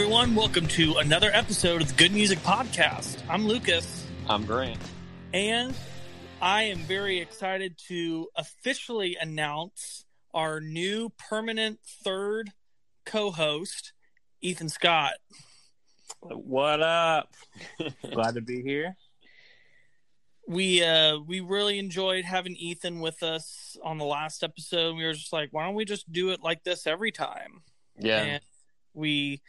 Everyone. Welcome to another episode of the Good Music Podcast. I'm Lucas, I'm Grant. and I am very excited to officially announce our new permanent third co host, Ethan Scott. What up? Glad to be here. We uh we really enjoyed having Ethan with us on the last episode. We were just like, why don't we just do it like this every time? Yeah. and we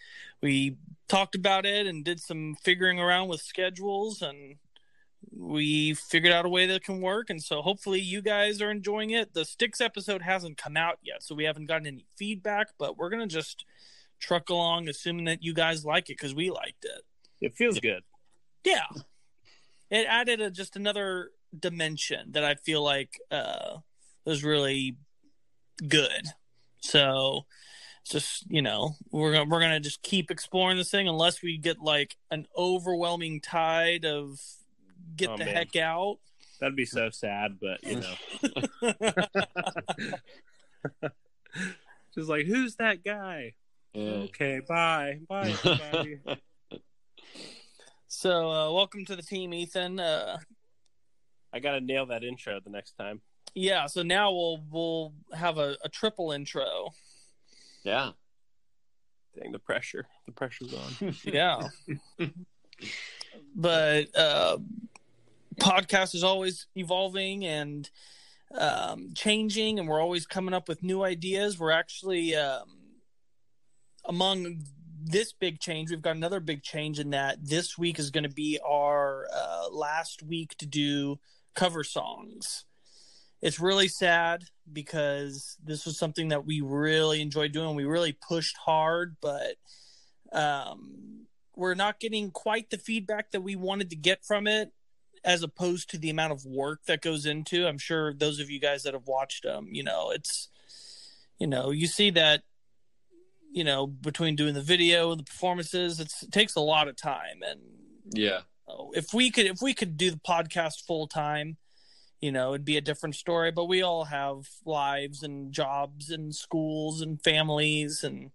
we talked about it and did some figuring around with schedules and we figured out a way that can work. And so hopefully you guys are enjoying it. The Styx episode hasn't come out yet so we haven't gotten any feedback but we're gonna just truck along assuming that you guys like it because we liked it. It feels good. yeah. It added a, just another dimension that i feel like uh was really good. So just you know we're gonna we're gonna just keep exploring this thing unless we get like an overwhelming tide of get Oh, the man. heck out That'd be so sad, but you know. Just like, who's that guy? Okay, bye. Bye, so uh welcome to the team ethan uh I gotta nail that intro the next time. yeah so now we'll we'll have a, a triple intro Yeah. Dang the pressure. The pressure's on. yeah but uh podcast is always evolving and um changing and we're always coming up with new ideas we're actually um among this big change we've got another big change in that this week is going to be our uh, last week to do cover songs it's really sad because this was something that we really enjoyed doing we really pushed hard but um we're not getting quite the feedback that we wanted to get from it as opposed to the amount of work that goes into i'm sure those of you guys that have watched them you know it's you know you see that you know between doing the video and the performances it's, it takes a lot of time and Yeah. oh, if we could if we could do the podcast full time you know it'd be a different story but we all have lives and jobs and schools and families and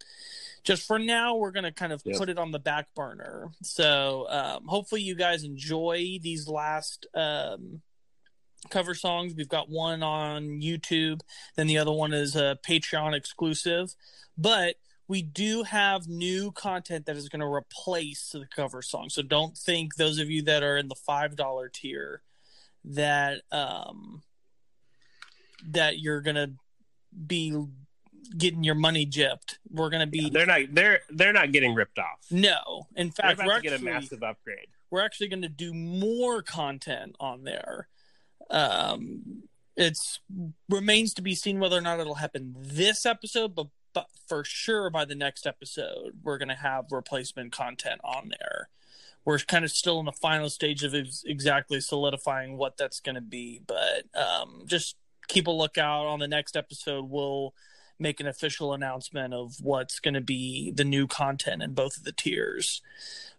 just for now we're going to kind of Yep. put it on the back burner so um, hopefully you guys enjoy these last um, cover songs we've got one on youtube then the other one is a patreon exclusive but we do have new content that is going to replace the cover song. So don't think those of you that are in the five dollar tier that um that you're going to be getting your money gypped. We're to be they're not they're they're not getting ripped off. no. In fact, we're to get a massive upgrade. we're actually going to do more content on there. Um, it's remains to be seen whether or not it'll happen this episode, but but for sure by the next episode we're going to have replacement content on there. We're kind of still in the final stage of ex- exactly solidifying what that's going to be, but um, just keep a lookout on the next episode. We'll make an official announcement of what's going to be the new content in both of the tiers.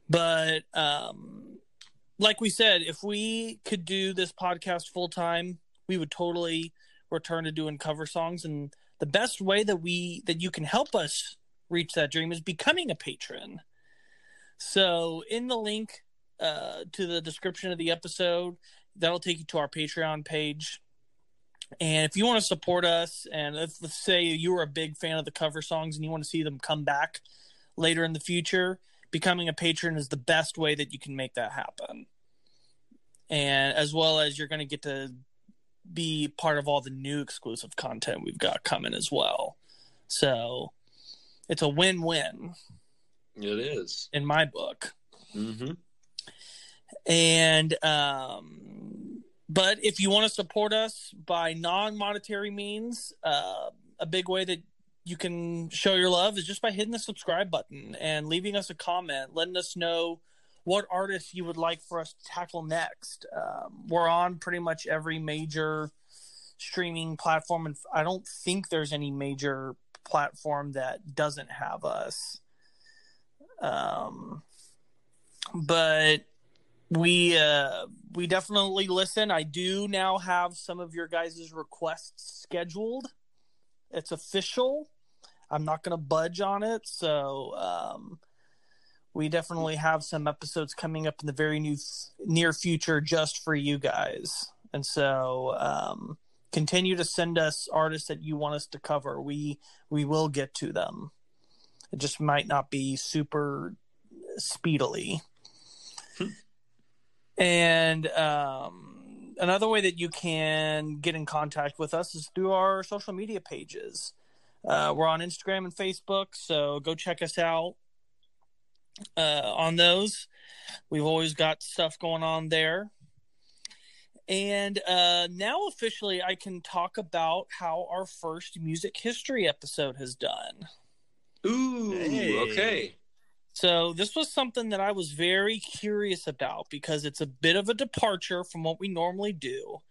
But um, like we said, if we could do this podcast full time, we would totally return to doing cover songs. And the best way that we that you can help us reach that dream is becoming a patron. So in the link uh, to the description of the episode, that'll take you to our Patreon page. And if you want to support us, and let's say you are a big fan of the cover songs and you want to see them come back later in the future, becoming a patron is the best way that you can make that happen. And as well as you're going to get to be part of all the new exclusive content we've got coming as well. So it's a win win It is. in my book. Mm-hmm. And um, but if you want to support us by non-monetary means, uh, a big way that you can show your love is just by hitting the subscribe button and leaving us a comment, letting us know what artists you would like for us to tackle next. Um, we're on pretty much every major streaming platform, and I don't think there's any major platform that doesn't have us. Um, but we uh, we definitely listen. I do now have some of your guys' requests scheduled. It's official. I'm not going to budge on it. So um, we definitely have some episodes coming up in the very new near future just for you guys. And so um, continue to send us artists that you want us to cover. We we will get to them. It just might not be super speedily. Hmm. And um, another way that you can get in contact with us is through our social media pages. Uh, we're on Instagram and Facebook, so go check us out uh, on those. We've always got stuff going on there. And uh, now, officially, I can talk about how our first music history episode has done. Ooh, hey. okay. So, this was something that I was very curious about because it's a bit of a departure from what we normally do.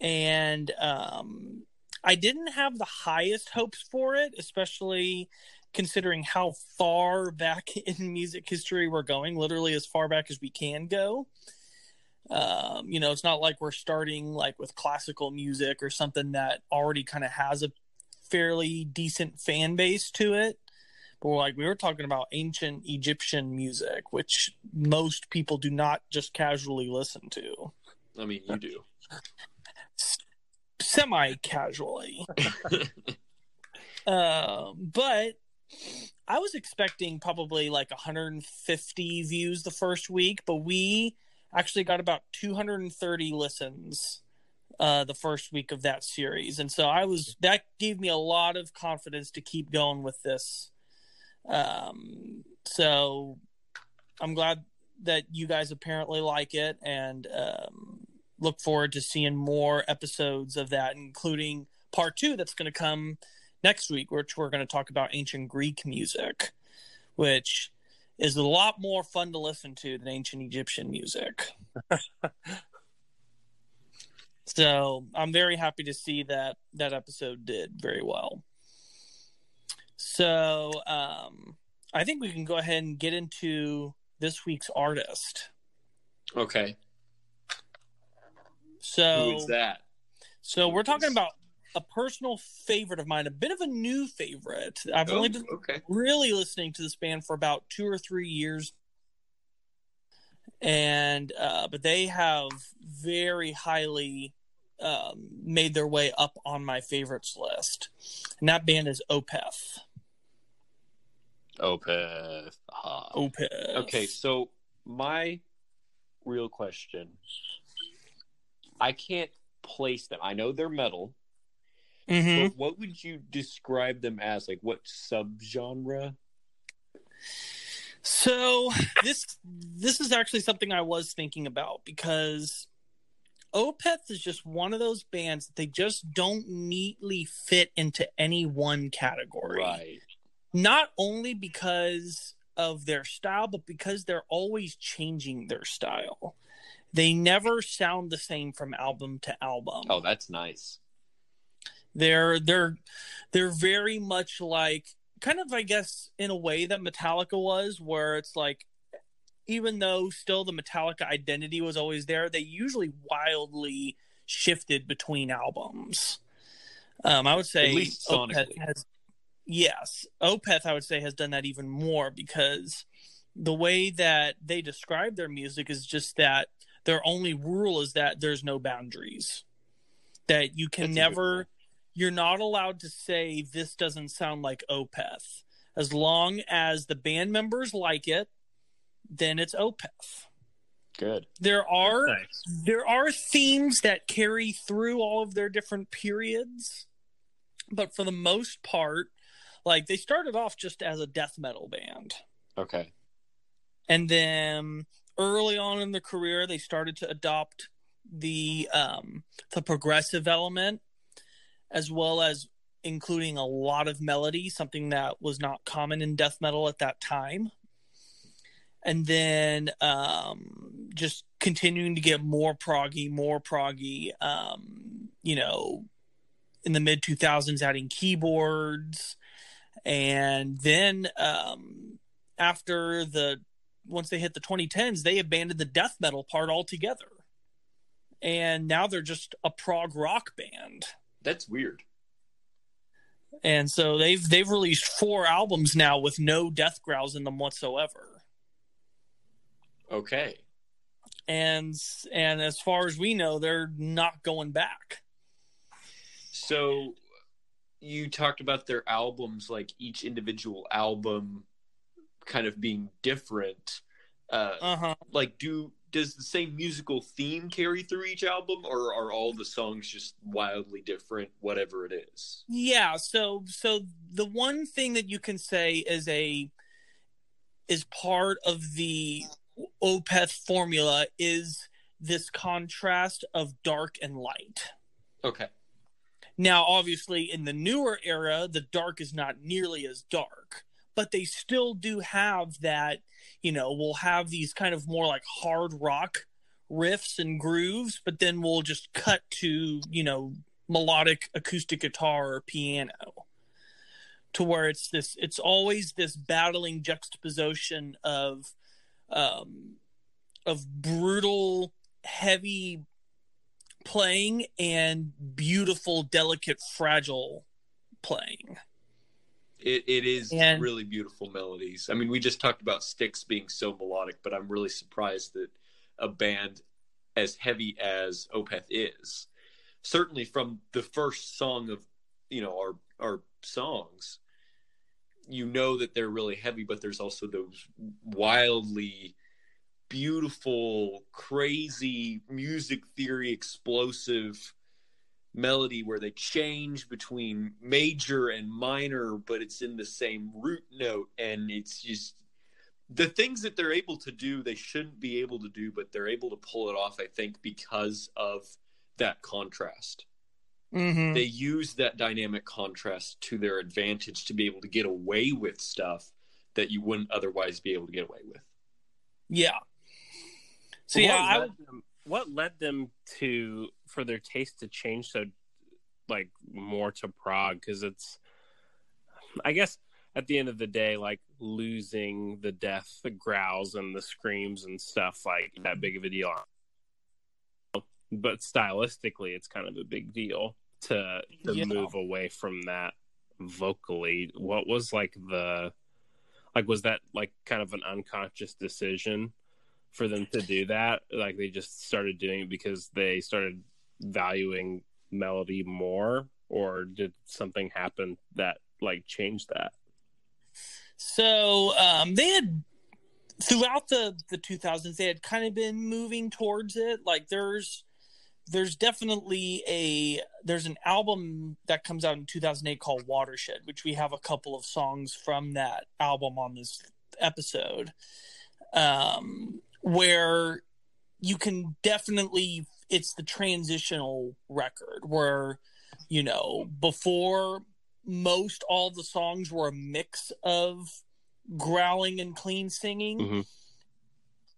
And um, I didn't have the highest hopes for it, especially considering how far back in music history we're going, literally as far back as we can go. Um, you know, it's not like we're starting like with classical music or something that already kind of has a fairly decent fan base to it. But like we were talking about ancient Egyptian music, which most people do not just casually listen to. I mean, you do semi casually. uh, but I was expecting probably like 150 views the first week, but we actually got about 230 listens uh, the first week of that series, and so I was that gave me a lot of confidence to keep going with this. Um, so I'm glad that you guys apparently like it, and um, look forward to seeing more episodes of that, including part two that's going to come next week, which we're going to talk about ancient Greek music, which is a lot more fun to listen to than ancient Egyptian music. so I'm very happy to see that that episode did very well. So um, I think we can go ahead and get into this week's artist. Okay. So who is that? So we're talking about a personal favorite of mine, a bit of a new favorite. I've oh, only been okay. really listening to this band for about two or three years, and uh, but they have very highly um, made their way up on my favorites list, and that band is Opeth. Opeth. Ah. Opeth. Okay, so my real question I can't place them. I know they're metal. Mm-hmm. But what would you describe them as? Like what subgenre? So this this is actually something I was thinking about because Opeth is just one of those bands that they just don't neatly fit into any one category. Right. Not only because of their style, but because they're always changing their style. They never sound the same from album to album. Oh, that's nice. They're they're they're very much like kind of I guess in a way that Metallica was where it's like even though still the Metallica identity was always there, they usually wildly shifted between albums. Um, I would say at least Opeth has yes, Opeth I would say has done that even more because the way that they describe their music is just that their only rule is that there's no boundaries. That you can That's never you're not allowed to say this doesn't sound like Opeth. As long as the band members like it, then it's Opeth. Good. There are nice. there are themes that carry through all of their different periods, but for the most part, like they started off just as a death metal band. Okay. And then early on in their career, they started to adopt the um, the progressive element, as well as including a lot of melody, something that was not common in death metal at that time. And then um, just continuing to get more proggy, more proggy. Um, you know, in the mid 2000s, adding keyboards, and then um, after the once they hit the 2010s, they abandoned the death metal part altogether. And now they're just a prog rock band. That's weird. And so they've they've released four albums now with no death growls in them whatsoever. Okay. And and as far as we know, they're not going back. So you talked about their albums like each individual album kind of being different. Uh, uh-huh. Like, do does the same musical theme carry through each album, or are all the songs just wildly different, whatever it is? Yeah. So, so the one thing that you can say is a is part of the Opeth formula is this contrast of dark and light. Okay. Now, obviously, in the newer era, the dark is not nearly as dark but they still do have that, you know, we'll have these kind of more like hard rock riffs and grooves, but then we'll just cut to, you know, melodic acoustic guitar or piano to where it's this it's always this battling juxtaposition of um of brutal heavy playing and beautiful delicate fragile playing it, it is and, really beautiful melodies. I mean, we just talked about Styx being so melodic, but I'm really surprised that a band as heavy as Opeth is, certainly from the first song of, you know, our our songs, you know that they're really heavy, but there's also those wildly beautiful, crazy music theory, explosive melody where they change between major and minor, but it's in the same root note. And it's just the things that they're able to do, they shouldn't be able to do, but they're able to pull it off, I think, because of that contrast. Mm-hmm. They use that dynamic contrast to their advantage to be able to get away with stuff that you wouldn't otherwise be able to get away with. Yeah. So, yeah, I would, what led them to for their taste to change so like more to prog because it's i guess at the end of the day like losing the death the growls and the screams and stuff like that mm-hmm. big of a deal. But stylistically it's kind of a big deal to to yeah. move away from that vocally. What was like the like was that like kind of an unconscious decision for them to do that. Like they just started doing it because they started valuing melody more, or did something happen that like changed that? So um, they had throughout the the 2000s they had kind of been moving towards it. Like there's there's definitely a there's an album that comes out in 2008 called Watershed, which we have a couple of songs from that album on this episode. Um, where you can definitely it's the transitional record where you know before most all the songs were a mix of growling and clean singing mm-hmm.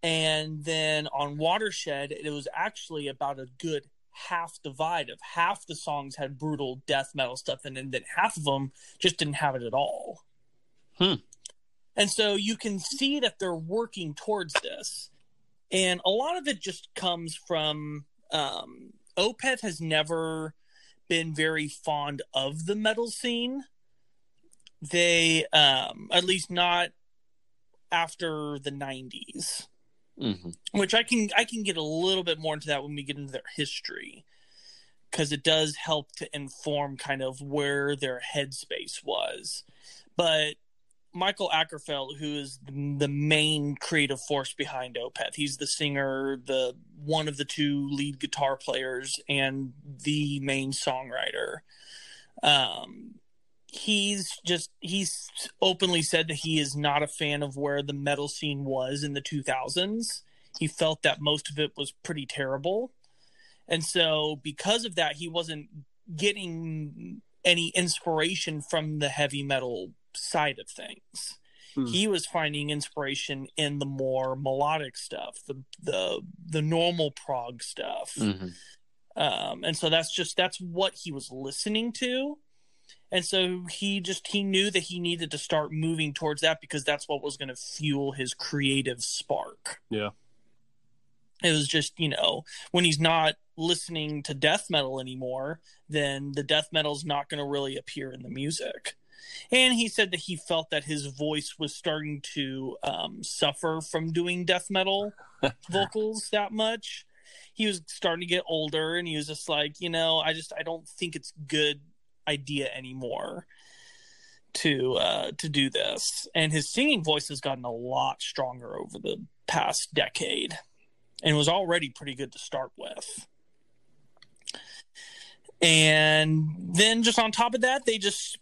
and then on watershed it was actually about a good half divide of half the songs had brutal death metal stuff in and then half of them just didn't have it at all hmm. and so you can see that they're working towards this and a lot of it just comes from um, Opeth has never been very fond of the metal scene. They, um, at least not after the 90s, mm-hmm. which I can I can get a little bit more into that when we get into their history, because it does help to inform kind of where their headspace was. But Mikael Åkerfeldt, who is the main creative force behind Opeth. He's the singer, the one of the two lead guitar players, and the main songwriter. Um, he's just he's openly said that he is not a fan of where the metal scene was in the 2000s. he felt that most of it was pretty terrible. And so, because of that, he wasn't getting any inspiration from the heavy metal side of things. Hmm. He was finding inspiration in the more melodic stuff, the the the normal prog stuff. Mm-hmm. Um, and so that's just that's what he was listening to and so he just he knew that he needed to start moving towards that because that's what was going to fuel his creative spark yeah it was just you know when he's not listening to death metal anymore then the death metal's not going to really appear in the music and he said that he felt that his voice was starting to um, suffer from doing death metal vocals that much he was starting to get older and he was just like you know i just i don't think it's good idea anymore to uh, to do this. And his singing voice has gotten a lot stronger over the past decade, and was already pretty good to start with. And then just on top of that, they just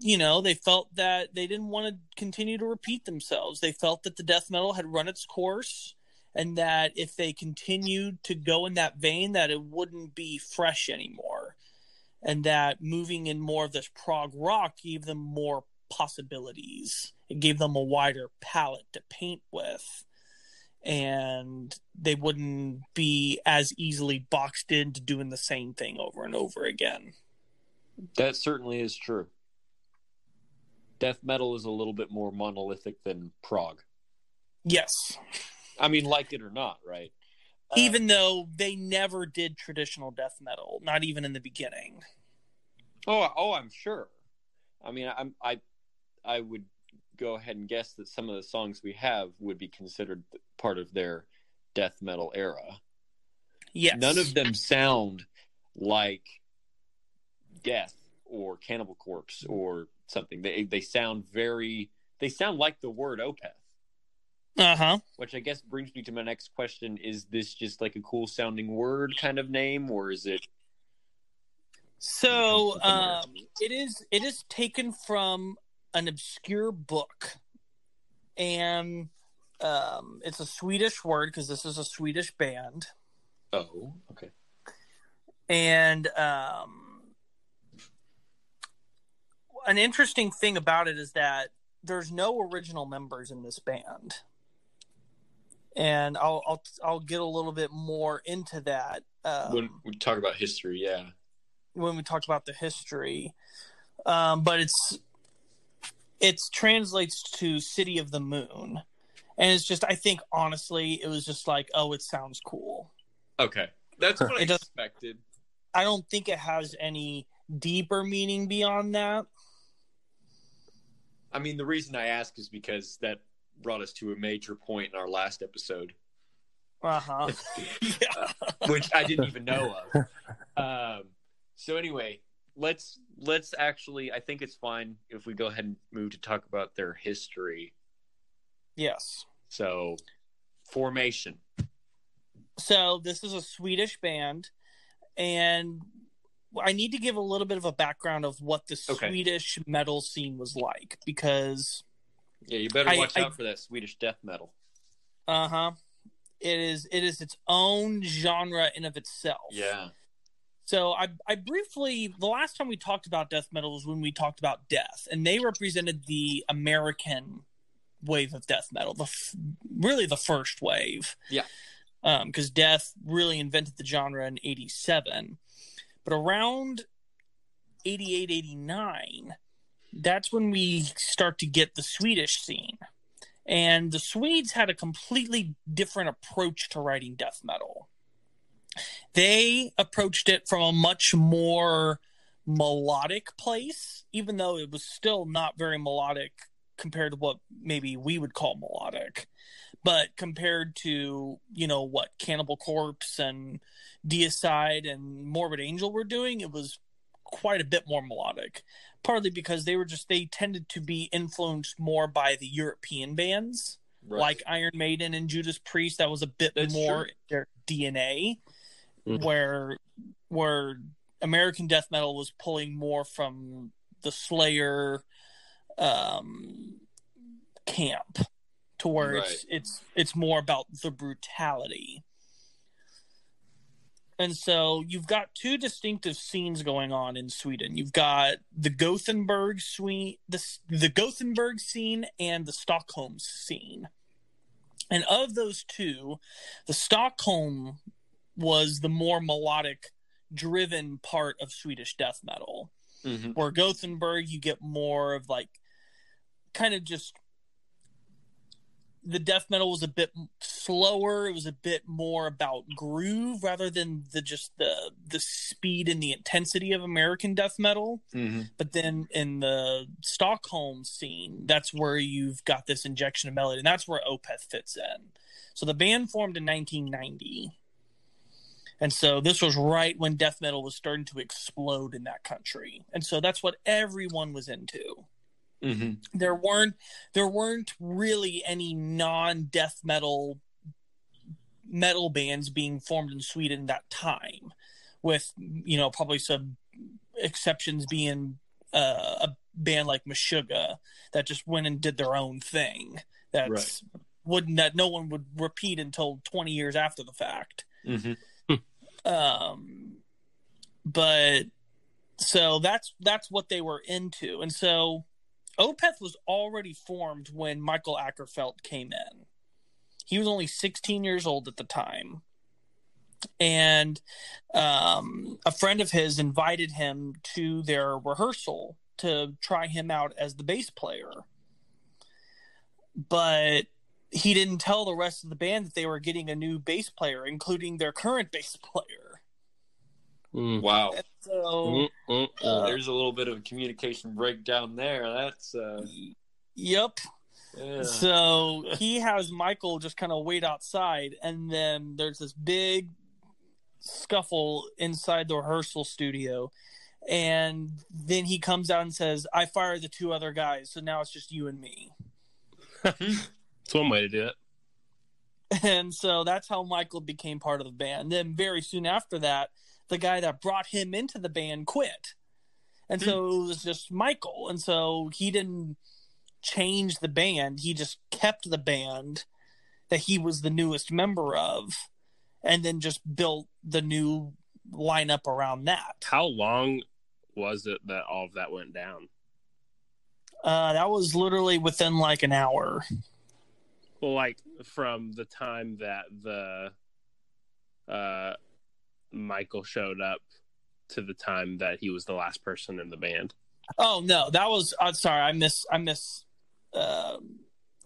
you know, they felt that they didn't want to continue to repeat themselves. They felt that the death metal had run its course and that if they continued to go in that vein that it wouldn't be fresh anymore and that moving in more of this prog rock gave them more possibilities. It gave them a wider palette to paint with, and they wouldn't be as easily boxed into doing the same thing over and over again. That certainly is true. Death metal is a little bit more monolithic than prog. Yes. I mean, like it or not, right? Uh, even though they never did traditional death metal, not even in the beginning. Oh, oh, I'm sure. I mean, I'm I I would go ahead and guess that some of the songs we have would be considered part of their death metal era. Yes. None of them sound like Death or Cannibal Corpse or something. They they sound very they sound like the word Opeth. Uh huh. Which I guess brings me to my next question: Is this just like a cool sounding word kind of name, or is it? So um, it is. It is taken from an obscure book, and um, it's a Swedish word because this is a Swedish band. Oh, okay. And um, an interesting thing about it is that there's no original members in this band and I'll I'll I'll get a little bit more into that um, when we talk about history. Yeah, when we talk about the history, um, but it's it translates to City of the Moon, and it's just I think honestly it was just like oh it sounds cool. Okay, that's what I expected. I don't think it has any deeper meaning beyond that. I mean, the reason I ask is because that brought us to a major point in our last episode. Uh-huh. Which I didn't even know of. Um, so anyway, let's let's actually I think it's fine if we go ahead and move to talk about their history. Yes. So formation. So this is a Swedish band and I need to give a little bit of a background of what the okay. Swedish metal scene was like because yeah, you better watch I, out I, for that Swedish death metal. Uh huh. It is it is its own genre in of itself. Yeah. So I I briefly the last time we talked about death metal was when we talked about death, and they represented the American wave of death metal, the really the first wave. Yeah. Because um, death really invented the genre in '87, but around 88, 89, that's when we start to get the Swedish scene. And the Swedes had a completely different approach to writing death metal. They approached it from a much more melodic place, even though it was still not very melodic compared to what maybe we would call melodic. But compared to, you know, what Cannibal Corpse and Deicide and Morbid Angel were doing, it was quite a bit more melodic partly because they were just they tended to be influenced more by the European bands right. like Iron Maiden and Judas Priest. That was a bit That's more true. their DNA, mm-hmm. where where American death metal was pulling more from the Slayer um, camp to where right. it's it's it's more about the brutality. And so you've got two distinctive scenes going on in Sweden. You've got the Gothenburg suite, the the Gothenburg scene and the Stockholm scene. And of those two, the Stockholm was the more melodic driven part of Swedish death metal. Mm-hmm. Where Gothenburg you get more of like kind of just the death metal was a bit slower. It was a bit more about groove rather than the just the the speed and the intensity of American death metal. Mm-hmm. But then in the Stockholm scene, that's where you've got this injection of melody, and that's where Opeth fits in. So the band formed in 1990. And so this was right when death metal was starting to explode in that country. And so that's what everyone was into. Mm-hmm. There weren't there weren't really any non death metal metal bands being formed in Sweden that time, with you know probably some exceptions being uh, a band like Meshuggah that just went and did their own thing. That's right. wouldn't that no one would repeat until twenty years after the fact. Mm-hmm. um, but so that's that's what they were into, and so Opeth was already formed when Michael Åkerfeldt came in. He was only 16 years old at the time. And um, a friend of his invited him to their rehearsal to try him out as the bass player. But he didn't tell the rest of the band that they were getting a new bass player, including their current bass player. Mm. Wow. So mm, uh, there's a little bit of a communication breakdown there. That's uh Yep. Yeah. So he has Michael just kind of wait outside, and then there's this big scuffle inside the rehearsal studio. And then he comes out and says, I fired the two other guys, so now it's just you and me. It's one way to do it. And so that's how Michael became part of the band. Then very soon after that, the guy that brought him into the band quit. And so hmm. it was just Michael. And so he didn't change the band. He just kept the band that he was the newest member of and then just built the new lineup around that. How long was it that all of that went down? Uh, that was literally within like an hour. Well, like from the time that the uh, Michael showed up to the time that he was the last person in the band. Oh no, that was. I'm sorry, I miss. I miss. Uh,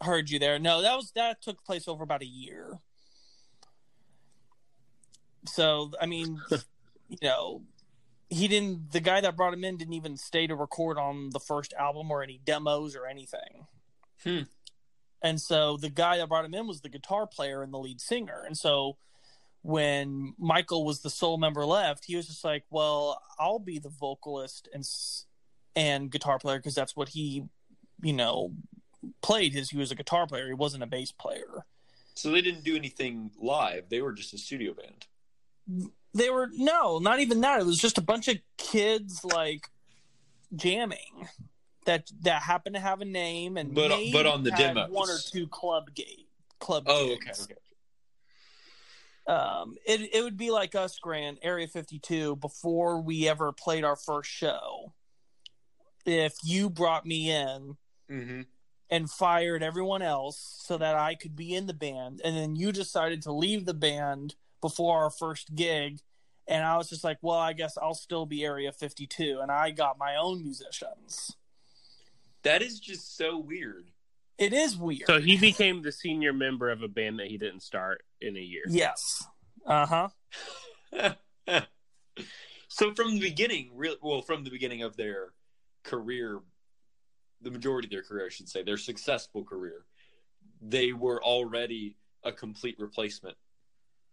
heard you there. No, that was that took place over about a year. So I mean, you know, he didn't. The guy that brought him in didn't even stay to record on the first album or any demos or anything. Hmm. And so the guy that brought him in was the guitar player and the lead singer, and so when Michael was the sole member left, he was just like, "Well, I'll be the vocalist and and guitar player because that's what he, you know, played. His he was a guitar player. He wasn't a bass player. So they didn't do anything live. They were just a studio band. They were no, not even that. It was just a bunch of kids like jamming that that happened to have a name and but but on the demo one or two club gate club. Oh, gigs. okay, okay um, it it would be like us, Grant, Area 52, before we ever played our first show. If you brought me in mm-hmm. and fired everyone else so that I could be in the band, and then you decided to leave the band before our first gig, and I was just like, well, I guess I'll still be Area 52, and I got my own musicians. That is just so weird. It is weird. So he became the senior member of a band that he didn't start in a year. Yes. Uh huh. so from the beginning, real well, from the beginning of their career, the majority of their career, I should say, their successful career, they were already a complete replacement.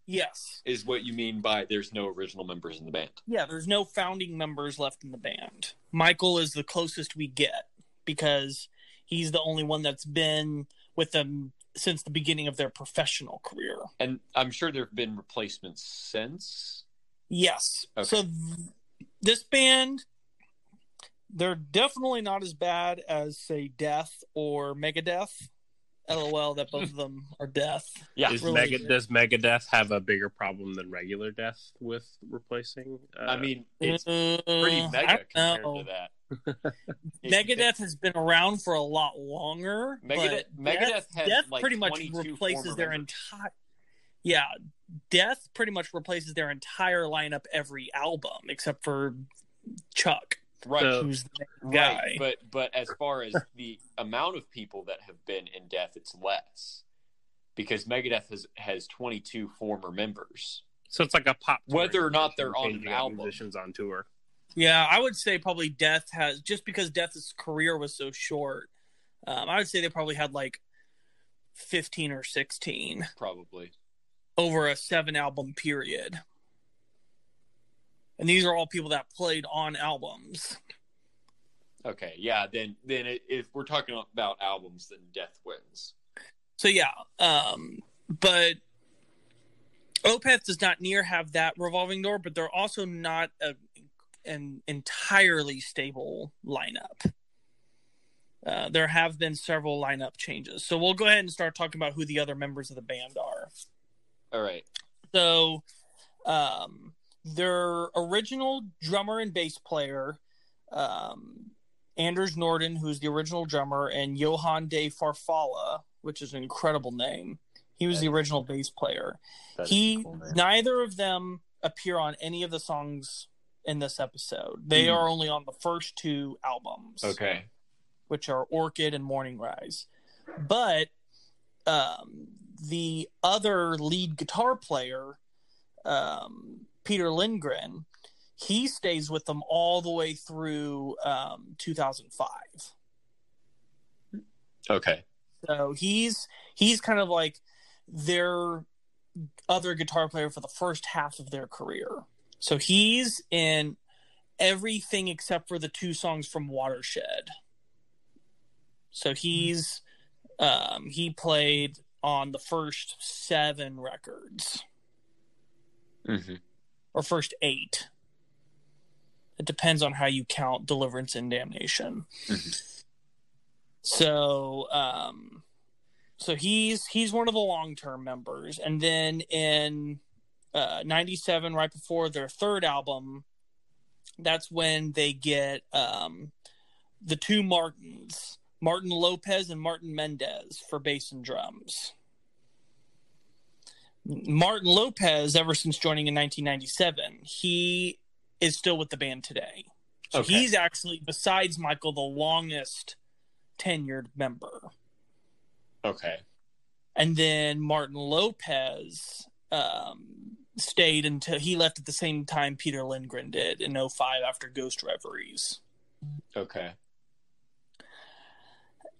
Yes. Is what you mean by there's no original members in the band. Yeah, there's no founding members left in the band. Michael is the closest we get because he's the only one that's been with them since the beginning of their professional career. And I'm sure there have been replacements since. Yes. Okay. So th- this band, they're definitely not as bad as say Death or Megadeth. LOL that both of them are death. Yeah, Is Mega, does Megadeth have a bigger problem than regular Death with replacing? Uh, I mean, it's uh, pretty mega compared to that. Megadeth has been around for a lot longer. Megadeth, Megadeth Death, has Death like pretty much replaces their entire. Yeah, Death pretty much replaces their entire lineup every album except for Chuck. Right, so, who's the guy? Right, but but as far as the amount of people that have been in Death, it's less because Megadeth has has 22 former members. So it's like a pop. Whether or not they're on an album, musicians on tour. Yeah, I would say probably Death has just because Death's career was so short. Um, I would say they probably had like 15 or 16, probably over a seven album period and these are all people that played on albums. Okay, yeah. Then, then if we're talking about albums, then Death wins. So yeah, um, but Opeth does not near have that revolving door, but they're also not a, an entirely stable lineup. Uh, there have been several lineup changes, so we'll go ahead and start talking about who the other members of the band are. All right. So, um, their original drummer and bass player, um, Anders Nordin, who's the original drummer, and Johan de Farfalla, which is an incredible name. He was that the original bass player. He cool neither of them appear on any of the songs in this episode. They mm. are only on the first two albums. Okay. Which are Orchid and Morningrise. But um, the other lead guitar player um, Peter Lindgren, he stays with them all the way through um, 2005. Okay. So he's he's kind of like their other guitar player for the first half of their career. So he's in everything except for the two songs from Watershed. So he's um, he played on the first seven records. Mm-hmm or first eight. It depends on how you count deliverance and damnation. Mm-hmm. So, um, so he's he's one of the long term members, and then in uh, '97, right before their third album, that's when they get um, the two Martins, Martin Lopez and Martin Mendez, for bass and drums. Martin Lopez, ever since joining in 1997, he is still with the band today. So okay. he's actually, besides Michael, the longest tenured member. Okay. And then Martin Lopez um, stayed until he left at the same time Peter Lindgren did in 05 after Ghost Reveries. Okay.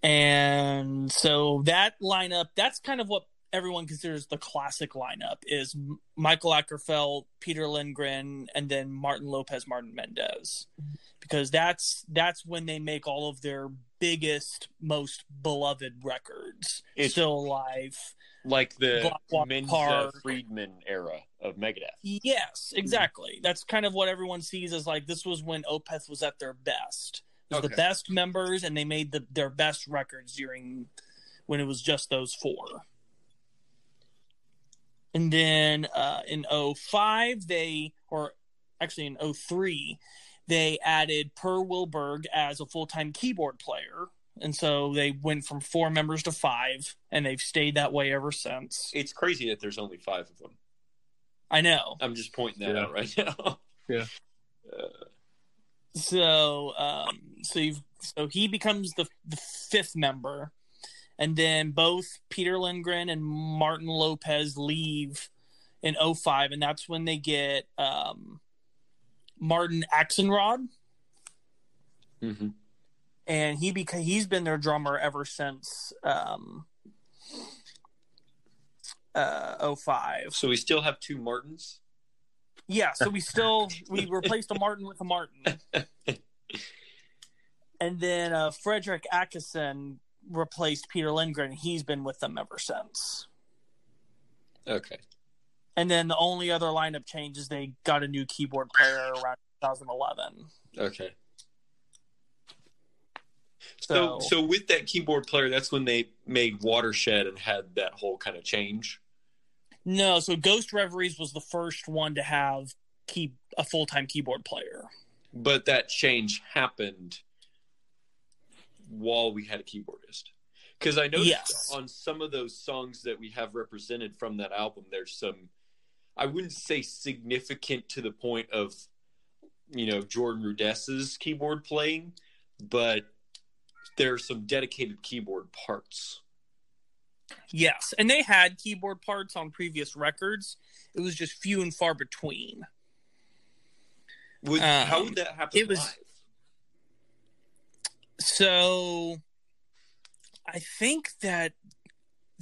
And so that lineup, that's kind of what everyone considers the classic lineup is Michael Åkerfeldt, Peter Lindgren, and then Martin Lopez, Martin Mendez, because that's that's when they make all of their biggest, most beloved records it's still alive, like the Menza Friedman era of Megadeth. Yes, exactly. That's kind of what everyone sees as like this was when Opeth was at their best. It was okay. the best members, and they made the, their best records during when it was just those four. And then uh, in 05, they, or actually in 03, they added Per Wiberg as a full time keyboard player. And so they went from four members to five, and they've stayed that way ever since. It's crazy that there's only five of them. I know. I'm just pointing that yeah. out right now. yeah. Uh, so, um, so you've so he becomes the the fifth member, and then both Peter Lindgren and Martin Lopez leave in 05 and that's when they get um, Martin Axenrot. Mm-hmm. And he beca- he's been their drummer ever since um, uh, 05. So we still have two Martins? Yeah, so we still we replaced a Martin with a Martin. and then uh, Fredrik Åkesson replaced Peter Lindgren. He's been with them ever since. Okay. And then the only other lineup change is they got a new keyboard player around 2011. Okay. So, so, so with that keyboard player, that's when they made Watershed and had that whole kind of change. No, so Ghost Reveries was the first one to have key a full time keyboard player. But that change happened while we had a keyboardist. Because I noticed yes. on some of those songs that we have represented from that album, there's some, I wouldn't say significant to the point of, you know, Jordan Rudess's keyboard playing, but there are some dedicated keyboard parts. Yes, and they had keyboard parts on previous records. It was just few and far between. Would, um, how would that happen? It was live? So. I think that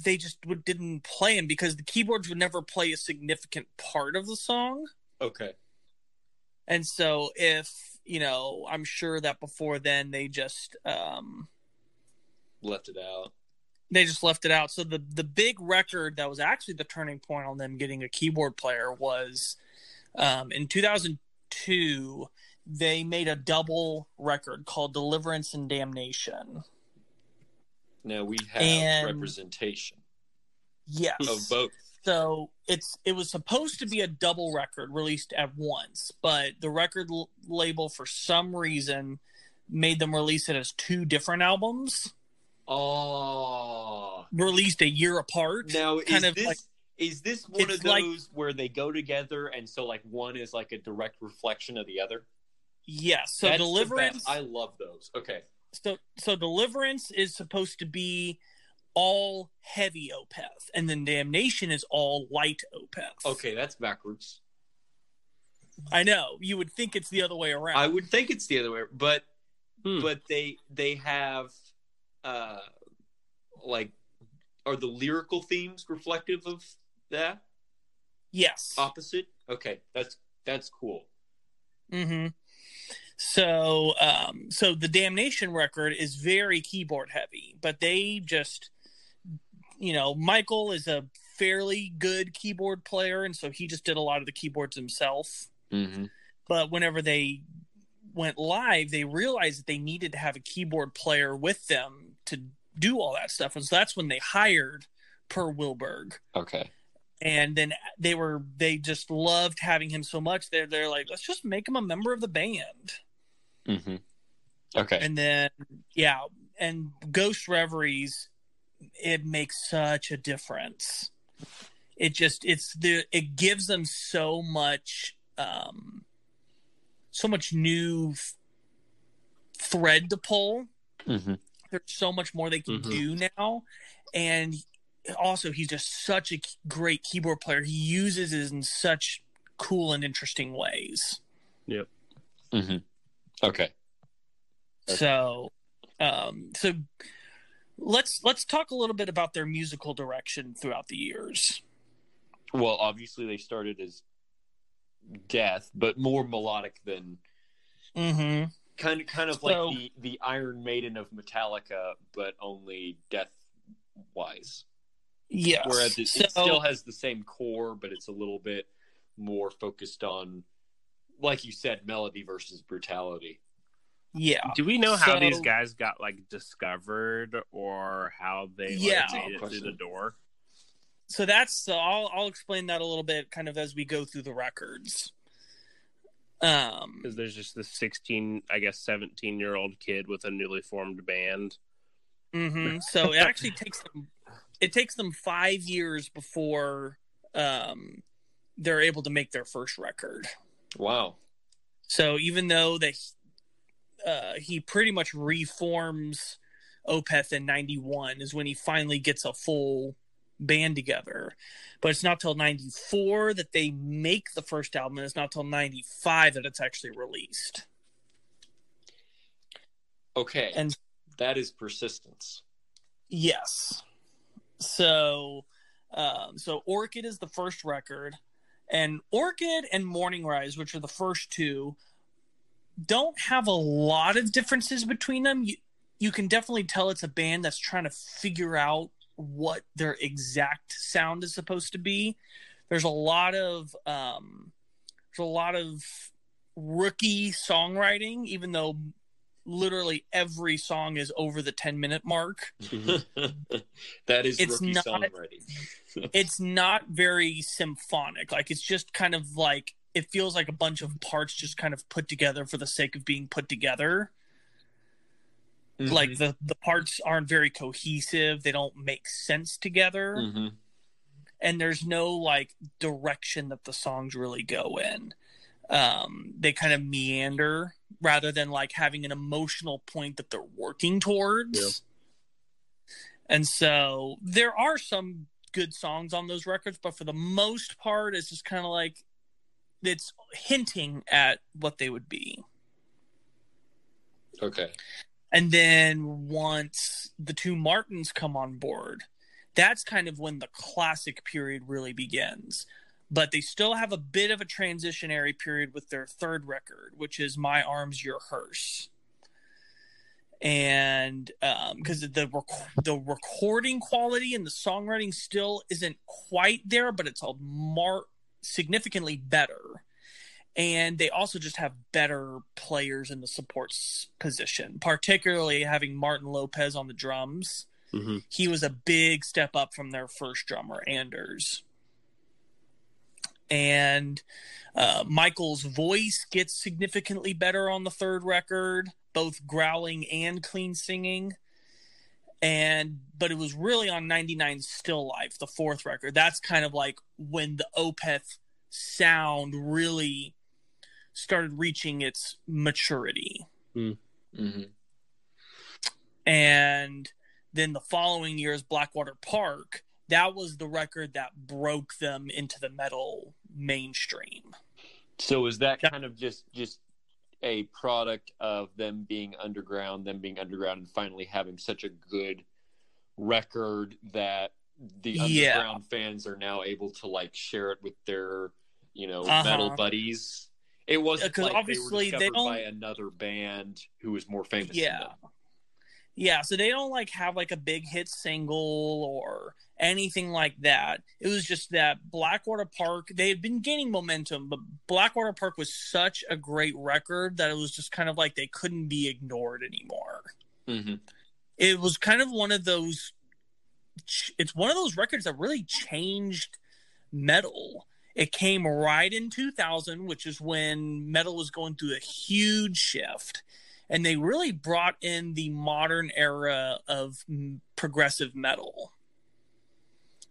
they just would, didn't play him because the keyboards would never play a significant part of the song. Okay. And so if you know, I'm sure that before then they just um, left it out. They just left it out. So the the big record that was actually the turning point on them getting a keyboard player was um, in 2002. They made a double record called Deliverance and Damnation. Now we have and, representation. Yes. Of both. So it's it was supposed to be a double record released at once, but the record l- label for some reason made them release it as two different albums. Oh, released a year apart. Now, kind of this, like is this one of those like, where they go together and so like one is like a direct reflection of the other? Yes. So That's Deliverance, I love those. Okay. So so Deliverance is supposed to be all heavy Opeth, and then Damnation is all light Opeth. Okay, that's backwards. I know. You would think it's the other way around. I would think it's the other way, but hmm. but they they have uh like are the lyrical themes reflective of that? Yes. Opposite? Okay, that's that's cool. Mhm. So um so the Damnation record is very keyboard heavy, but they just you know, Michael is a fairly good keyboard player, and so he just did a lot of the keyboards himself. Mm-hmm. But whenever they went live, they realized that they needed to have a keyboard player with them to do all that stuff, and so that's when they hired Per Wiberg. Okay. And then they were they just loved having him so much. They're they're like, let's just make him a member of the band. Mm-hmm. Okay. And then yeah, and Ghost Reveries it makes such a difference. It just it's the it gives them so much um so much new f- thread to pull. Mm-hmm. There's so much more they can mm-hmm. do now, and also he's just such a great keyboard player. He uses it in such cool and interesting ways. Yep. Mm-hmm. Okay. So, um, so let's let's talk a little bit about their musical direction throughout the years. Well, obviously they started as death, but more melodic than mm-hmm. kind of kind of so, like the the Iron Maiden of Metallica, but only death wise. Yeah. Whereas it, so, it still has the same core, but it's a little bit more focused on, like you said, melody versus brutality. Yeah. Do we know how so, these guys got like discovered or how they yeah, made it through the door? So that's so I'll I'll explain that a little bit kind of as we go through the records. Um because there's just this 16 I guess 17 year old kid with a newly formed band. Mm-hmm. So it actually takes them it takes them 5 years before um they're able to make their first record. Wow. So even though they uh, he pretty much reforms Opeth in 91 is when he finally gets a full band together. But it's not till 94 that they make the first album, and it's not till 95 that it's actually released. Okay. And that is persistence. Yes. So um, so Orchid is the first record, and Orchid and Morningrise, which are the first two, don't have a lot of differences between them. You, you can definitely tell it's a band that's trying to figure out what their exact sound is supposed to be. There's a lot of um, there's a lot of rookie songwriting, even though literally every song is over the 10 minute mark. that is It's rookie not- songwriting. it's not very symphonic. Like it's just kind of like it feels like a bunch of parts just kind of put together for the sake of being put together. Mm-hmm. Like the the parts aren't very cohesive. They don't make sense together. Mhm. and there's no like direction that the songs really go in. Um, they kind of meander rather than like having an emotional point that they're working towards. Yeah. And so there are some good songs on those records, but for the most part, it's just kind of like it's hinting at what they would be. Okay. And then once the two Martins come on board, that's kind of when the classic period really begins. But they still have a bit of a transitionary period with their third record, which is My Arms, Your Hearse. And because the rec- the recording quality and the songwriting still isn't quite there, but it's all mar- significantly better and they also just have better players in the support s- position, particularly having Martin Lopez on the drums. Mhm. He was a big step up from their first drummer, Anders. And uh, Michael's voice gets significantly better on the third record, both growling and clean singing. And but it was really on 99 Still Life, the fourth record. That's kind of like when the Opeth sound really started reaching its maturity. Mm-hmm. And then the following year's Blackwater Park, that was the record that broke them into the metal mainstream. So is that kind of just just a product of them being underground, them being underground, and finally having such a good record that the Yeah. underground fans are now able to like share it with their you know Uh-huh. metal buddies. It wasn't 'cause like obviously they they were discovered don't- by another band who was more famous. than Yeah. Yeah, so they don't like have like a big hit single or anything like that. It was just that Blackwater Park, they had been gaining momentum, but Blackwater Park was such a great record that it was just kind of like they couldn't be ignored anymore. Mhm. it was kind of one of those it's one of those records that really changed metal it came right in 2000 which is when metal was going through a huge shift and they really brought in the modern era of progressive metal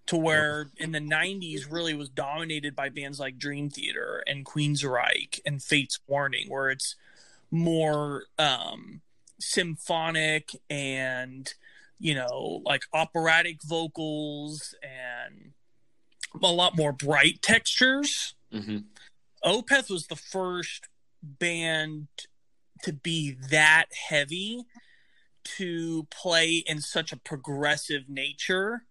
to where in the 90s really was dominated by bands like dream theater and queensryche and fates warning where it's more um symphonic and you know like operatic vocals and a lot more bright textures Mhm. opeth was the first band to be that heavy to play in such a progressive nature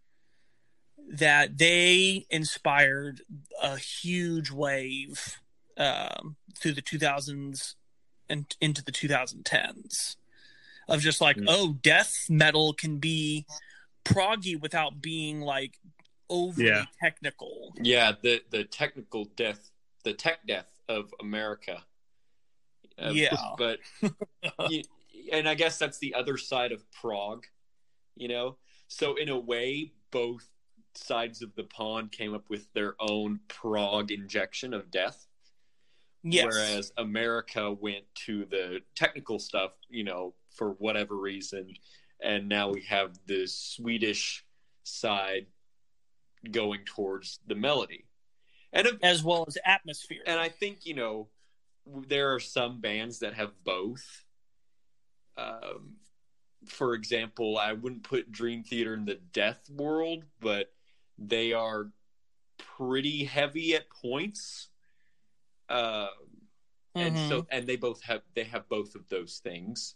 that they inspired a huge wave um, through the 2000s and into the 2010s of just like Mm. oh death metal can be proggy without being like overly Yeah. technical Yeah, the the technical death, the tech death of America. Uh, Yeah. but you, and I guess that's the other side of prog, you know. So in a way, both sides of the pond came up with their own prog injection of death, yes whereas America went to the technical stuff, you know, for whatever reason, and now we have the Swedish side going towards the melody. And as well as atmosphere and I think you know there are some bands that have both. Um, for example, I wouldn't put Dream Theater in the death world, but they are pretty heavy at points. Um, and Mhm. so and they both have they have both of those things.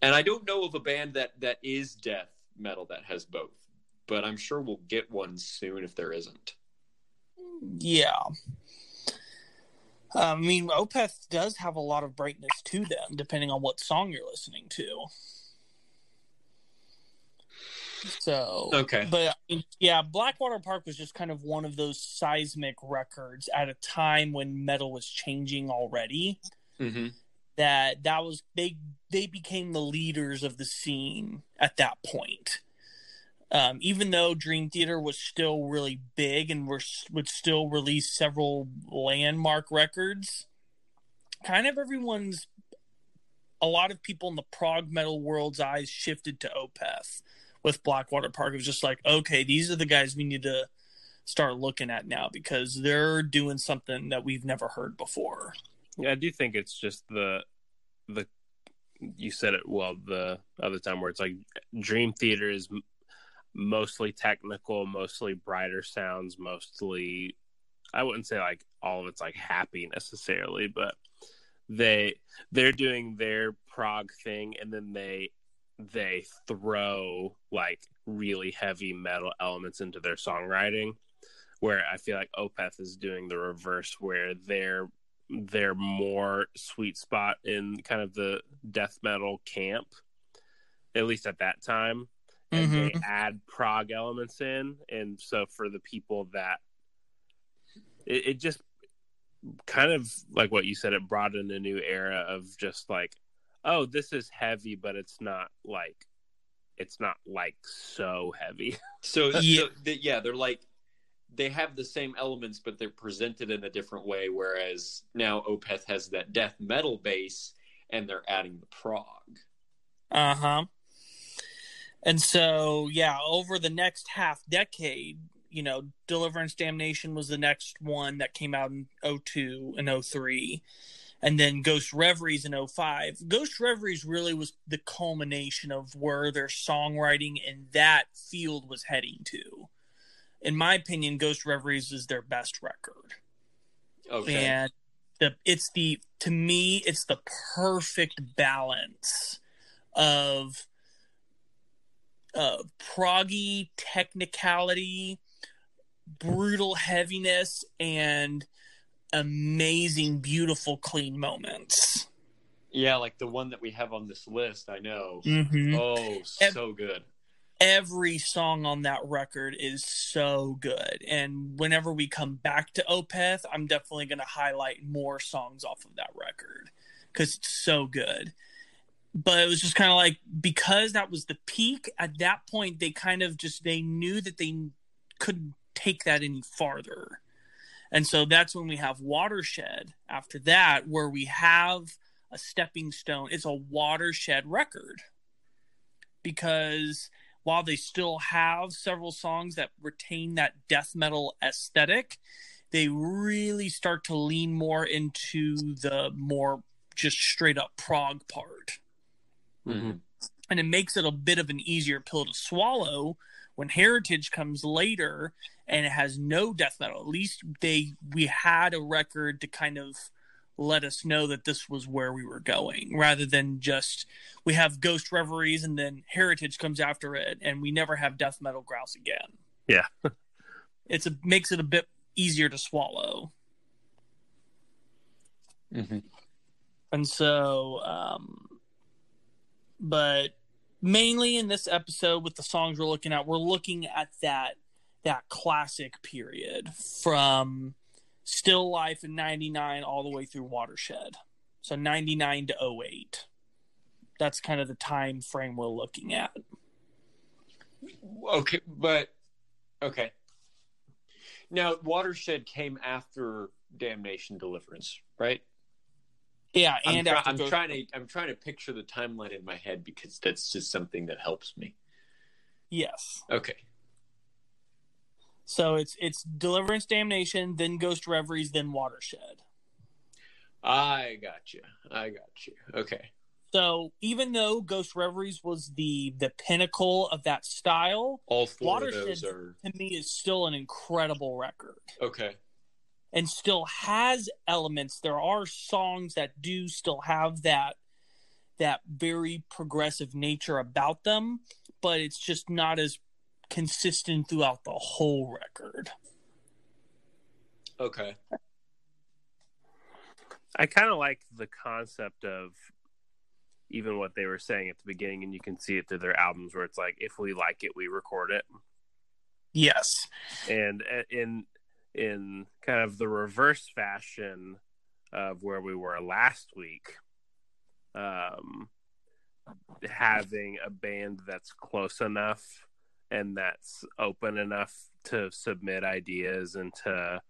And I don't know of a band that that is death metal that has both, but I'm sure we'll get one soon if there isn't. Yeah. I mean, Opeth does have a lot of brightness to them, depending on what song you're listening to. So, Okay. but yeah, Blackwater Park was just kind of one of those seismic records at a time when metal was changing already. Mm-hmm. that that was they they became the leaders of the scene at that point. Um, even though Dream Theater was still really big and were, would still release several landmark records, kind of everyone's, a lot of people in the prog metal world's eyes shifted to Opeth with Blackwater Park. It was just like, okay, these are the guys we need to start looking at now because they're doing something that we've never heard before. Yeah, I do think it's just the the you said it well the other time where it's like Dream Theater is mostly technical, mostly brighter sounds, mostly I wouldn't say like all of it's like happy necessarily, but they they're doing their prog thing and then they they throw like really heavy metal elements into their songwriting where I feel like Opeth is doing the reverse where they're they're more sweet spot in kind of the death metal camp at least at that time and mm-hmm. they add prog elements in and so for the people that it, it, just kind of like what you said it brought in a new era of just like oh this is heavy but it's not like it's not like so heavy. So yeah, so, yeah they're like they have the same elements but they're presented in a different way whereas now opeth has that death metal base and they're adding the prog. Uh-huh and so, yeah, over the next half decade, you know, Deliverance Damnation was the next one that came out in 02 and 03. And then Ghost Reveries in 05. Ghost Reveries really was the culmination of where their songwriting in that field was heading to. In my opinion, Ghost Reveries is their best record. Okay. And the it's the to me, it's the perfect balance of uh, proggy technicality, brutal heaviness, and amazing, beautiful, clean moments. Yeah, like the one that we have on this list, I know. Mm-hmm. Oh, so good. Every song on that record is so good. And whenever we come back to Opeth, I'm definitely going to highlight more songs off of that record because it's so good but it was just kind of like because that was the peak at that point they kind of just they knew that they couldn't take that any farther. And so that's when we have watershed after that where we have a stepping stone. It's a watershed record. Because while they still have several songs that retain that death metal aesthetic they really start to lean more into the more just straight up prog part Mm-hmm. And it makes it a bit of an easier pill to swallow when Heritage comes later and it has no death metal. At least they we had a record to kind of let us know that this was where we were going rather than just we have ghost reveries and then heritage comes after it and we never have death metal growls again yeah it's a makes it a bit easier to swallow mm-hmm. and so um but mainly in this episode with the songs we're looking at, we're looking at that that classic period from Still Life in 99 all the way through Watershed. So 99 to 08. That's kind of the time frame we're looking at. Okay, but okay. Now, Watershed came after Damnation Deliverance, right? Yeah, and I'm, I'm trying to I'm trying to picture the timeline in my head because that's just something that helps me. Yes. Okay. So it's it's Deliverance, Damnation, then Ghost Reveries, then Watershed. I got you. I got you. Okay. So even though Ghost Reveries was the the pinnacle of that style, all four Watershed of those are... to me is still an incredible record. Okay and still has elements. There are songs that do still have that that very progressive nature about them, but it's just not as consistent throughout the whole record. Okay. I kind of like the concept of even what they were saying at the beginning, and you can see it through their albums where it's like, if we like it, we record it. Yes. And in in kind of the reverse fashion of where we were last week, um, having a band that's close enough and that's open enough to submit ideas and to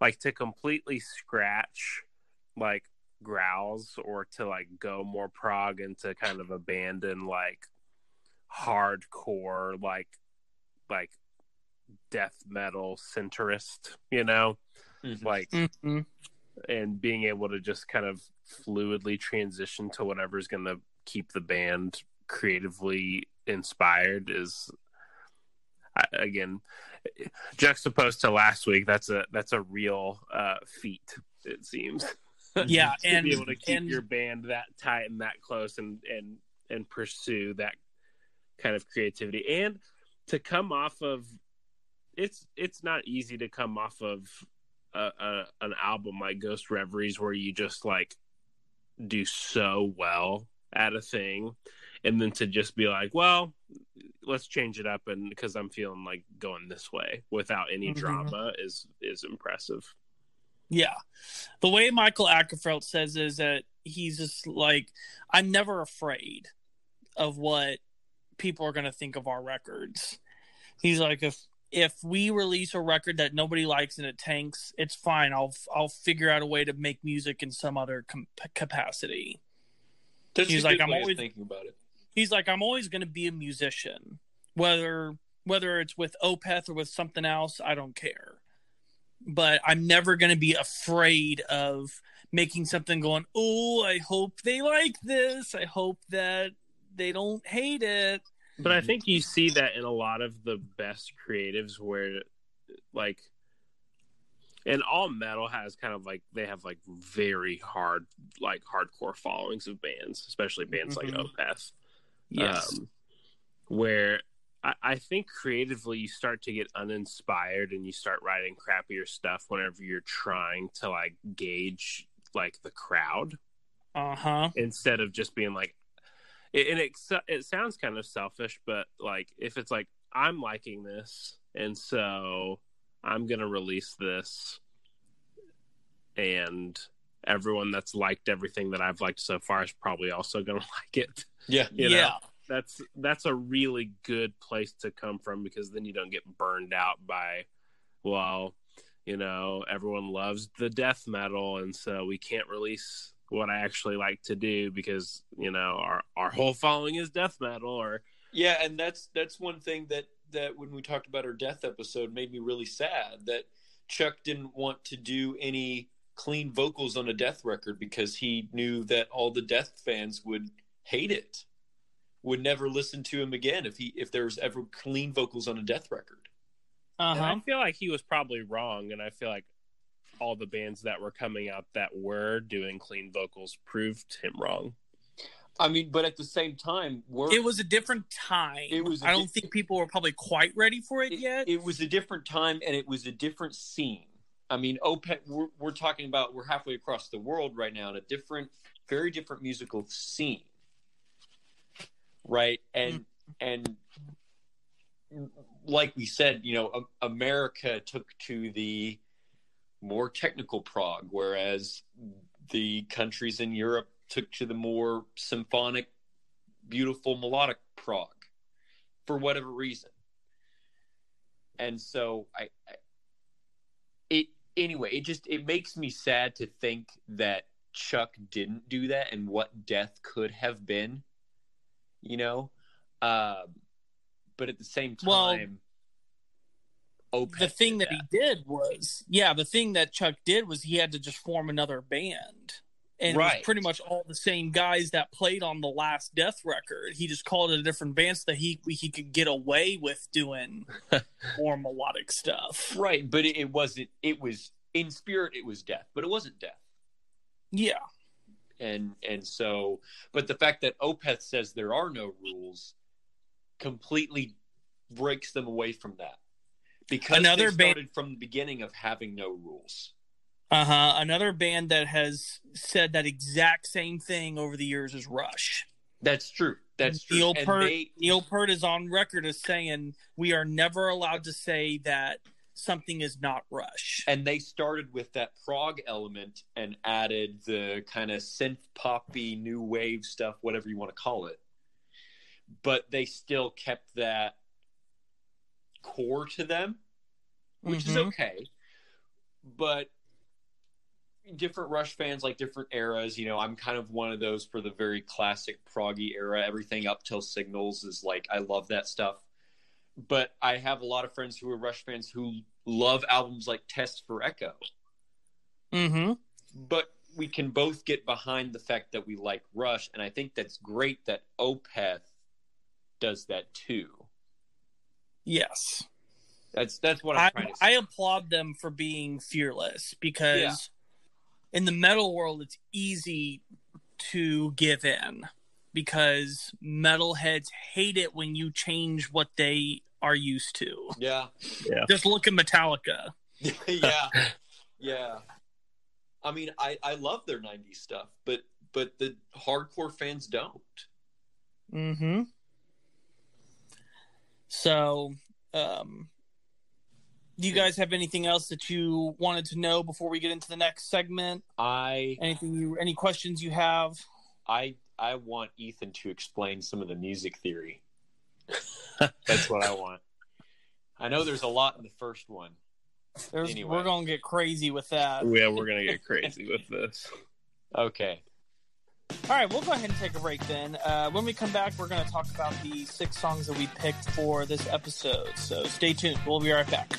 like to completely scratch like growls or to like go more prog and to kind of abandon like hardcore like like death metal centrist you know mm-hmm. like mm-hmm. and being able to just kind of fluidly transition to whatever's going to keep the band creatively inspired is again juxtaposed to last week that's a that's a real uh feat it seems yeah and be able to keep and, your band that tight and that close and and and pursue that kind of creativity and to come off of it's it's not easy to come off of a, a, an album like Ghost Reveries where you just like do so well at a thing and then to just be like well let's change it up and because i'm feeling like going this way without any mm-hmm. drama is is impressive. Yeah. The way michael Åkerfeldt says is that he's just like i'm never afraid of what people are going to think of our records. He's like if if we release a record that nobody likes and it tanks it's fine i'll i'll figure out a way to make music in some other com- capacity that's he's like, I'm always thinking about it. He's like, I'm always going to be a musician, whether whether it's with Opeth or with something else. I don't care, but I'm never going to be afraid of making something going. Oh, I hope they like this. I hope that they don't hate it. But I think you see that in a lot of the best creatives where, like, and all metal has kind of like they have like very hard like hardcore followings of bands especially bands mm-hmm. like opeth. Yes. Um, where I, I, think creatively you start to get uninspired and you start writing crappier stuff whenever you're trying to like gauge like the crowd uh-huh. instead of just being like and it, it sounds kind of selfish but like if it's like i'm liking this and so I'm going to release this and everyone that's liked everything that I've liked so far is probably also going to like it. Yeah. You know? Yeah. That's that's a really good place to come from because then you don't get burned out by well, you know, everyone loves the death metal and so we can't release what I actually like to do because, you know, our our whole following is death metal or Yeah, and that's that's one thing that that when we talked about our death episode made me really sad that Chuck didn't want to do any clean vocals on a death record because he knew that all the death fans would hate it would never listen to him again if he if there was ever clean vocals on a death record uh-huh. i feel like he was probably wrong and i feel like all the bands that were coming out that were doing clean vocals proved him wrong I mean, but at the same time, it was a different time. It was. I don't di- think people were probably quite ready for it, it, yet. It was a different time, and it was a different scene. I mean, Opeth. We're, we're talking about we're halfway across the world right now in a different, very different musical scene, right? And mm-hmm. and like we said, you know, America took to the more technical prog, whereas the countries in Europe took to the more symphonic, beautiful melodic prog for whatever reason. And so I, I it anyway, it just it makes me sad to think that Chuck didn't do that and what death could have been, you know. Um, but at the same time, well, the thing that. that he did was, yeah, the thing that Chuck did was he had to just form another band and right. it was pretty much all the same guys that played on the last Death record. He just called it a different band so that he he could get away with doing more melodic stuff. Right, but it, it wasn't. It was in spirit. It was Death, but it wasn't Death. Yeah, and and so, but the fact that Opeth says there are no rules completely breaks them away from that because Another they started band- from the beginning of having no rules. Uh huh. Another band that has said that exact same thing over the years is Rush. That's true. That's true. Neil Peart, they... Neil Peart is on record as saying we are never allowed to say that something is not Rush. And they started with that prog element and added the kind of synth poppy new wave stuff, whatever you want to call it. But they still kept that core to them, which mm-hmm. is okay. But different Rush fans like different eras. You know, I'm kind of one of those for the very classic proggy era. Everything up till Signals is like I love that stuff. But I have a lot of friends who are Rush fans who love albums like Test for Echo. Mm-hmm. But we can both get behind the fact that we like Rush, and I think that's great that Opeth does that too. Yes. That's that's what I'm I, trying to say. I applaud them for being fearless because yeah. in the metal world it's easy to give in because metalheads hate it when you change what they are used to. Yeah. Yeah. Just look at Metallica. yeah. Yeah. I mean, I I love their 90s stuff, but but the hardcore fans don't. Mhm. So, um do you guys have anything else that you wanted to know before we get into the next segment? I anything you any questions you have? I I want Ethan to explain some of the music theory. That's what I want. I know there's a lot in the first one. Anyway. We're gonna get crazy with that. Yeah, we're gonna get crazy with this. Okay. All right, we'll go ahead and take a break then. Uh, when we come back, we're going to talk about the six songs that we picked for this episode. So stay tuned. We'll be right back.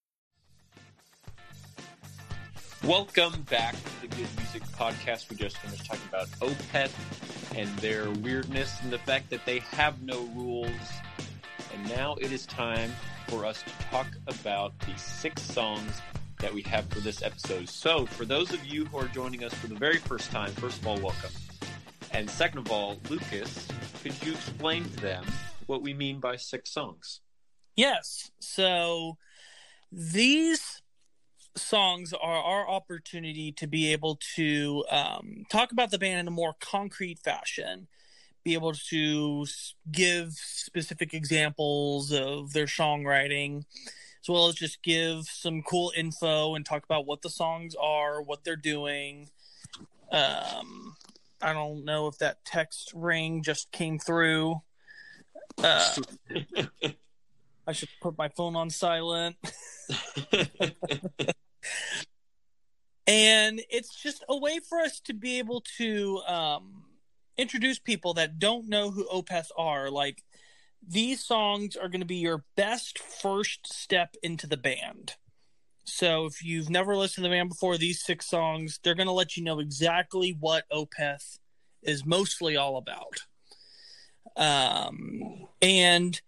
Welcome back to the Good Music Podcast. We just finished talking about Opeth and their weirdness and the fact that they have no rules. And now it is time for us to talk about the six songs that we have for this episode. So, for those of you who are joining us for the very first time, first of all, welcome. And second of all, Lucas, could you explain to them what we mean by six songs? Yes. So, these songs are our opportunity to be able to um, talk about the band in a more concrete fashion be able to give specific examples of their songwriting as well as just give some cool info and talk about what the songs are what they're doing. Um, i don't know if that text ring just came through. Uh, I should put my phone on silent. and it's just a way for us to be able to um, introduce people that don't know who Opeth are. Like these songs are going to be your best first step into the band. So if you've never listened to the band before, these six songs, they're going to let you know exactly what Opeth is mostly all about. Um, and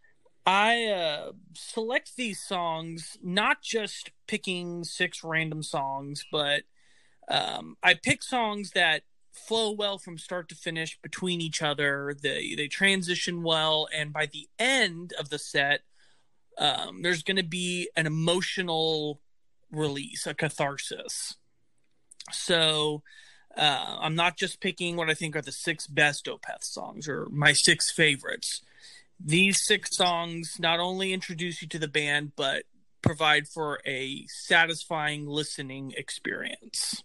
I uh, select these songs not just picking six random songs, but um, I pick songs that flow well from start to finish between each other. They they transition well, and by the end of the set, um, there's going to be an emotional release, a catharsis. So uh, I'm not just picking what I think are the six best Opeth songs or my six favorites these six songs not only introduce you to the band, but provide for a satisfying listening experience.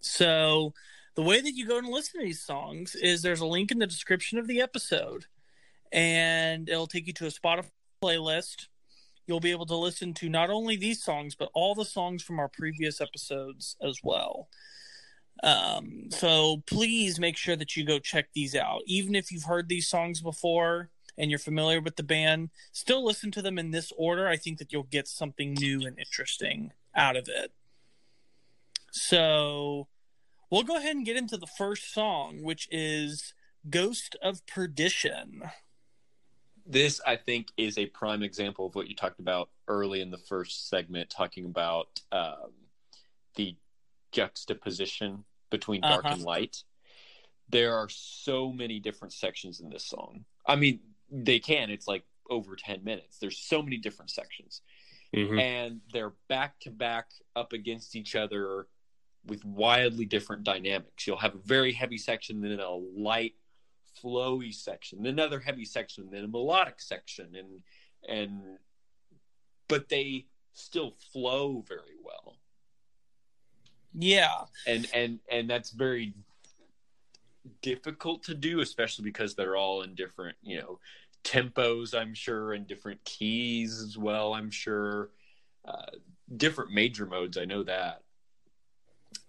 So, the way that you go and listen to these songs is there's a link in the description of the episode, and it'll take you to a Spotify playlist. You'll be able to listen to not only these songs, but all the songs from our previous episodes as well. Um, so please make sure that you go check these out. Even if you've heard these songs before, and you're familiar with the band, still listen to them in this order. I think that you'll get something new and interesting out of it. So we'll go ahead and get into the first song, which is Ghost of Perdition. This, I think, is a prime example of what you talked about early in the first segment, talking about um, the juxtaposition between dark uh-huh. and light. There are so many different sections in this song. I mean, they can. It's like over 10 minutes. There's so many different sections. Mm-hmm. And they're back to back up against each other with wildly different dynamics. You'll have a very heavy section, then a light, flowy section, then another heavy section, then a melodic section, and and but they still flow very well. Yeah, and and and that's very difficult to do, especially because they're all in different, you know, tempos. I'm sure, and different keys as well. I'm sure, uh, different major modes. I know that.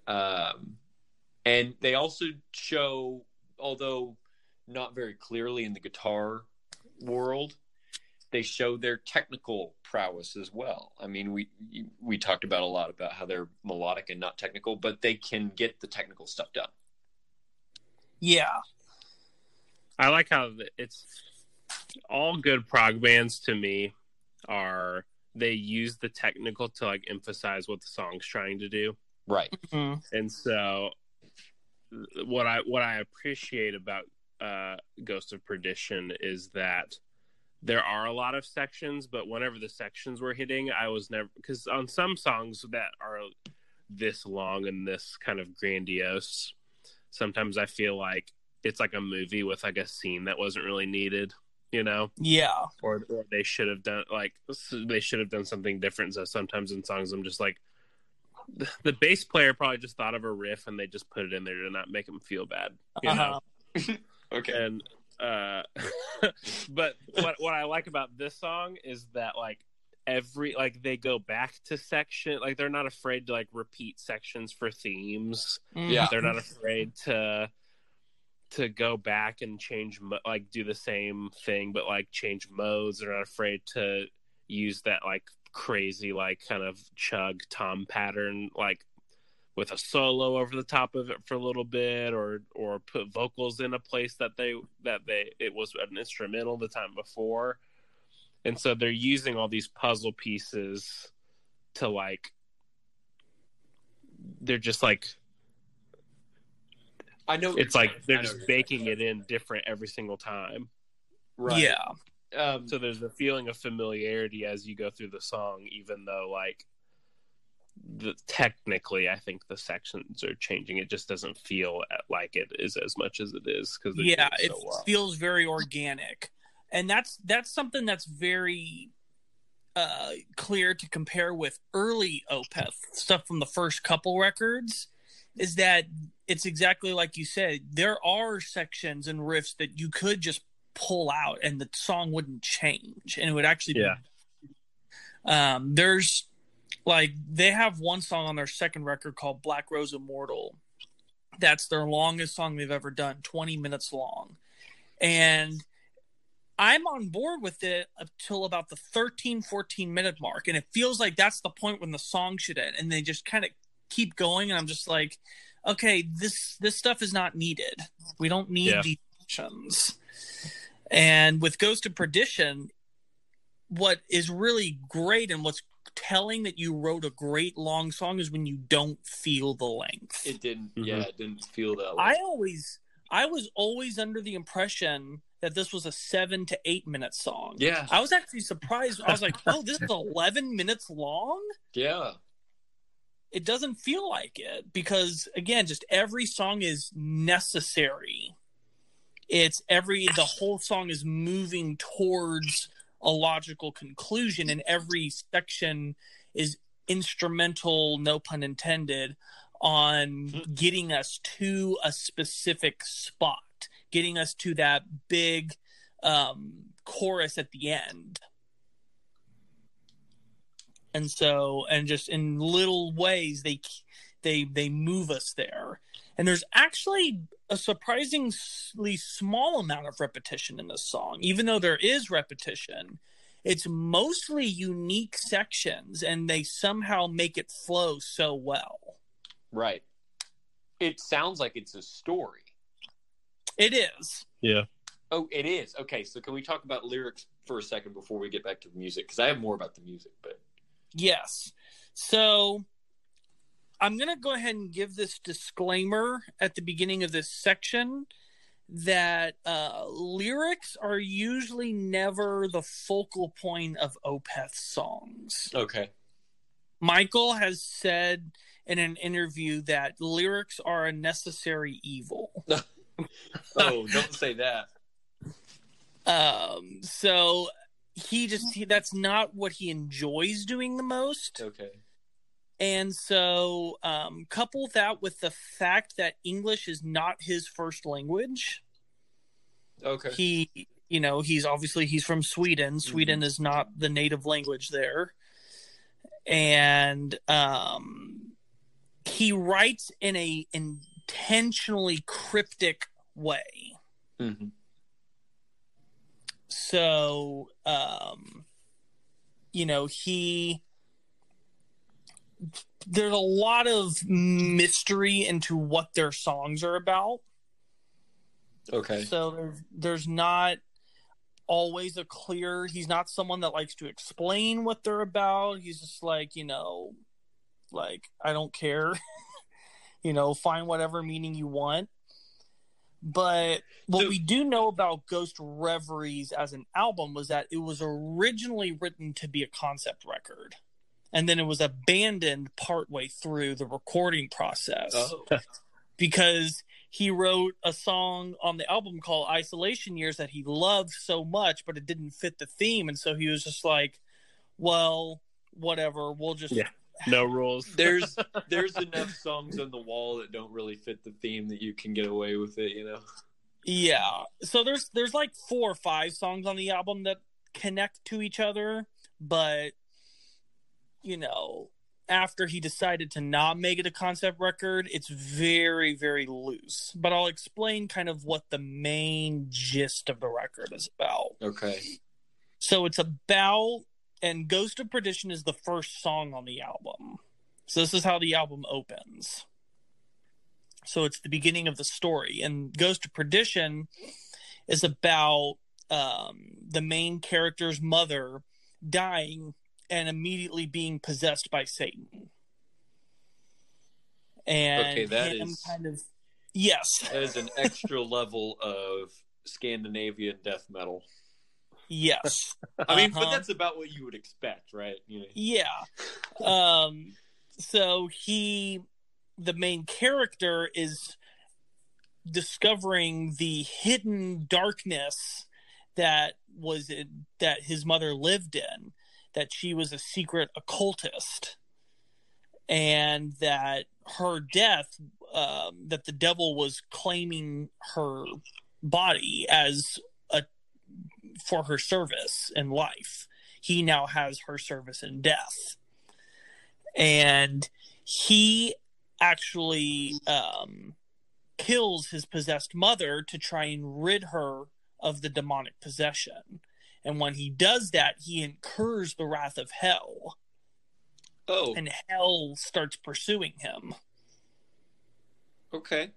Um, and they also show, although not very clearly in the guitar world, they show their technical prowess as well. I mean, we we talked about a lot about how they're melodic and not technical, but they can get the technical stuff done. Yeah, I like how it's all good prog bands to me are they use the technical to like emphasize what the song's trying to do. Right. Mm-hmm. And so what I what I appreciate about uh Ghost of Perdition is that there are a lot of sections, but whenever the sections were hitting, I was never because on some songs that are this long and this kind of grandiose, sometimes I feel like it's like a movie with like a scene that wasn't really needed, you know? Yeah. Or, or they should have done like they should have done something different. So sometimes in songs, I'm just like, the, the bass player probably just thought of a riff and they just put it in there to not make him feel bad. You uh-huh. know? okay. And uh but what what I like about this song is that like every like they go back to section like they're not afraid to like repeat sections for themes. Mm. Yeah. They're not afraid to to go back and change like do the same thing but like change modes they're not afraid to use that like crazy like kind of chug tom pattern like with a solo over the top of it for a little bit or or put vocals in a place that they that they it was an instrumental the time before and so they're using all these puzzle pieces to like they're just like I know it's like they're just baking it in different every single time. Right. Yeah. Um, so there's a feeling of familiarity as you go through the song, even though like the, technically I think the sections are changing. It just doesn't feel like it is as much as it is because yeah, so it well. feels very organic, and that's that's something that's very uh, clear to compare with early Opeth stuff from the first couple records. Is that it's exactly like you said. There are sections and riffs that you could just pull out and the song wouldn't change and it would actually yeah. Be, um, there's like they have one song on their second record called Black Rose Immortal. That's their longest song they've ever done, 20 minutes long. And I'm on board with it until about the 13, 14 minute mark. And it feels like that's the point when the song should end. And they just kind of keep going. And I'm just like, okay, this this stuff is not needed. We don't need yeah. these options. And with Ghost of Perdition, what is really great and what's telling that you wrote a great long song is when you don't feel the length. It didn't. Mm-hmm. Yeah, it didn't feel that. I always, I was always under the impression that this was a seven to eight minute song. Yeah, I was actually surprised. I was like, oh, this is eleven minutes long. Yeah, it doesn't feel like it because again just every song is necessary it's every the whole song is moving towards a logical conclusion and every section is instrumental no pun intended on hmm. getting us to a specific spot getting us to that big um, chorus at the end. And so and just in little ways they they they move us there. And there's actually a surprisingly small amount of repetition in this song. Even though there is repetition it's mostly unique sections and they somehow make it flow so well. Right. It sounds like it's a story It is. Yeah. Oh, it is. Okay, so can we talk about lyrics for a second before we get back to the music? Because I have more about the music, but yes. So I'm going to go ahead and give this disclaimer at the beginning of this section that uh, lyrics are usually never the focal point of Opeth's songs. Okay. Michael has said in an interview that lyrics are a necessary evil. oh, don't say that. Um, so he just he, that's not what he enjoys doing the most. Okay. And so, um, couple that with the fact that English is not his first language. Okay. He, you know, he's obviously he's from Sweden. Sweden mm-hmm. is not the native language there, and um, he writes in a intentionally cryptic way. Mm-hmm. So, um, you know, he there's a lot of mystery into what their songs are about. Okay. So there's there's not always a clear he's not someone that likes to explain what they're about. He's just like, you know, like I don't care. you know, find whatever meaning you want. But what so, we do know about Ghost Reveries as an album was that it was originally written to be a concept record and then it was abandoned partway through the recording process oh. because he wrote a song on the album called Isolation Years that he loved so much, but it didn't fit the theme. And so he was just like, well, whatever, we'll just. Yeah. No rules. there's there's enough songs on the wall that don't really fit the theme that you can get away with it, you know. Yeah. So there's there's like four or five songs on the album that connect to each other, but you know, after he decided to not make it a concept record, it's very, very loose. But I'll explain kind of what the main gist of the record is about. Okay. So it's about, and Ghost of Perdition is the first song on the album. So this is how the album opens. So it's the beginning of the story. And Ghost of Perdition is about um, the main character's mother dying and immediately being possessed by Satan. And okay, that is kind of yes, that is an extra level of Scandinavian death metal. Yes, I mean, uh-huh. but that's about what you would expect, right? You know? Yeah. Um. So he, the main character, is discovering the hidden darkness that was in, that his mother lived in that she was a secret occultist and that her death um, that the devil was claiming her body as for her service in life he now has her service in death and he actually um, kills his possessed mother to try and rid her of the demonic possession and when he does that, he incurs the wrath of hell. Oh. And hell starts pursuing him. Okay.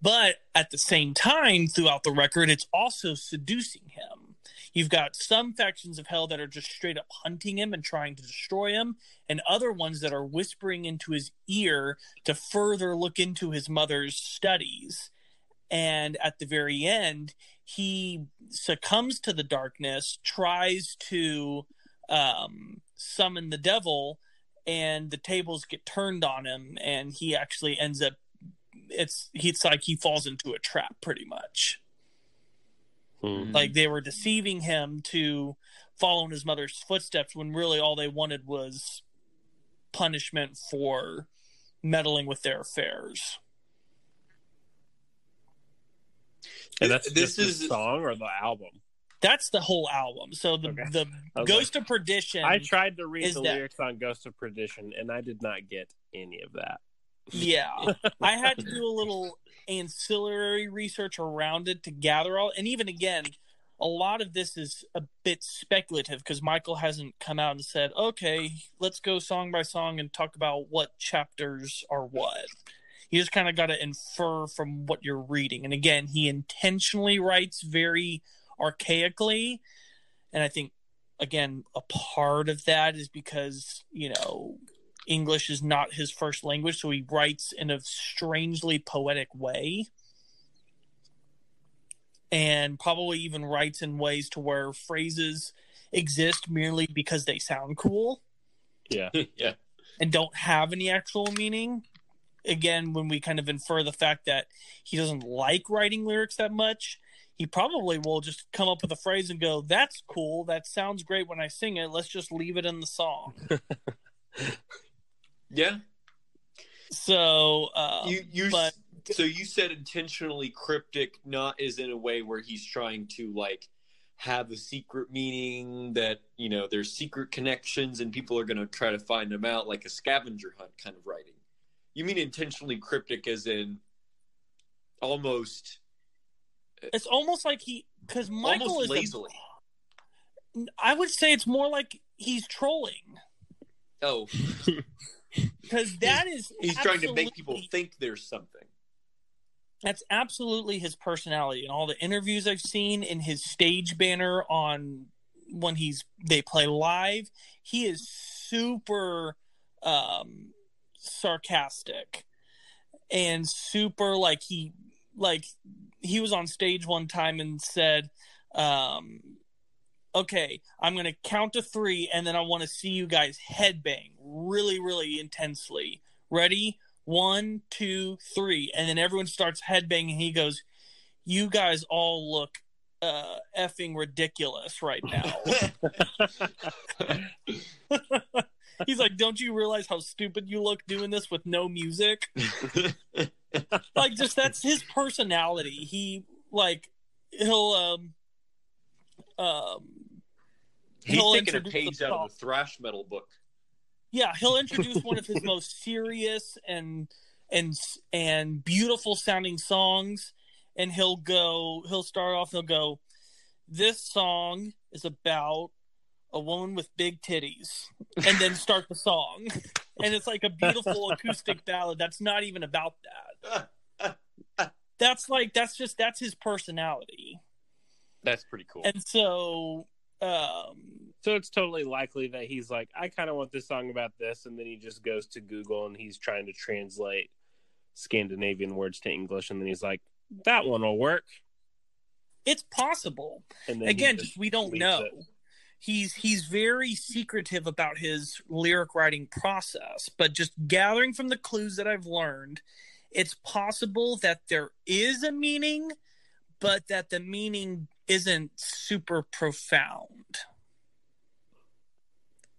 But at the same time, throughout the record, it's also seducing him. You've got some factions of hell that are just straight up hunting him and trying to destroy him, and other ones that are whispering into his ear to further look into his mother's studies. And at the very end, he succumbs to the darkness, tries to um, summon the devil, and the tables get turned on him, and he actually ends up. It's it's like he falls into a trap, pretty much. Mm-hmm. Like they were deceiving him to follow in his mother's footsteps, when really all they wanted was punishment for meddling with their affairs. And that's this is the song or the album. That's the whole album. So the okay. the Ghost like, of Perdition. I tried to read the that, lyrics on Ghost of Perdition, and I did not get any of that. Yeah, I had to do a little ancillary research around it to gather all. And even again, a lot of this is a bit speculative because Michael hasn't come out and said, "Okay, let's go song by song and talk about what chapters are what." You just kind of got to infer from what you're reading. And again, he intentionally writes very archaically. And I think, again, a part of that is because, you know, English is not his first language. So he writes in a strangely poetic way. And probably even writes in ways to where phrases exist merely because they sound cool. Yeah. yeah. And don't have any actual meaning again, when we kind of infer the fact that he doesn't like writing lyrics that much, he probably will just come up with a phrase and go, "That's cool. That sounds great when I sing it. Let's just leave it in the song." yeah. So um, you you but, so you said intentionally cryptic, not as in a way where he's trying to like have a secret meaning that you know there's secret connections and people are going to try to find them out, like a scavenger hunt kind of writing. You mean intentionally cryptic, as in almost? It's almost like he because Michael is lazily. A, I would say it's more like he's trolling. Oh, because that is he's trying to make people think there's something. That's absolutely his personality. In all the interviews I've seen, in his stage banner on when he's they play live, he is super um sarcastic and super like he like he was on stage one time and said um okay i'm gonna count to three and then i want to see you guys headbang really really intensely. Ready? One two three. And then everyone starts headbanging. And he goes you guys all look uh effing ridiculous right now. He's like, "Don't you realize how stupid you look doing this with no music?" like, just that's his personality. He like he'll um um he's he'll taking a page out of the thrash metal book. Yeah, he'll introduce one of his most serious and and and beautiful sounding songs, and he'll go. He'll start off. He'll go. This song is about a woman with big titties and then start the song and it's like a beautiful acoustic ballad that's not even about that that's like that's just that's his personality that's pretty cool and so um so it's totally likely that he's like i kind of want this song about this and then he just goes to google and he's trying to translate scandinavian words to english and then he's like that one will work. It's possible. Again just, just we don't know it. he's he's very secretive about his lyric writing process but just gathering from the clues that i've learned it's possible that there is a meaning but that the meaning isn't super profound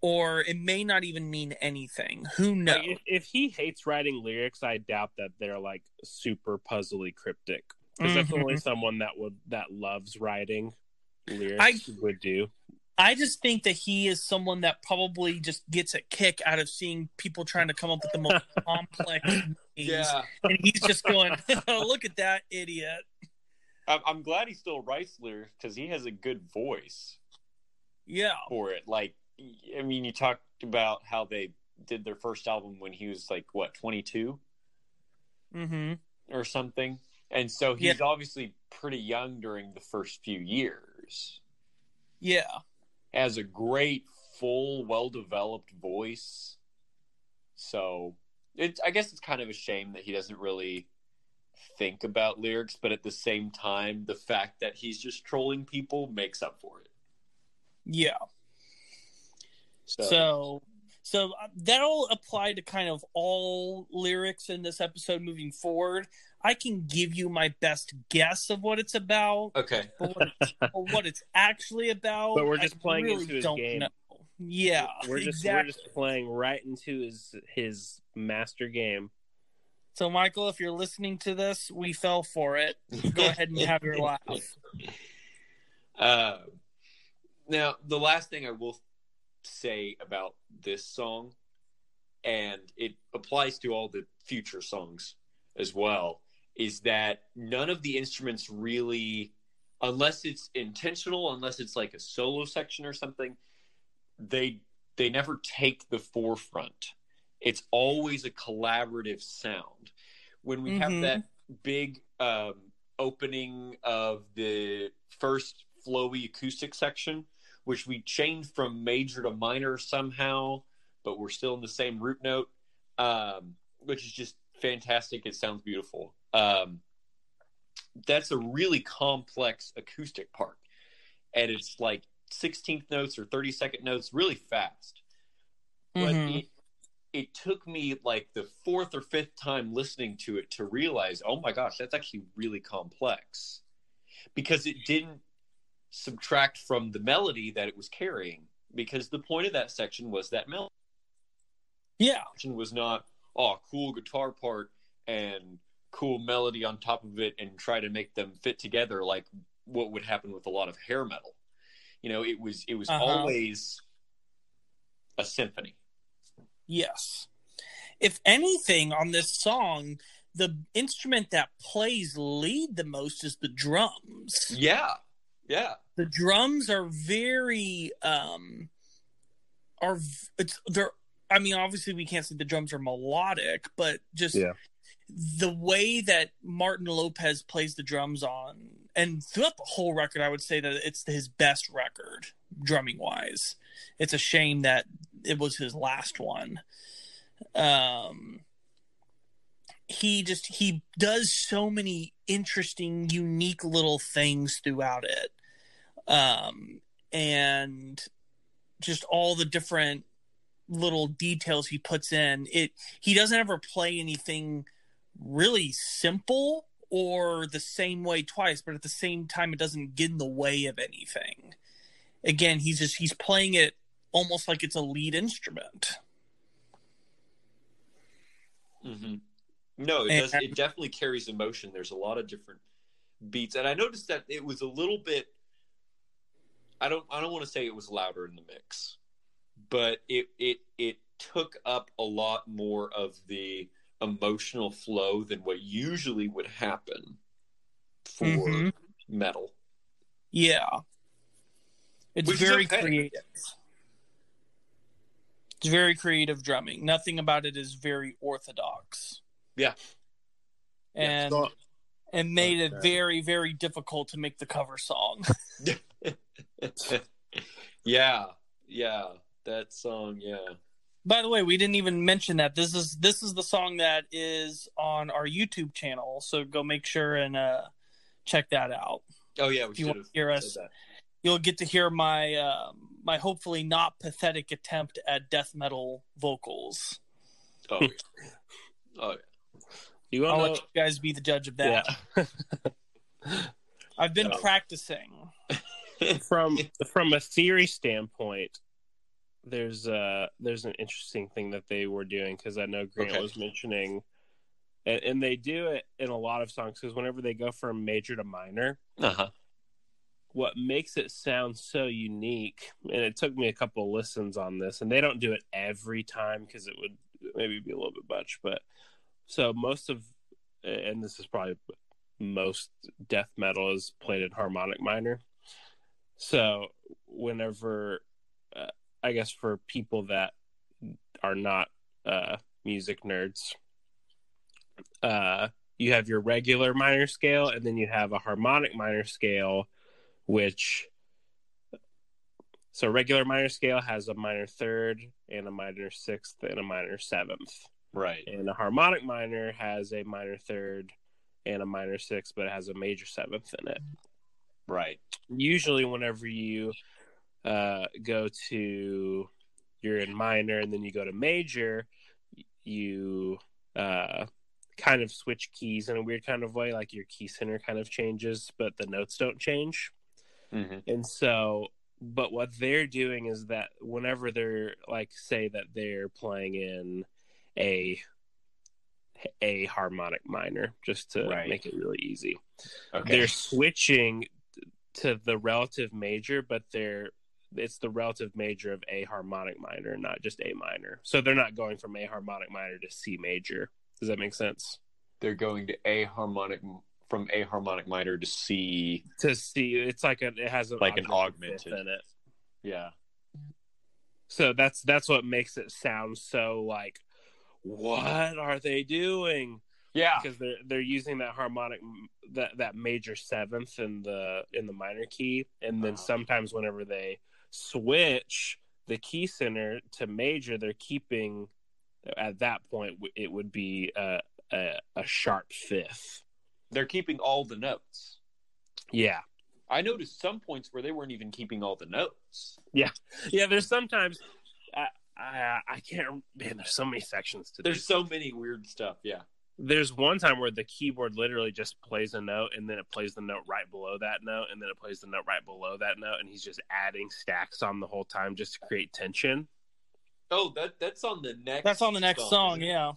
or it may not even mean anything who knows if, if he hates writing lyrics i doubt that they're like super puzzly cryptic because mm-hmm. that's only someone that would that loves writing lyrics I, would do I just think that he is someone that probably just gets a kick out of seeing people trying to come up with the most complex names. Yeah. And he's just going, oh, look at that idiot. I'm glad he still writes lyrics because he has a good voice. Yeah. For it. Like, I mean, you talked about how they did their first album when he was like, what, 22? Mm-hmm. Or something. And so he's yeah. obviously pretty young during the first few years. Yeah has a great, full, well developed voice. So it, I guess it's kind of a shame that he doesn't really think about lyrics, but at the same time, the fact that he's just trolling people makes up for it. Yeah. So, so, so uh, that'll apply to kind of all lyrics in this episode moving forward. I can give you my best guess of what it's about. Okay. but what it's, what it's actually about. But we're just I playing really into his don't game. Know. Yeah, we're just exactly. we're just playing right into his his master game. So, Michael, if you're listening to this, we fell for it. Go ahead and have your laugh. Uh, now, the last thing I will say about this song, and it applies to all the future songs as well, is that none of the instruments really, unless it's intentional, unless it's like a solo section or something, they they never take the forefront. It's always a collaborative sound, when we mm-hmm. have that big um, opening of the first flowy acoustic section, which we changed from major to minor somehow, but we're still in the same root note, um, which is just fantastic. It sounds beautiful. Um, that's a really complex acoustic part, and it's like 16th notes or 30 second notes really fast. But mm-hmm. it, it took me like the fourth or fifth time listening to it to realize, oh my gosh, that's actually really complex because it didn't subtract from the melody that it was carrying. Because the point of that section was that melody. Yeah. Was not, oh, cool guitar part and cool melody on top of it and try to make them fit together like what would happen with a lot of hair metal. You know, it was it was uh-huh. always a symphony. Yes. If anything on this song, the instrument that plays lead the most is the drums. Yeah. Yeah. The drums are very um are it's they're I mean obviously we can't say the drums are melodic, but just yeah. the way that Martin Lopez plays the drums on and throughout the whole record I would say that it's his best record drumming wise. It's a shame that it was his last one. Um, he just he does so many interesting, unique little things throughout it, um, and just all the different little details he puts in. It he doesn't ever play anything really simple or the same way twice, but at the same time, it doesn't get in the way of anything. Again, he's just he's playing it almost like it's a lead instrument. Mm-hmm. No, it does. It definitely carries emotion. There's a lot of different beats, and I noticed that it was a little bit. I don't. I don't want to say it was louder in the mix, but it it it took up a lot more of the emotional flow than what usually would happen for mm-hmm. metal. Yeah, it's Which very creative. It's very creative drumming. Nothing about it is very orthodox. Yeah. And yeah, and made it very, very difficult to make the cover song. yeah. Yeah. That song, yeah. By the way, we didn't even mention that. This is this is the song that is on our YouTube channel. So go make sure and uh check that out. Oh yeah, we if you want to hear us you'll get to hear my uh, my hopefully not pathetic attempt at death metal vocals. Oh, oh yeah. You I'll know... let you guys be the judge of that. Yeah. I've been no. practicing. from from a theory standpoint, there's uh there's an interesting thing that they were doing because I know Grant okay. was mentioning, and, and, they do it in a lot of songs because whenever they go from major to minor, uh-huh what makes it sound so unique and it took me a couple of listens on this and they don't do it every time because it would maybe be a little bit much but so most of and this is probably most death metal is played in harmonic minor. So whenever uh, i guess for people that are not uh, music nerds uh, you have your regular minor scale and then you have a harmonic minor scale which so regular minor scale has a minor third and a minor sixth and a minor seventh. Right. And a harmonic minor has a minor third and a minor sixth, but it has a major seventh in it. Right. Usually, whenever you uh, go to you're in minor and then you go to major, you uh, kind of switch keys in a weird kind of way, like your key center kind of changes, but the notes don't change. Mm-hmm. And so, but what they're doing is that whenever they're like, say that they're playing in a a harmonic minor, just to right. make it really easy, okay. they're switching to the relative major, but they're it's the relative major of a harmonic minor, not just a minor. So they're not going from a harmonic minor to C major. Does that make sense? They're going to a harmonic from a harmonic minor to C to C. It's like a it has a, like an augmented in it. Yeah. So that's that's what makes it sound so like what are they doing? Yeah, because they're they're using that harmonic that that major seventh in the in the minor key, and then Uh-huh. sometimes whenever they switch the key center to major, they're keeping at that point it would be a a, a sharp fifth. They're keeping all the notes. Yeah, I noticed some points where they weren't even keeping all the notes. yeah. Yeah. There's sometimes I I, I can't. Man, there's so many sections to There's this. so many weird stuff. Yeah. There's one time where the keyboard literally just plays a note and then it plays the note right below that note and then it plays the note right below that note and he's just adding stacks on the whole time just to create tension. Oh, that that's on the next. That's on the next song, yeah.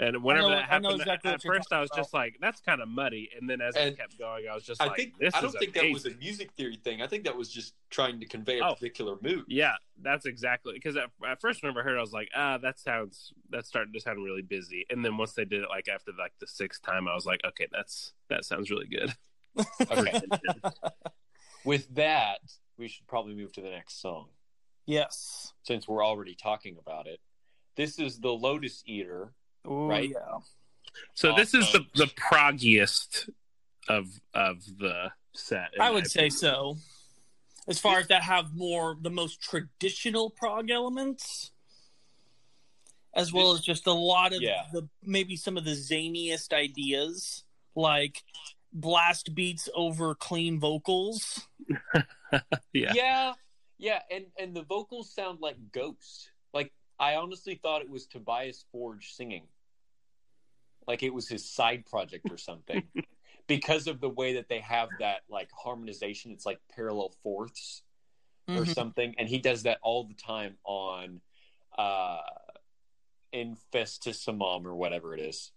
And whenever know- that I happened, exactly at what first I was talking just like, "That's kind of muddy," and then as And it kept going, I was just I like, think "This I don't is think that was a music theory thing. I think that was just trying to convey a Oh. particular mood. Yeah, that's exactly because at, at first whenever I heard, it, I was like, "Ah, that sounds that's starting to sound really busy." And then once they did it, like after like the sixth time, I was like, "Okay, that's that sounds really good." Okay. With that, we should probably move to the next song Yes. since we're already talking about it. This is the Lotus Eater. Ooh, Right. Yeah. So this is the the proggiest of of the set. I would say so. As far as that have more the most traditional prog elements, as well as just a lot of Yeah. the maybe some of the zaniest ideas, like blast beats over clean vocals. Yeah. yeah, yeah, and and the vocals sound like ghosts. Like I honestly thought it was Tobias Forge singing, like it was his side project or something, because of the way that they have that like harmonization. It's like parallel fourths or Mhm. something, and he does that all the time on uh Infestissumam or whatever it is.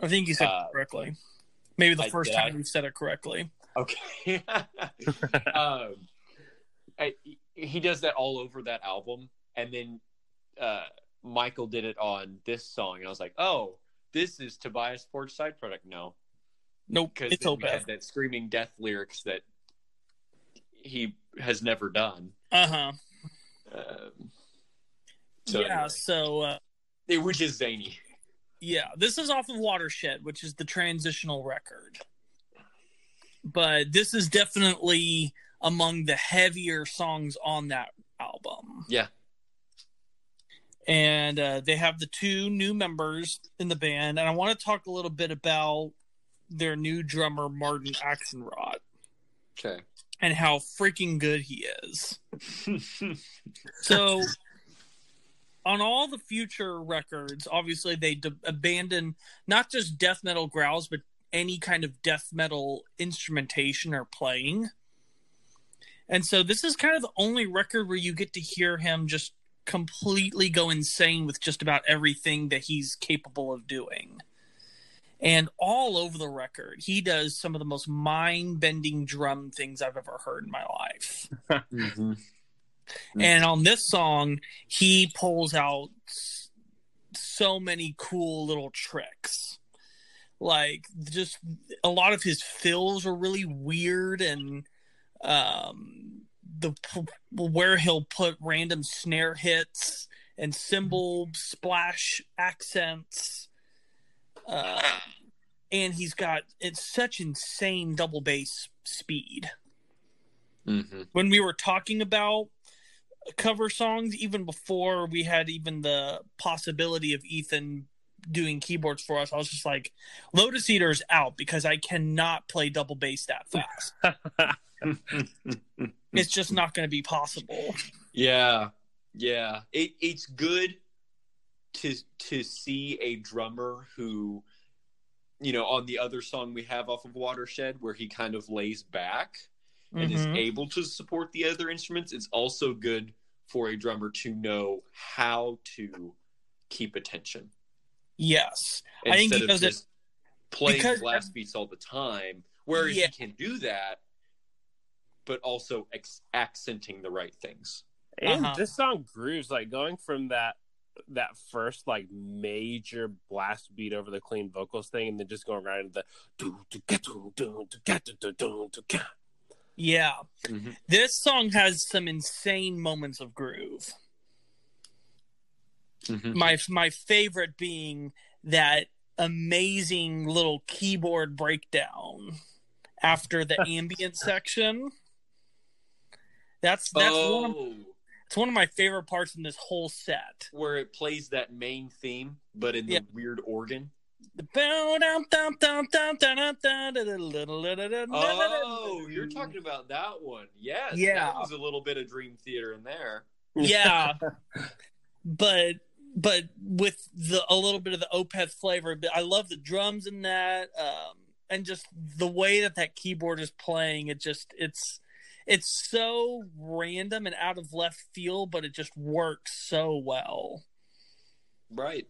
I think you said Uh, it correctly. Maybe the I- first did I? time you said it correctly. Okay. um, I, he does that all over that album, and then uh, Michael did it on this song, and I was like, "Oh, this is Tobias Forge's side product." No, Nope, because it's we had that screaming death lyrics that he has never done. Uh huh. Um, so yeah. anyway. So uh, It- which is zany. Yeah, this is off of Watershed, which is the transitional record. But this is definitely among the heavier songs on that album. Yeah. And uh, they have the two new members in the band. And I want to talk a little bit about their new drummer, Martin Axenrot, Okay. and how freaking good he is. So, on all the future records, obviously they d- abandon not just death metal growls, but any kind of death metal instrumentation or playing. And so, this is kind of the only record where you get to hear him just completely go insane with just about everything that he's capable of doing. And all over the record, he does some of the most mind bending drum things I've ever heard in my life. Mhm. And on this song, he pulls out so many cool little tricks. Like just a lot of his fills are really weird and um the where he'll put random snare hits and cymbal splash accents. Uh, and he's got it's such insane double bass speed Mhm. when we were talking about cover songs even before we had even the possibility of Ethan doing keyboards for us I was just like Lotus Eater is out because I cannot play double bass that fast it's just not going to be possible Yeah, yeah. It it's good to to see a drummer who, you know, on the other song we have off of Watershed, where he kind of lays back and is Mhm. able to support the other instruments. It's also good for a drummer to know how to keep attention yes I think he instead of does it just playing because- blast beats all the time. Whereas Yeah. he can do that, but also ex- accenting the right things. And Uh-huh. this song grooves like going from that that first like major blast beat over the clean vocals thing, and then just going right into the do do ga do do do ga do do do do ga. yeah Mhm. this song has some insane moments of groove Mhm. my my favorite being that amazing little keyboard breakdown after the ambient section. That's that's oh, one of, it's one of my favorite parts in this whole set. where it plays that main theme, but in the Yeah. weird organ. Oh, you're talking about that one. Yes. Yeah. That was a little bit of Dream Theater in there. yeah but but with the a little bit of the opeth flavor but i love the drums in that um and just the way that that keyboard is playing it just it's it's so random and out of left field but it just works so well Right.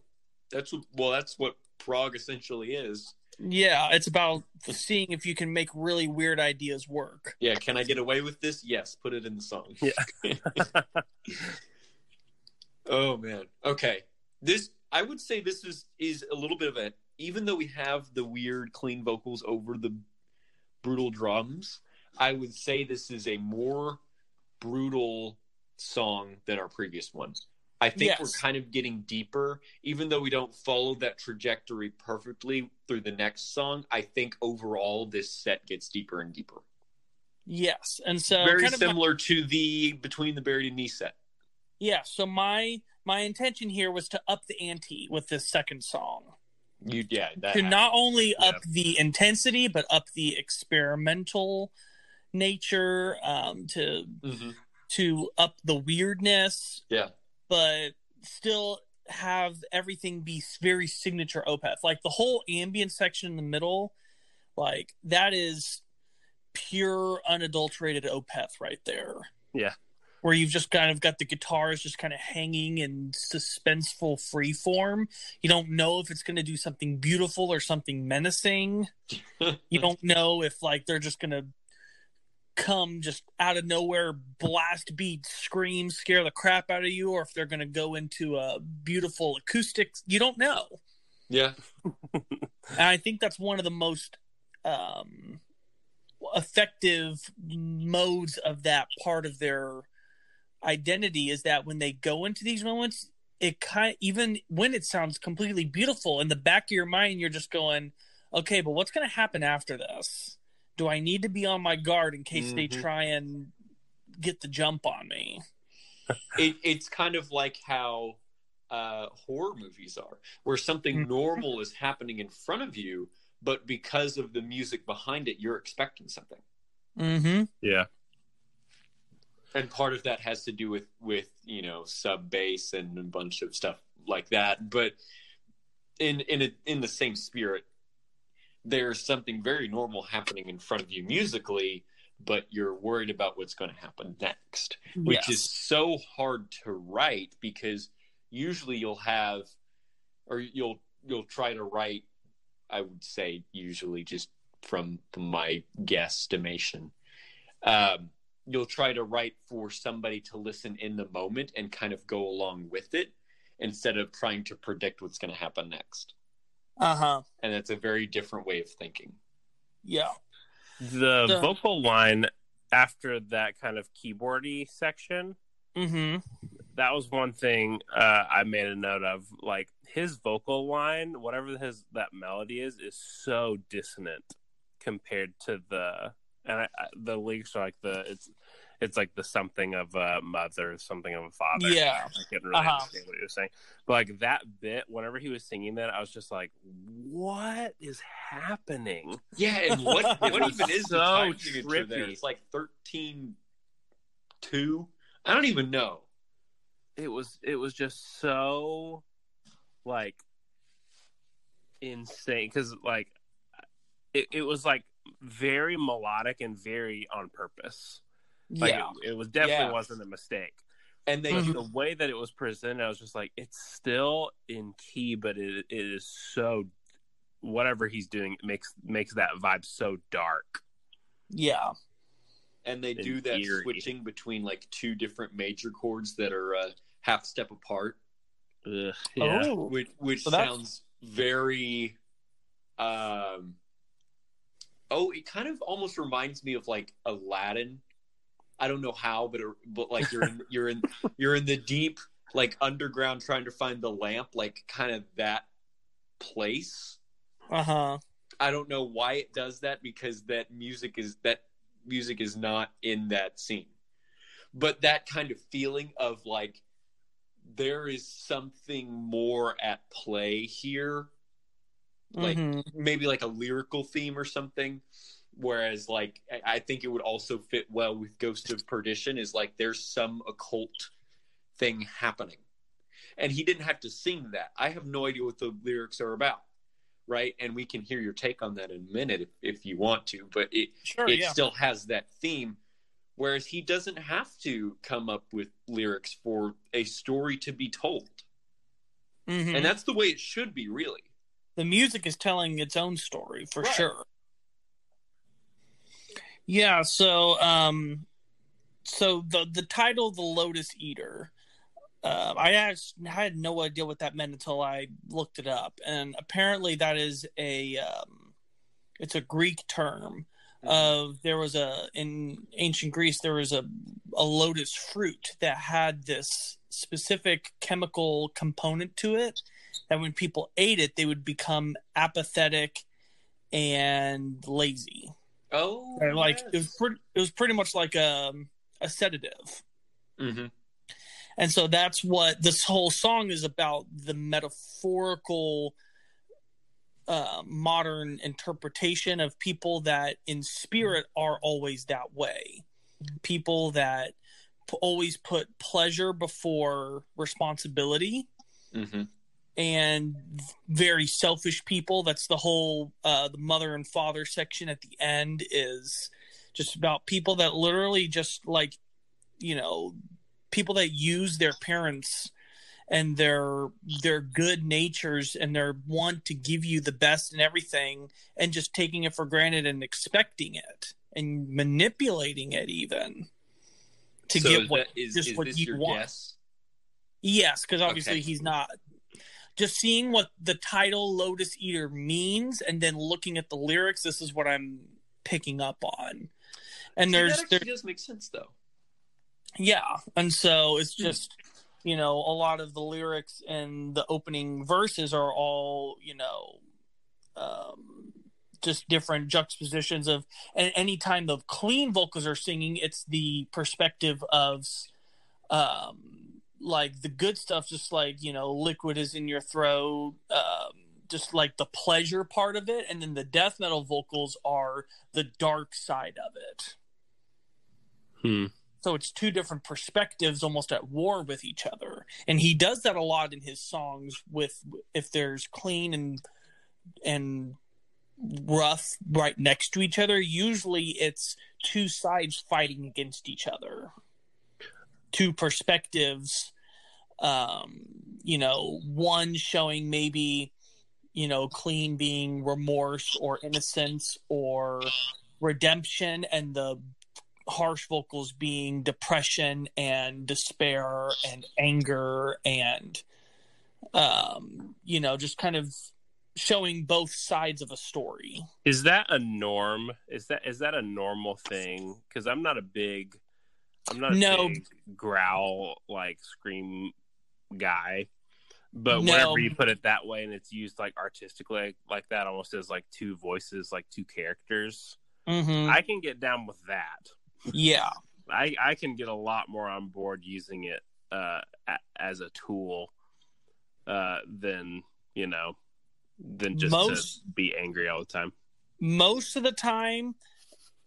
That's what, well, that's what prog essentially is. yeah it's about seeing if you can make really weird ideas work Yeah. Can I get away with this? Yes. Put it in the song. Yeah. oh man. Okay. This I would say this is is a little bit of a even though we have the weird clean vocals over the brutal drums, I would say this is a more brutal song than our previous one. I think Yes. we're kind of getting deeper, even though we don't follow that trajectory perfectly through the next song. I think overall this set gets deeper and deeper. yes and so Very kind of my- similar to the Between the Buried and Me set. yeah so my my intention here was to up the ante with this second song You yeah, that to not only Yeah. up the intensity but up the experimental nature um to Mhm. to up the weirdness Yeah. but still have everything be very signature opeth like the whole ambient section in the middle like that is pure unadulterated opeth right there Yeah. where you've just kind of got the guitars just kind of hanging in suspenseful free form you don't know if it's going to do something beautiful or something menacing you don't know if like they're just gonna come just out of nowhere blast beat scream scare the crap out of you or if they're gonna go into a beautiful acoustics you don't know Yeah. and i think that's one of the most um effective modes of that part of their identity is that when they go into these moments it kind of, even when it sounds completely beautiful in the back of your mind you're just going okay but what's going to happen after this do i need to be on my guard in case they Mhm. try and get the jump on me it, it's kind of like how uh, horror movies are, where something Mhm. normal is happening in front of you, but because of the music behind it, you're expecting something. mm-hmm Yeah. And part of that has to do with with you know sub bass and a bunch of stuff like that. But in in a, in the same spirit, there's something very normal happening in front of you musically, but you're worried about what's going to happen next. which is so hard to write because usually you'll have or you'll you'll try to write i would say usually just from my guesstimation um, you'll try to write for somebody to listen in the moment and kind of go along with it instead of trying to predict what's going to happen next uh-huh. And it's a very different way of thinking. Yeah. The, The- vocal line after that kind of keyboardy section, mm-hmm. that was one thing uh, I made a note of. Like his vocal line, whatever his that melody is, is so dissonant compared to the and I, I, the lyrics are like the it's it's like the something of a mother, something of a father. Yeah. I couldn't really Uh-huh. understand what he was saying, but like that bit, whenever he was singing that, I was just like, "What is happening?" yeah and what what even is the so time signature there trippy. it's like 13 2 i don't even know it was it was just so like insane because like it, it was like very melodic and very on purpose like yeah it, it was definitely Yeah. wasn't a mistake and they but do the way that it was presented i was just like it's still in key but it, it is so whatever he's doing makes makes that vibe so dark yeah and they and do that eerie. switching between like two different major chords that are uh, half step apart, Ugh, yeah oh which which So sounds very. Um, oh, it kind of almost reminds me of like Aladdin. I don't know how, but but like you're in you're in you're in the deep like underground trying to find the lamp, like kind of that place Uh-huh. I don't know why it does that because that music is that music is not in that scene. But that kind of feeling of like there is something more at play here. Like Mhm. maybe like a lyrical theme or something. Whereas like I- I think it would also fit well with Ghost of Perdition is like there's some occult thing happening. And he didn't have to sing that. I have no idea what the lyrics are about. Right. And we can hear your take on that in a minute if, if you want to, but it Sure, it yeah. still has that theme. Whereas he doesn't have to come up with lyrics for a story to be told. Mhm. And that's the way it should be, really. the music is telling its own story for Right. sure. Yeah, so um so the the title The Lotus Eater uh, I asked, I had no idea what that meant until I looked it up, and apparently that is a um, it's a Greek term of there was a in ancient Greece there was a a lotus fruit that had this specific chemical component to it that when people ate it they would become apathetic and lazy. Oh, Or like yes. it was pretty it was pretty much like a a sedative. Mhm. And so that's what this whole song is about the metaphorical uh, modern interpretation of people that in spirit are always that way. People that p- always put pleasure before responsibility Mhm. And very selfish people. That's the whole uh, the mother and father section at the end is just about people that literally just like you know people that use their parents and their their good natures and their want to give you the best and everything and just taking it for granted and expecting it and manipulating it even to So get what that- is- just is what you want. guess? Yes, because obviously Okay. he's not. Just seeing what the title Lotus Eater means and then looking at the lyrics, this is what I'm picking up on. And See, there's that there, does make sense though. yeah, and so it's Hmm. just you know a lot of the lyrics and the opening verses are all you know um, just different juxtapositions of and anytime the clean vocals are singing, it's the perspective of um, like the good stuff, just like you know, liquid is in your throat. Um, just like the pleasure part of it, and then the death metal vocals are the dark side of it. Hmm. So it's two different perspectives almost at war with each other. And he does that a lot in his songs with if there's clean and and rough right next to each other, usually it's two sides fighting against each other. Two perspectives um you know, one showing maybe you know, clean being remorse or innocence or redemption and the harsh vocals being depression and despair and anger and um you know just kind of showing both sides of a story Is that a norm? Is that is that a normal thing? Because I'm not a big, I'm not a No. big growl like scream guy. But No. whenever you put it that way and it's used like artistically like that, almost as like two voices, like two characters, mm-hmm. I can get down with that. yeah I I can get a lot more on board using it uh, as a tool uh, than you know than just Most- to be angry all the time. most of the time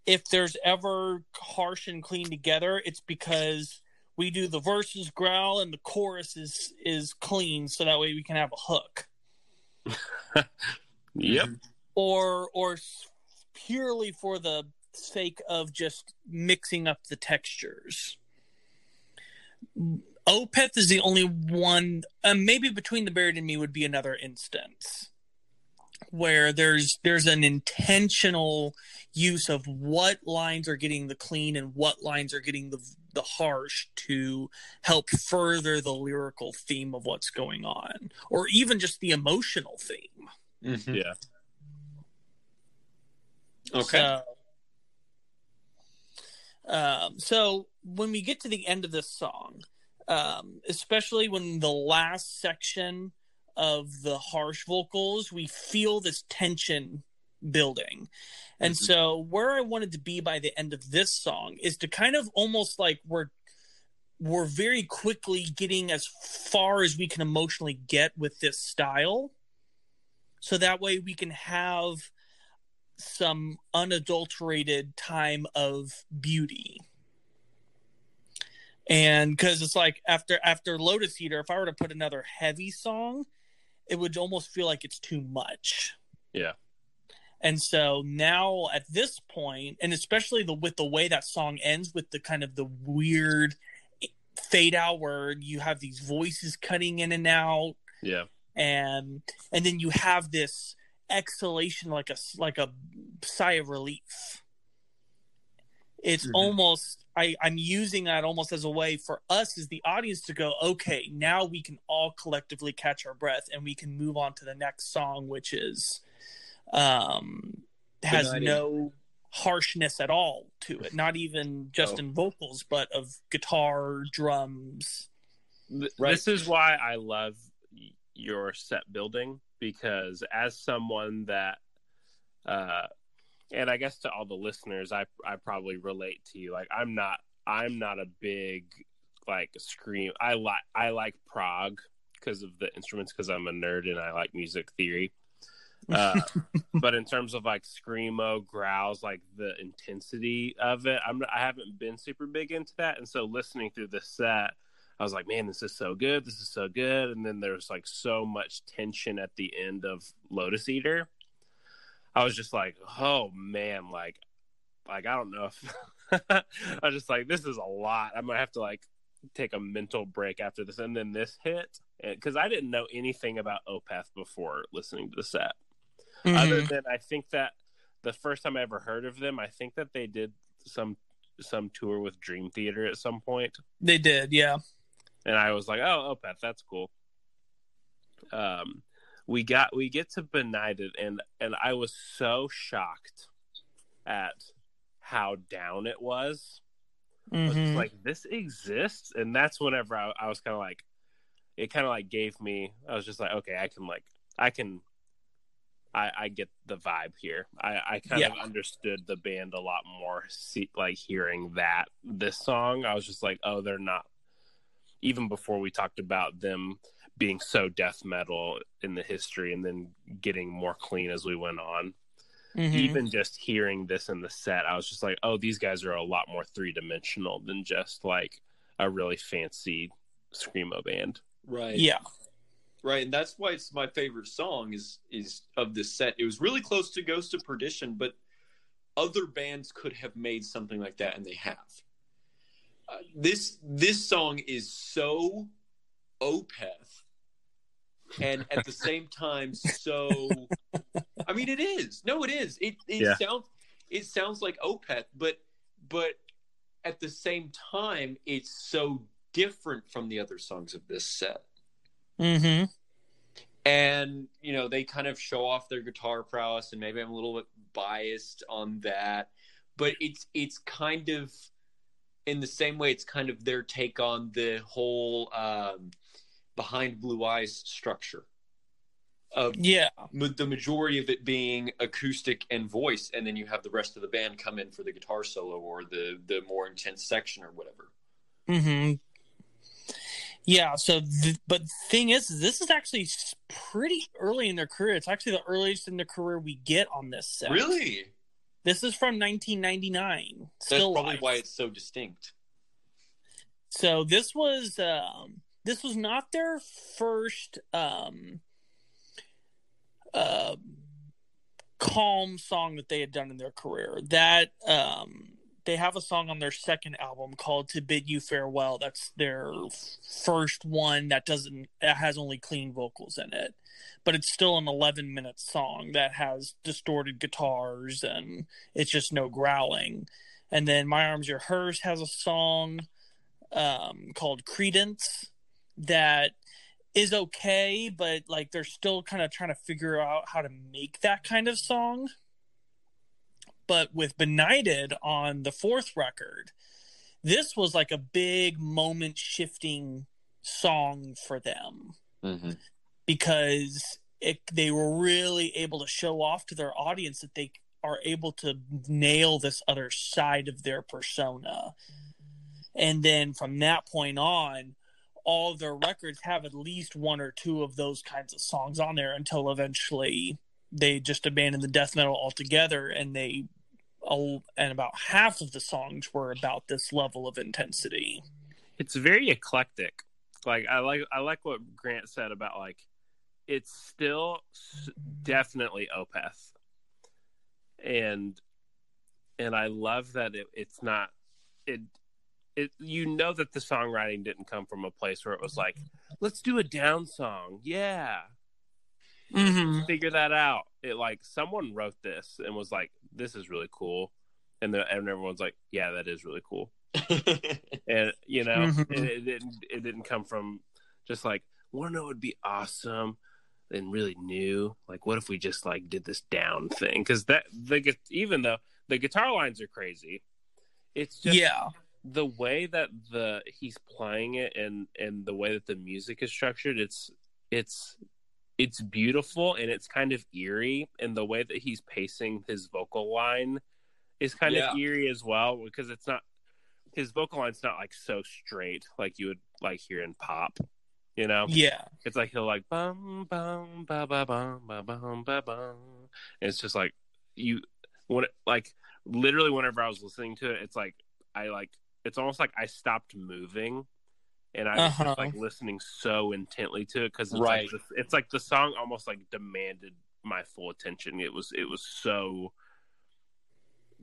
if there's ever harsh and clean together it's because we do the verses growl and the chorus is is clean so that way we can have a hook Yep. or or purely for the sake of just mixing up the textures. Opeth is the only one, um, maybe between the buried and me would be another instance where there's there's an intentional use of what lines are getting the clean and what lines are getting the the harsh to help further the lyrical theme of what's going on or even just the emotional theme Mhm. Yeah. Okay. So, um, so when we get to the end of this song, um, especially when the last section of the harsh vocals, we feel this tension building. And mm-hmm. so where I wanted to be by the end of this song is to kind of almost like we're we're very quickly getting as far as we can emotionally get with this style. So that way we can have some unadulterated time of beauty and because it's like after after lotus eater if i were to put another heavy song it would almost feel like it's too much. Yeah. And so now at this point and especially the with the way that song ends with the kind of the weird fade out where you have these voices cutting in and out. Yeah. And and then you have this exhalation like a like a sigh of relief it's mm-hmm. almost I, I'm using that almost as a way for us as the audience to go, okay, now we can all collectively catch our breath and we can move on to the next song, which is um has no harshness at all to it, not even just oh. in vocals, but of guitar, drums. Right. This is why I love your set building because as someone that uh and I guess to all the listeners, I I probably relate to you. Like I'm not I'm not a big like scream. I like I like prog because of the instruments because I'm a nerd and I like music theory. Uh, but in terms of like screamo growls, like the intensity of it, I'm I haven't been super big into that. And so listening through the set, I was like, man, this is so good. This is so good. And then there's like so much tension at the end of Lotus Eater I was just like, oh man, like, like I don't know if I was just like, this is a lot. I'm gonna have to like take a mental break after this, and then this hit because I didn't know anything about Opeth before listening to the set. Mm-hmm. Other than I think that the first time I ever heard of them, I think that they did some some tour with Dream Theater at some point. They did, yeah. And I was like, oh, Opeth, that's cool. Um, we got we get to benighted and and i was so shocked at how down it was mm-hmm. was like this exists and that's whenever i, I was kind of like it kind of like gave me i was just like okay i can like i can i i get the vibe here i i kind yeah. of understood the band a lot more see, like hearing that this song i was just like oh they're not even before we talked about them being so death metal in the history and then getting more clean as we went on. Mm-hmm. Even just hearing this in the set, I was just like, oh, these guys are a lot more three dimensional than just like a really fancy screamo band. Right. Yeah. Right, and that's why it's my favorite song is is of this set. It was really close to Ghost of Perdition, but other bands could have made something like that, and they have. Uh, this this song is so Opeth and at the same time so I mean it is. No, it is. It it yeah. sounds it sounds like Opeth, but but at the same time it's so different from the other songs of this set. Mm-hmm. And you know, they kind of show off their guitar prowess and maybe I'm a little bit biased on that, but it's it's kind of in the same way it's kind of their take on the whole um behind blue eyes structure of yeah. the majority of it being acoustic and voice and then you have the rest of the band come in for the guitar solo or the the more intense section or whatever. Mm-hmm. Yeah so th- but thing is this is actually pretty early in their career. It's actually the earliest in their career we get on this set. Really? This is from 1999 that's probably why it's so distinct. So this was um this was not their first um, uh, calm song that they had done in their career. That um, they have a song on their second album called "To Bid You Farewell." That's their first one that doesn't that has only clean vocals in it, but it's still an 11 minute song that has distorted guitars and it's just no growling. And then "My Arms Your Hearse" has a song um, called "Credence." That is okay, but like they're still kind of trying to figure out how to make that kind of song. But with Benighted on the fourth record, this was like a big moment shifting song for them. Mm-hmm. because it, they were really able to show off to their audience that they are able to nail this other side of their persona. And then from that point on, all their records have at least one or two of those kinds of songs on there until eventually they just abandoned the death metal altogether and they and about half of the songs were about this level of intensity. It's very eclectic. Like I like I like what Grant said about like it's still definitely Opeth, and and I love that it, it's not it it you know that the songwriting didn't come from a place where it was like let's do a down song. Yeah. Mm-hmm. figure that out. It like someone wrote this and was like this is really cool. And the, and everyone's like yeah that is really cool. And you know mm-hmm. it, it, didn't it didn't come from just like want to know would be awesome and really new. Like what if we just like did this down thing? Because that the even though the guitar lines are crazy it's just yeah the way that the he's playing it and and the way that the music is structured it's it's it's beautiful and it's kind of eerie. And the way that he's pacing his vocal line is kind yeah. of eerie as well because it's not his vocal line's not like so straight like you would like hear in pop you know? Yeah. It's like he'll like bum bum ba ba bum ba bum ba bum. And it's just like you when it, like literally whenever i was listening to it it's like i like it's almost like I stopped moving and I was uh-huh. just like listening so intently to it because it's right. like the, it's like the song almost like demanded my full attention. It was it was so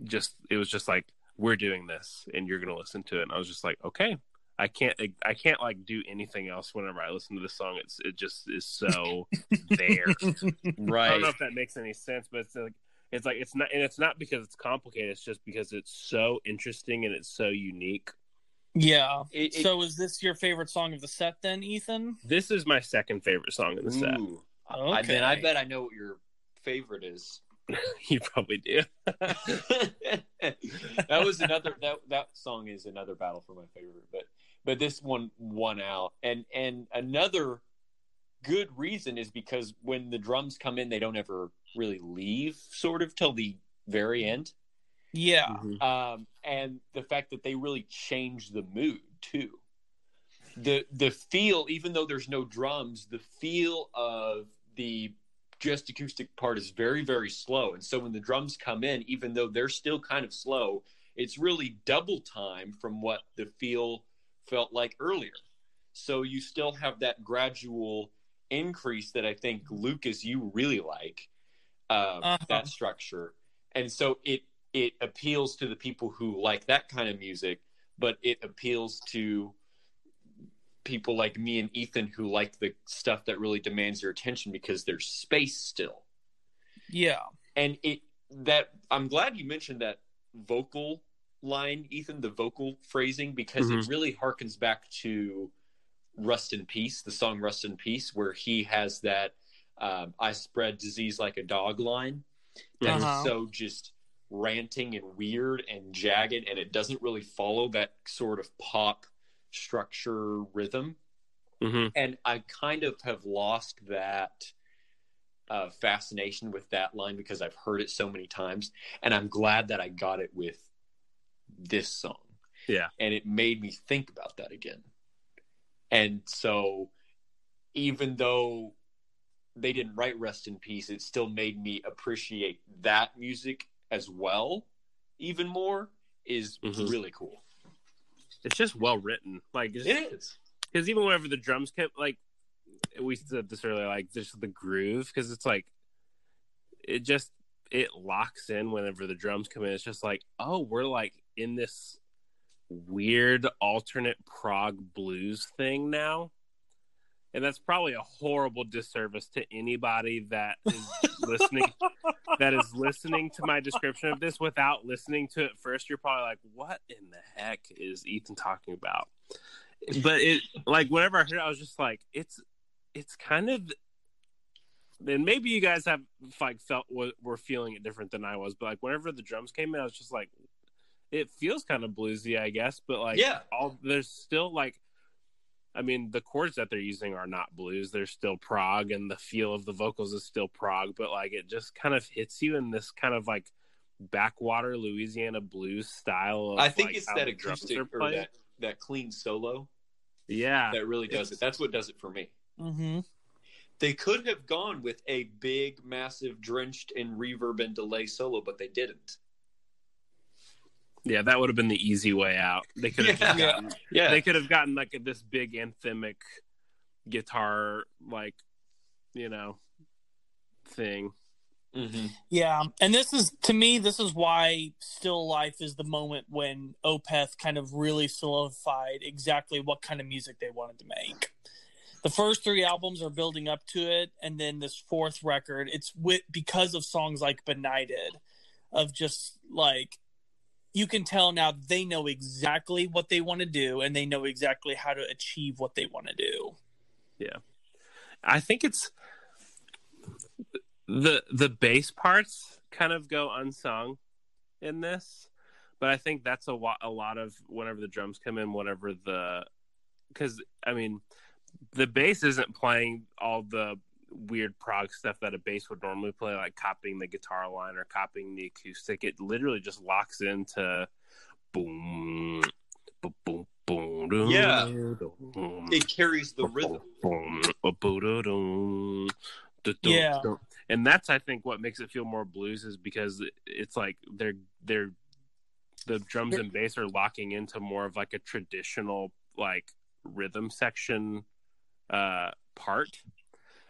just it was just like we're doing this and you're gonna listen to it. And I was just like, okay, I can't I can't like do anything else whenever I listen to this song. It's it just is so there. Right. I don't know if that makes any sense, but it's like it's like it's not and it's not because it's complicated it's just because it's so interesting and it's so unique. Yeah. It, it, so is this your favorite song of the set then ethan? This is my second favorite song of the set. Okay. I, mean, I bet i know what your favorite is. You probably do. That was another that that song is another battle for my favorite but but this one won out. And and another good reason is because when the drums come in they don't ever really leave sort of till the very end. Yeah. Mm-hmm. Um, and the fact that they really change the mood too. The the feel, even though there's no drums, the feel of the just acoustic part is very, very slow. And so when the drums come in, even though they're still kind of slow, it's really double time from what the feel felt like earlier. So you still have that gradual increase that I think Lucas you really like uh, uh-huh. that structure, and so it it appeals to the people who like that kind of music, but it appeals to people like me and Ethan who like the stuff that really demands your attention because there's space still. Yeah, and it that I'm glad you mentioned that vocal line, Ethan, the vocal phrasing, because mm-hmm. it really harkens back to Rust in Peace, the song Rust in Peace, where he has that um, I spread disease like a dog line. That's uh-huh. so just ranting and weird and jagged, and it doesn't really follow that sort of pop structure rhythm. Mm-hmm. And I kind of have lost that uh, fascination with that line because I've heard it so many times, and I'm glad that I got it with this song. Yeah, and it made me think about that again. And so, even though they didn't write Rust in Peace, it still made me appreciate that music as well, even more. Is mm-hmm. really cool. It's just well written. Like it is because even whenever the drums kept like we said this earlier, like just the groove because it's like it just it locks in whenever the drums come in. It's just like oh, we're like in this weird alternate prog blues thing now and that's probably a horrible disservice to anybody that is listening that is listening to my description of this without listening to it first. You're probably like what in the heck is ethan talking about? But it like whenever i heard it i was just like it's it's kind of then maybe you guys have like felt were feeling it different than i was but like whenever the drums came in i was just like it feels kind of bluesy i guess but like yeah. all there's still like I mean, the chords that they're using are not blues; they're still prog, and the feel of the vocals is still prog. But like, it just kind of hits you in this kind of like backwater Louisiana blues style. Of, I think like, it's that acoustic or that that clean solo Yeah, that really does it. That's what does it for me. Mm-hmm. They could have gone with a big, massive, drenched in reverb and delay solo, but they didn't. Yeah, that would have been the easy way out. They could have Yeah. gotten, Yeah, they could have gotten like this big anthemic guitar, like you know, thing. hmm Yeah, and this is to me, this is why "Still Life" is the moment when Opeth kind of really solidified exactly what kind of music they wanted to make. The first three albums are building up to it, and then this fourth record, it's with because of songs like "Benighted," of just like you can tell now they know exactly what they want to do, and they know exactly how to achieve what they want to do. Yeah. I think it's the the bass parts kind of go unsung in this, but I think that's a lot a lot of whenever the drums come in, whenever the because I mean the bass isn't playing all the weird prog stuff that a bass would normally play, like copying the guitar line or copying the acoustic. It literally just locks into boom, boom, boom, boom, boom, Yeah. boom, It carries the rhythm. Yeah. and that's I think what makes it feel more blues is because it's like they're they're the drums and bass are locking into more of like a traditional like rhythm section uh part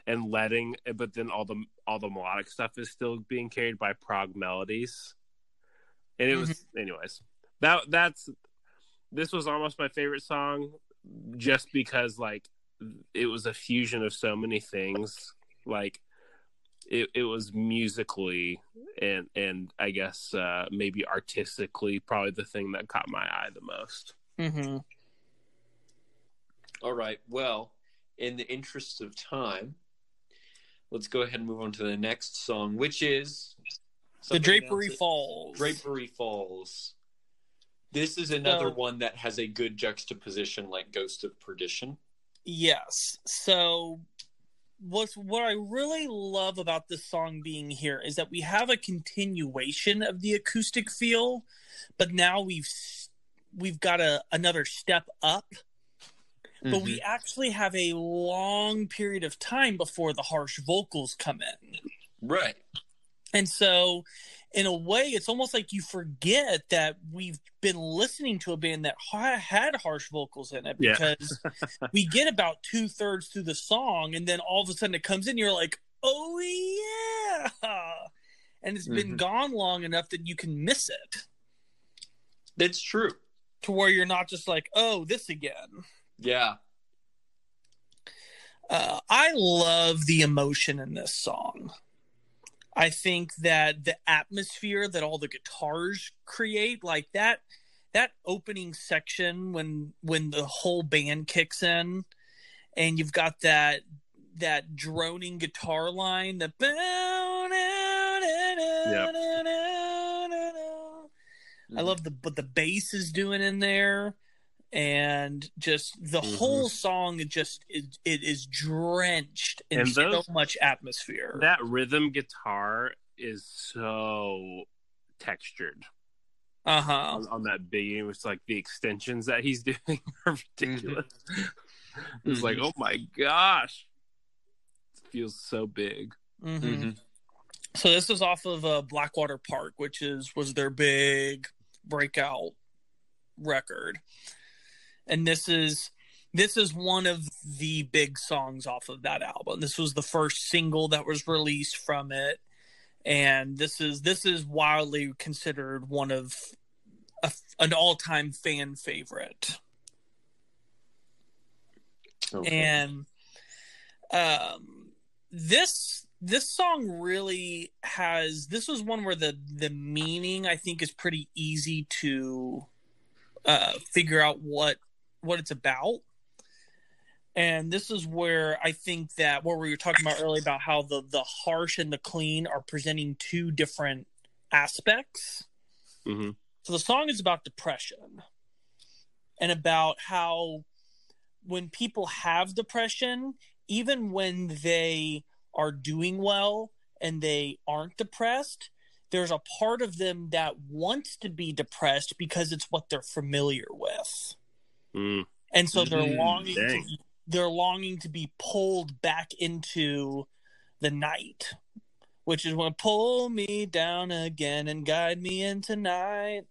and letting but then all the all the melodic stuff is still being carried by prog melodies and it was anyways that that's this was almost my favorite song just because like it was a fusion of so many things like it, it was musically and and i guess uh maybe artistically probably the thing that caught my eye the most Mm-hmm. All right. Well, in the interest of time, let's go ahead and move on to the next song, which is The Drapery. Falls. Drapery Falls. This is another So- one that has a good juxtaposition, like Ghost of Perdition. Yes. So what's what I really love about this song being here is that we have a continuation of the acoustic feel, but now we've we've got a another step up. But we actually have a long period of time before the harsh vocals come in. right. And so, in a way, it's almost like you forget that we've been listening to a band that ha- had harsh vocals in it Yeah. because we get about two thirds through the song, and then all of a sudden it comes in, you're like, oh, yeah. And it's been Mhm. gone long enough that you can miss it That's true. to where you're not just like, oh, this again. Yeah. Uh, I love the emotion in this song. I think that the atmosphere that all the guitars create, like that, that opening section when when the whole band kicks in, and you've got that that droning guitar line, the I love the what the bass is doing in there, and just the Mhm. whole song. It just it, it is drenched in And those- so much atmosphere. that rhythm guitar is so textured uh huh. on, on that beginning it's like the extensions that he's doing are ridiculous it's like Mhm. oh my gosh it feels so big hmm Mhm. So this is off of uh, Blackwater Park, which is was their big breakout record, and this is this is one of the big songs off of that album. This was the first single that was released from it, and this is this is wildly considered one of a, an all time fan favorite. Okay. and um this this song really has this was one where the the meaning i think is pretty easy to uh figure out what what it's about. And this is where i think that what we were talking about earlier about how the the harsh and the clean are presenting two different aspects. Hmm so the song is about depression and about how when people have depression, even when they are doing well and they aren't depressed, there's a part of them that wants to be depressed because it's what they're familiar with. Mm. And so they're mm, longing to, they're longing to be pulled back into the night, which is when pull me down again and guide me into night.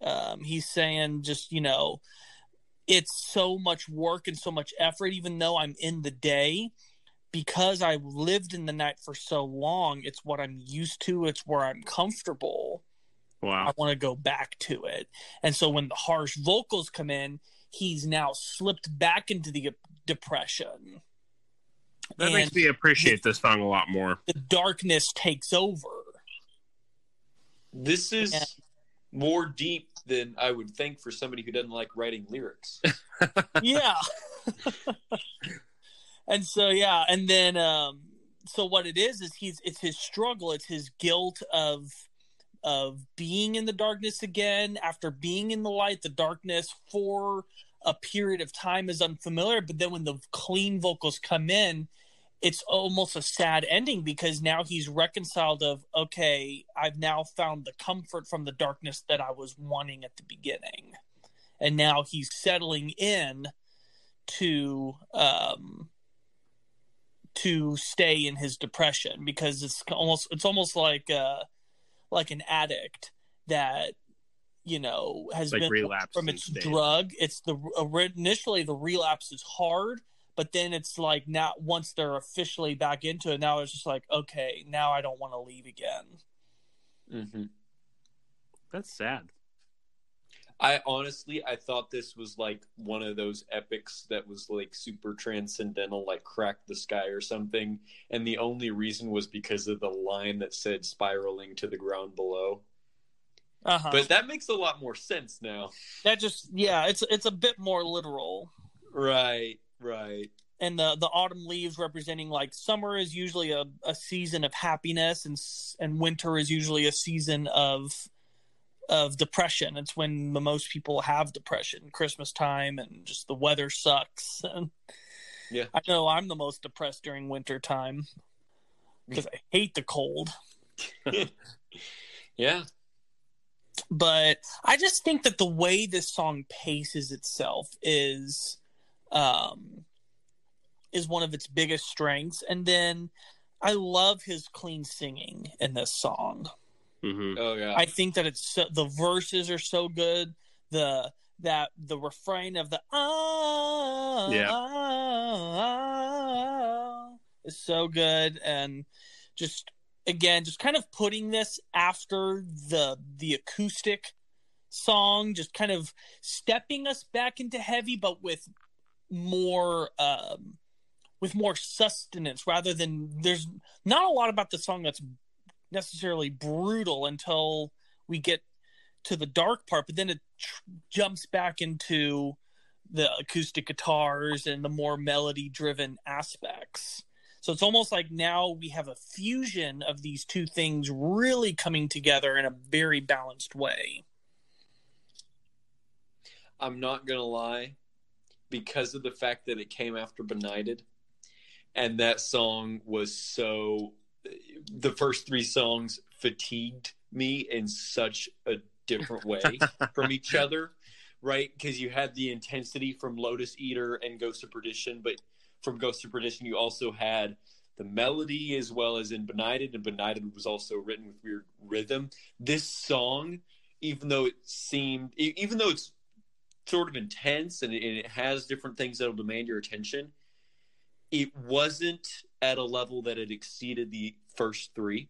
Um, he's saying just, you know, it's so much work and so much effort, even though I'm in the day, because I lived in the night for so long, it's what I'm used to, it's where I'm comfortable. Wow. I want to go back to it. And so when the harsh vocals come in, he's now slipped back into the depression. That and makes me appreciate the, this song a lot more. The darkness takes over. This is and, more deep than I would think for somebody who doesn't like writing lyrics. yeah. and so yeah, and then um so what it is is he's it's his struggle, it's his guilt of of being in the darkness again after being in the light, the darkness for a period of time is unfamiliar, but then when the clean vocals come in, it's almost a sad ending because now he's reconciled of okay i've now found the comfort from the darkness that i was wanting at the beginning. And now he's settling in to um to stay in his depression because it's almost it's almost like uh like an addict that you know has like been from its drug. It's the initially the relapse is hard but then it's like now once they're officially back into it now it's just like okay now i don't want to leave again. Mm-hmm. that's sad i honestly i thought this was like one of those epics that was like super transcendental like Crack the Skye or something and the only reason was because of the line that said spiraling to the ground below uh-huh. but that makes a lot more sense now that just yeah it's it's a bit more literal right Right. And the the autumn leaves representing like summer is usually a, a season of happiness and and winter is usually a season of of depression. It's when the most people have depression, Christmas time and just the weather sucks. And yeah. I know I'm the most depressed during winter time because I hate the cold. yeah. But I just think that the way this song paces itself is um, is one of its biggest strengths. And then I love his clean singing in this song. Mm-hmm. Oh yeah, I think that it's so, the verses are so good. The that the refrain of the ah yeah ah, is so good and just again just kind of putting this after the the acoustic song just kind of stepping us back into heavy but with more um, with more sustenance rather than there's not a lot about the song that's necessarily brutal until we get to the dark part but then it tr- jumps back into the acoustic guitars and the more melody driven aspects so it's almost like now we have a fusion of these two things really coming together in a very balanced way i'm not gonna lie because of the fact that it came after Benighted, and that song was so. The first three songs fatigued me in such a different way from each other, right? Because you had the intensity from Lotus Eater and Ghost of Perdition, but from Ghost of Perdition, you also had the melody as well as in Benighted, and Benighted was also written with weird rhythm. This song, even though it seemed, even though it's sort of intense and it, has different things that'll demand your attention. It wasn't at a level that it exceeded the first 3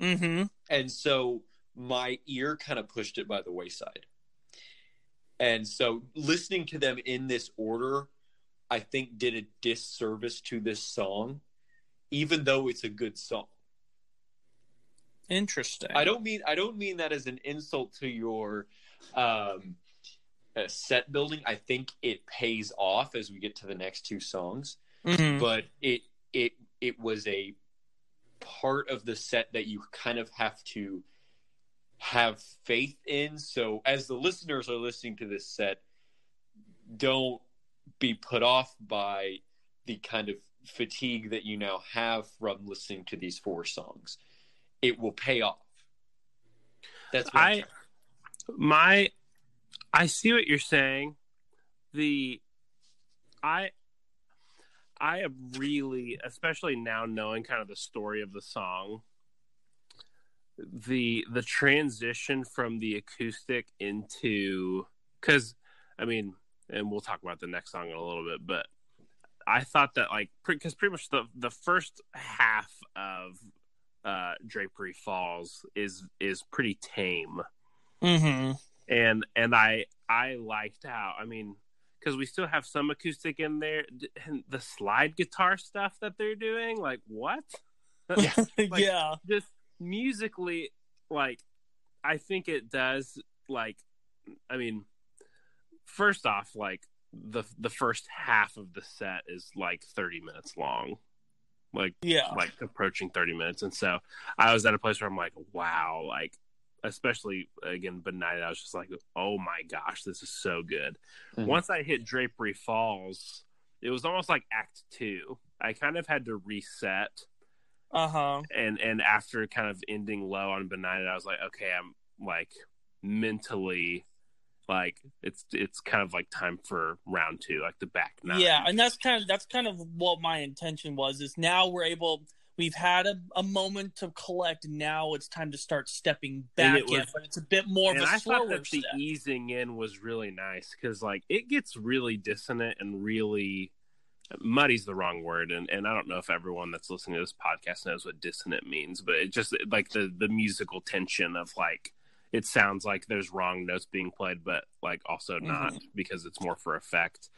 mm-hmm. and so my ear kind of pushed it by the wayside. And so listening to them in this order, I think did a disservice to this song, even though it's a good song. Interesting. I don't mean I don't mean that as an insult to your um, uh, set building, I think it pays off as we get to the next two songs. Mm-hmm. But it it it was a part of the set that you kind of have to have faith in. So as the listeners are listening to this set, don't be put off by the kind of fatigue that you now have from listening to these four songs. It will pay off. That's I my I see what you're saying. The I I am really, especially now knowing kind of the story of the song, the the transition from the acoustic into because I mean, and we'll talk about the next song in a little bit, but I thought that like because pretty much the the first half of uh, Drapery Falls is is pretty tame, mm-hmm. and and I I liked how I mean because we still have some acoustic in there. And the slide guitar stuff that they're doing, like what? like, yeah, just musically, like I think it does. Like, I mean, first off, like the the first half of the set is like thirty minutes long like yeah like approaching 30 minutes and so i was at a place where i'm like wow like especially again benighted i was just like oh my gosh this is so good mm-hmm. once i hit drapery falls it was almost like act two i kind of had to reset uh-huh and and after kind of ending low on benighted i was like okay i'm like mentally like it's it's kind of like time for round two like the back nine. yeah and that's kind of that's kind of what my intention was is now we're able we've had a, a moment to collect now it's time to start stepping back was, in but it's a bit more of a I slower thought that step. the easing in was really nice because like it gets really dissonant and really muddy's the wrong word and, and i don't know if everyone that's listening to this podcast knows what dissonant means but it just like the the musical tension of like it sounds like there's wrong notes being played, but like also not mm-hmm. because it's more for effect.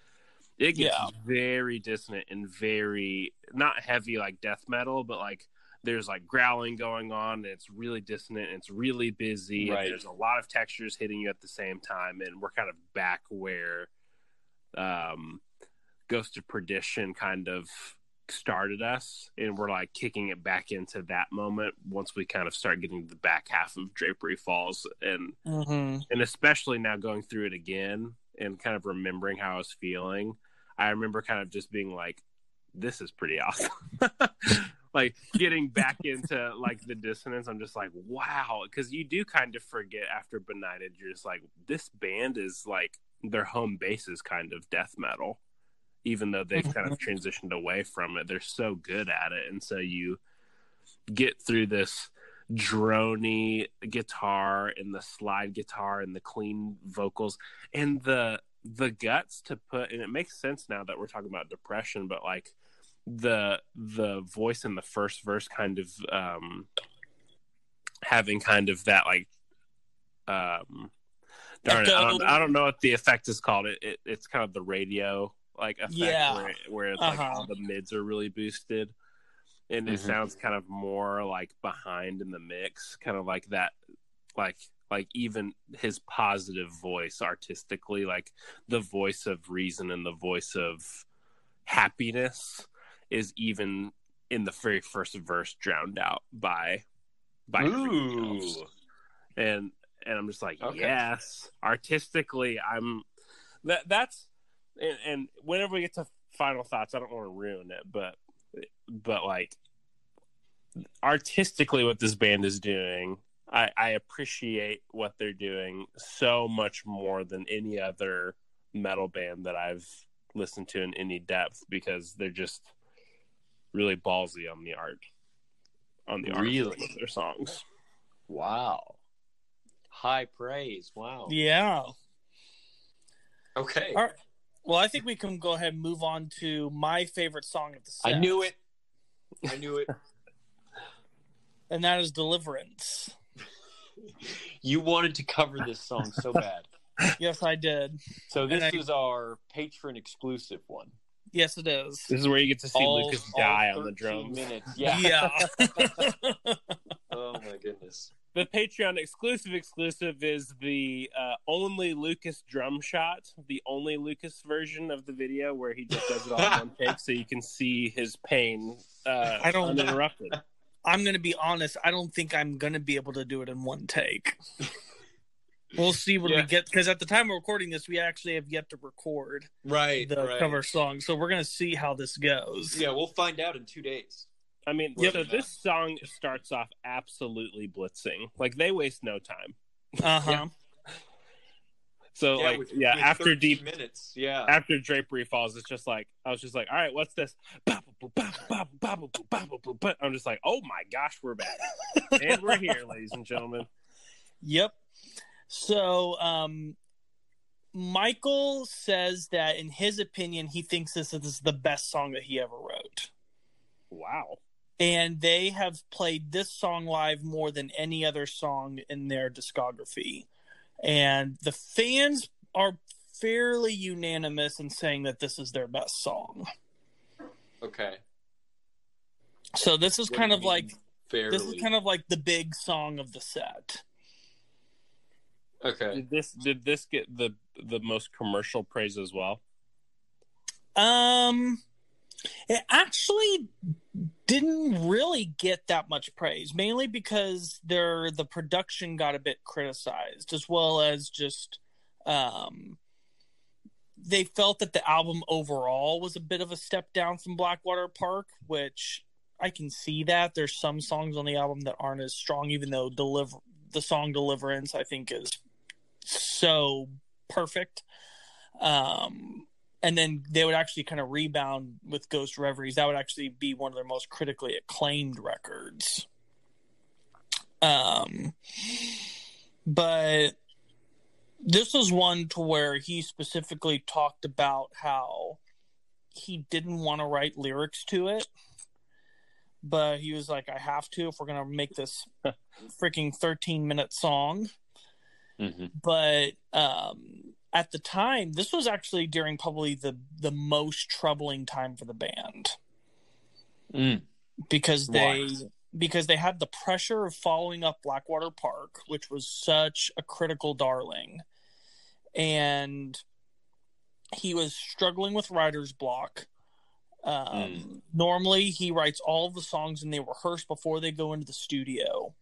It gets yeah. very dissonant and very not heavy like death metal, but like there's like growling going on and it's really dissonant and it's really busy right. and there's a lot of textures hitting you at the same time and we're kind of back where um Ghost of Perdition kind of started us and we're like kicking it back into that moment once we kind of start getting the back half of drapery falls and mm-hmm. and especially now going through it again and kind of remembering how i was feeling i remember kind of just being like this is pretty awesome like getting back into like the dissonance i'm just like wow because you do kind of forget after benighted you're just like this band is like their home base is kind of death metal even though they've kind of mm-hmm. transitioned away from it. They're so good at it. And so you get through this drony guitar and the slide guitar and the clean vocals and the the guts to put and it makes sense now that we're talking about depression but like the the voice in the first verse kind of um having kind of that like um darn it, I don't, I don't know what the effect is called it, it it's kind of the radio like effect yeah. where, where it's uh-huh. like all the mids are really boosted and mm-hmm. it sounds kind of more like behind in the mix kind of like that like like even his positive voice artistically like the voice of reason and the voice of happiness is even in the very first verse drowned out by by and and i'm just like okay. yes artistically i'm that that's and, and whenever we get to final thoughts, I don't want to ruin it, but but like artistically, what this band is doing, I, I appreciate what they're doing so much more than any other metal band that I've listened to in any depth because they're just really ballsy on the art on the really? art of their songs. Wow. High praise. Wow. Yeah. Okay. All right. Well, I think we can go ahead and move on to my favorite song of the set. I knew it. I knew it. and that is Deliverance. You wanted to cover this song so bad. yes, I did. So this I... is our Patreon exclusive one. Yes, it is. This is where you get to see all, Lucas die on the drums. Minutes. Yeah. Yeah. oh my goodness the Patreon exclusive exclusive is the uh, only Lucas drum shot, the only Lucas version of the video where he just does it all in one take, so you can see his pain. Uh, I don't uninterrupted. I'm gonna be honest. I don't think I'm gonna be able to do it in one take. We'll see when yeah. we get because at the time of recording this, we actually have yet to record right the right. cover song. So we're gonna see how this goes. Yeah, we'll find out in two days. I mean, yep. so this song starts off absolutely blitzing. Like they waste no time. Uh huh. Yeah. So yeah, like with, yeah, with after deep minutes, yeah, after drapery falls, it's just like I was just like, all right, what's this? I'm just like, oh my gosh, we're back, and we're here, ladies and gentlemen. Yep. So, um, Michael says that in his opinion, he thinks this is the best song that he ever wrote. Wow. And they have played this song live more than any other song in their discography and the fans are fairly unanimous in saying that this is their best song. Okay. So this is what kind of like fairly? this is kind of like the big song of the set. Okay. Did this did this get the the most commercial praise as well? Um it actually didn't really get that much praise, mainly because their the production got a bit criticized, as well as just um, they felt that the album overall was a bit of a step down from Blackwater Park, which I can see that. There's some songs on the album that aren't as strong, even though deliver the song Deliverance I think is so perfect. Um, and then they would actually kind of rebound with Ghost Reveries. That would actually be one of their most critically acclaimed records. Um, but this was one to where he specifically talked about how he didn't want to write lyrics to it, but he was like, "I have to if we're gonna make this freaking thirteen minute song." Mm-hmm. But um, at the time, this was actually during probably the the most troubling time for the band. Mm. Because they because they had the pressure of following up Blackwater Park, which was such a critical darling. And he was struggling with writer's block. Um, mm. Normally, he writes all the songs and they rehearse before they go into the studio.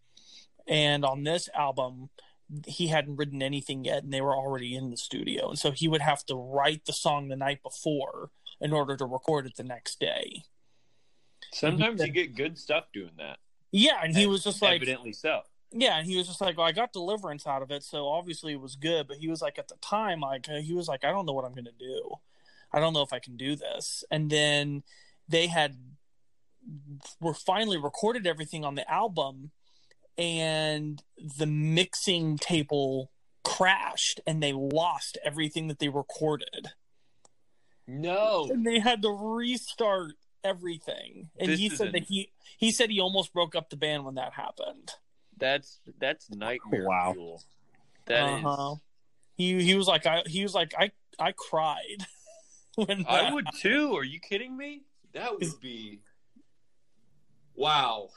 And on this album, he hadn't written anything yet and they were already in the studio. And so he would have to write the song the night before in order to record it the next day. Sometimes you get good stuff doing that. Yeah and he was just like evidently so. Yeah and he was just like well i got deliverance out of it so obviously it was good. But he was like at the time like he was like i don't know what i'm gonna do. I don't know if i can do this. And then they had were finally recorded everything on the album and the mixing table crashed and they lost everything that they recorded. No. And they had to restart everything. And this he said that he he said he almost broke up the band when that happened. That's that's nightmare. Wow. Fuel. That uh-huh. is... He he was like I he was like I I cried. when that... I would too. Are you kidding me? That would be Wow.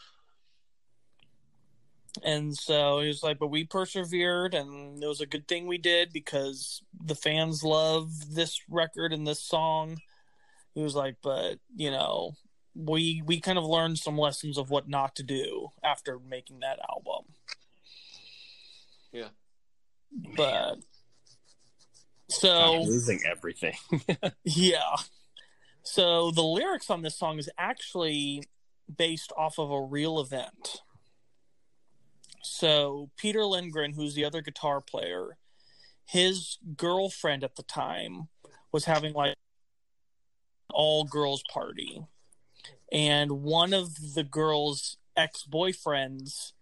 And so he was like, but we persevered, and it was a good thing we did because the fans love this record and this song. He was like, but you know, we we kind of learned some lessons of what not to do after making that album. Yeah, but so losing everything. yeah. So the lyrics on this song is actually based off of a real event. So Peter Lindgren, who's the other guitar player, his girlfriend at the time was having like all girls party. And one of the girls' ex boyfriends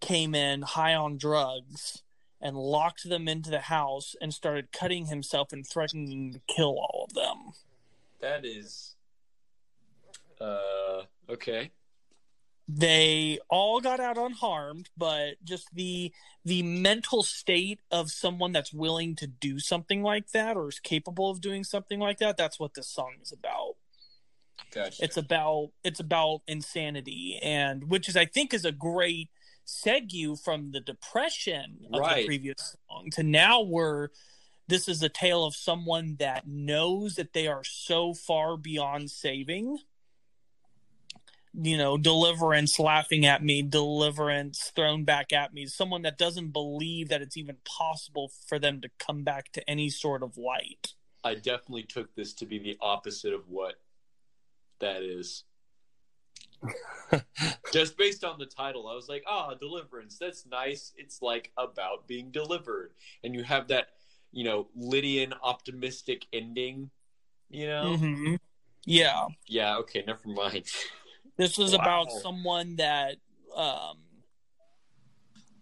came in high on drugs and locked them into the house and started cutting himself and threatening to kill all of them. That is uh okay they all got out unharmed but just the the mental state of someone that's willing to do something like that or is capable of doing something like that that's what this song is about gotcha. it's about it's about insanity and which is i think is a great segue from the depression of right. the previous song to now where this is a tale of someone that knows that they are so far beyond saving you know, deliverance laughing at me, deliverance thrown back at me, someone that doesn't believe that it's even possible for them to come back to any sort of light. I definitely took this to be the opposite of what that is. Just based on the title, I was like, "Ah, oh, deliverance. That's nice. It's like about being delivered." And you have that, you know, Lydian optimistic ending, you know? Mm-hmm. Yeah. Yeah, okay, never mind. This is wow. about someone that um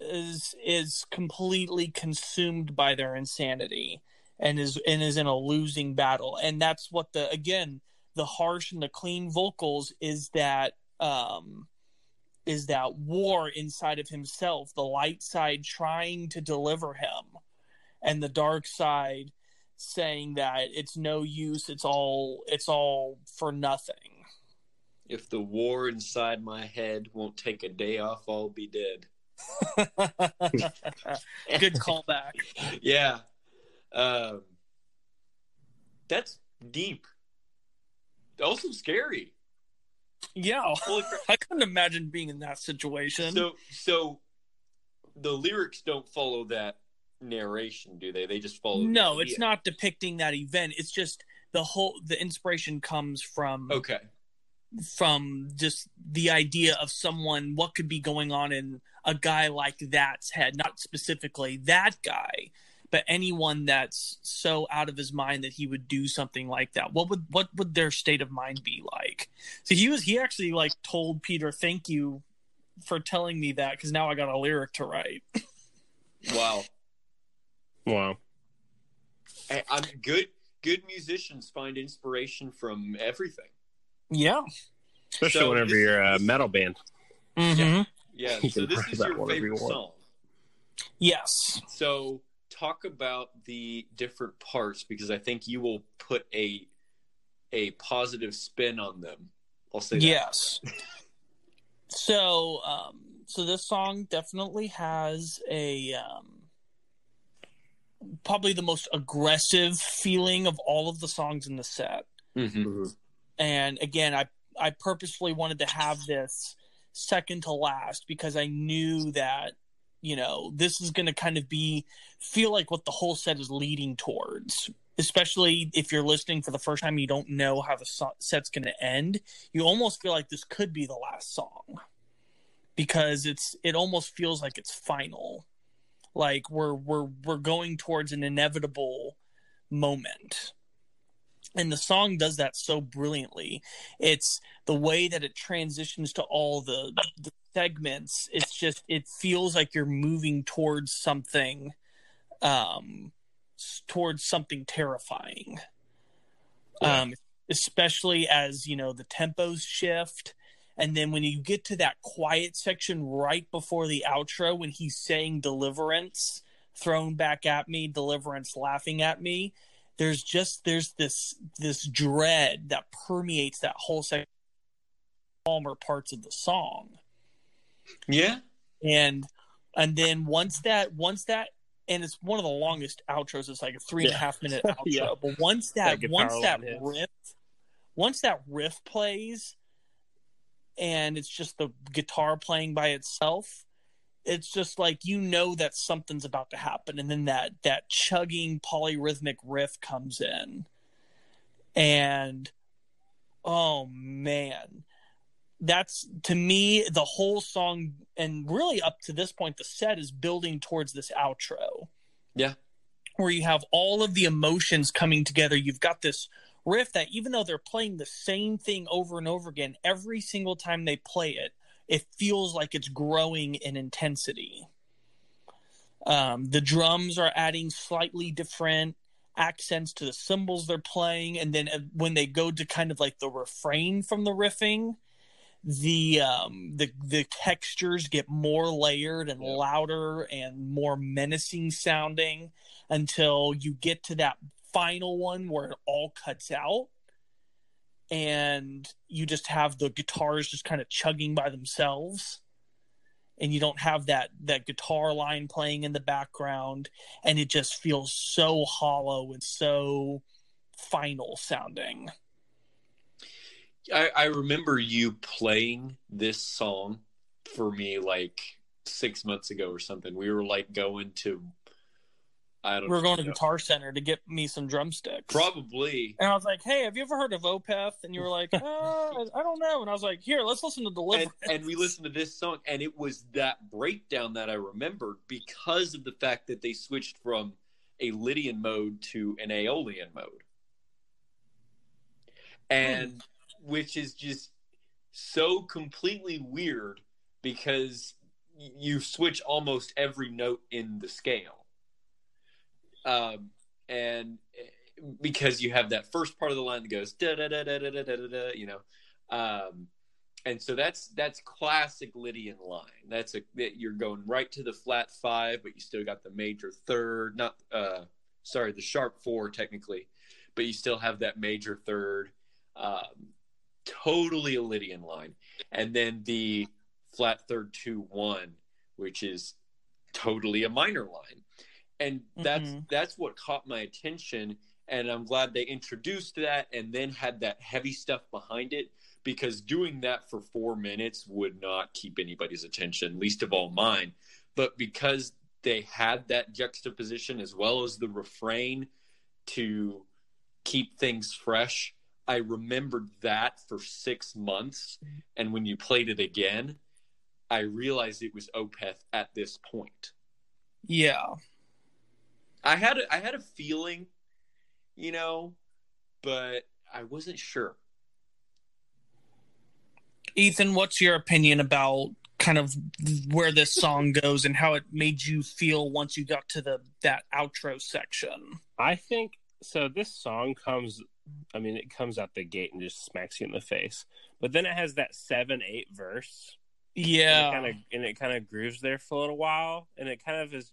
is is completely consumed by their insanity and is and is in a losing battle. And that's what the again, the harsh and the clean vocals is that um, is that war inside of himself, the light side trying to deliver him, and the dark side saying that it's no use, it's all it's all for nothing. If the war inside my head won't take a day off, I'll be dead. Good callback. yeah. Um, that's deep. Also scary. Yeah, I couldn't imagine being in that situation. So, so the lyrics don't follow that narration, do they? They just follow. No, it's not depicting that event. It's just the whole the inspiration comes from okay from just the idea of someone what could be going on in a guy like that's head not specifically that guy but anyone that's so out of his mind that he would do something like that. What would what would their state of mind be like? So he was he actually like told peter thank you for telling me that because now i got a lyric to write. Wow. Wow. Hey, i'm good good musicians find inspiration from everything yeah especially so whenever you're a metal band mm-hmm. yeah, yeah. so this is your favorite you song yes so talk about the different parts because I think you will put a a positive spin on them. I'll say yes. so, um, so this song definitely has a um, probably the most aggressive feeling of all of the songs in the set. Mm-hmm. And again, I I purposefully wanted to have this second to last because I knew that you know this is going to kind of be feel like what the whole set is leading towards especially if you're listening for the first time you don't know how the set's going to end. You almost feel like this could be the last song because it's it almost feels like it's final. Like we're we're we're going towards an inevitable moment and the song does that so brilliantly. It's the way that it transitions to all the, the segments. It's just it feels like you're moving towards something um towards something terrifying. Yeah. um especially as you know the tempos shift. And then when you get to that quiet section right before the outro when he's saying deliverance thrown back at me deliverance laughing at me there's just there's this this dread that permeates that whole section calmer parts of the song. Yeah. And and then once that once that and it's one of the longest outros it's like a three and a half minute outro yeah. but once that, that once that riff once that riff plays and it's just the guitar playing by itself it's just like you know that something's about to happen and then that that chugging polyrhythmic riff comes in. And oh man. That's to me the whole song and really up to this point the set is building towards this outro. Yeah. Where you have all of the emotions coming together. You've got this riff that even though they're playing the same thing over and over again every single time they play it it feels like it's growing in intensity. Um, the drums are adding slightly different accents to the cymbals they're playing, and then uh, when they go to kind of like the refrain from the riffing, the um, the the textures get more layered and louder and more menacing sounding until you get to that final one where it all cuts out and you just have the guitars just kind of chugging by themselves and you don't have that that guitar line playing in the background and it just feels so hollow and so final sounding I, I remember you playing this song for me like six months ago or something. We were like going to I don't. We were going to Guitar Center to get me some drumsticks. Probably. And I was like, "Hey, have you ever heard of Opeth?" And you were like, uh, "I don't know." And I was like, "Here, let's listen to Deliverance." And, and we listened to this song, and it was that breakdown that I remembered because of the fact that they switched from a Lydian mode to an Aeolian mode, and hmm. which is just so completely weird because you switch almost every note in the scale um, and eh, because you have that first part of the line that goes da da da da da da da da, you know, um, and so that's that's classic Lydian line. That's a you're going right to the flat five, but you still got the major third, not uh, sorry, the sharp four technically, but you still have that major third. Um, totally a Lydian line, and then the flat third two one, which is totally a minor line and that's mm-hmm. that's what caught my attention and i'm glad they introduced that and then had that heavy stuff behind it because doing that for four minutes would not keep anybody's attention least of all mine. But because they had that juxtaposition as well as the refrain to keep things fresh i remembered that for six months. And when you played it again i realized it was opeth at this point. Yeah I had a, I had a feeling, you know, but I wasn't sure. Ethan, what's your opinion about kind of where this song goes and how it made you feel once you got to the that outro section? I think so this song comes I mean it comes out the gate and just smacks you in the face. But then it has that 7-8 verse. Yeah. And it kind of and it kind of grooves there for a little while and it kind of is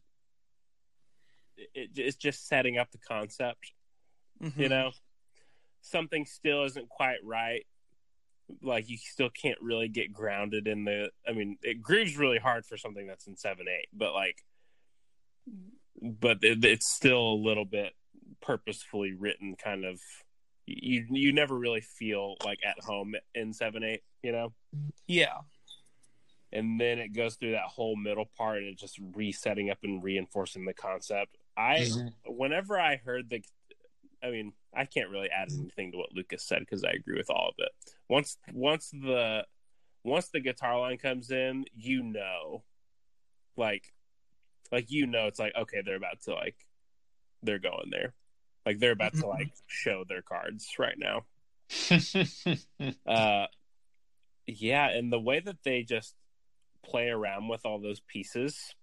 it, it's just setting up the concept. Mm-hmm. You know, something still isn't quite right. Like you still can't really get grounded in the. I mean, it grooves really hard for something that's in seven eight, but like, but it, it's still a little bit purposefully written. Kind of, you you never really feel like at home in seven eight. You know. Yeah and then it goes through that whole middle part and it's just resetting up and reinforcing the concept. I mm-hmm. whenever I heard the I mean, I can't really add anything to what Lucas said because I agree with all of it. Once once the once the guitar line comes in, you know, like, like you know, it's like okay, they're about to like, they're going there, like they're about to like show their cards right now. uh, yeah, and the way that they just play around with all those pieces,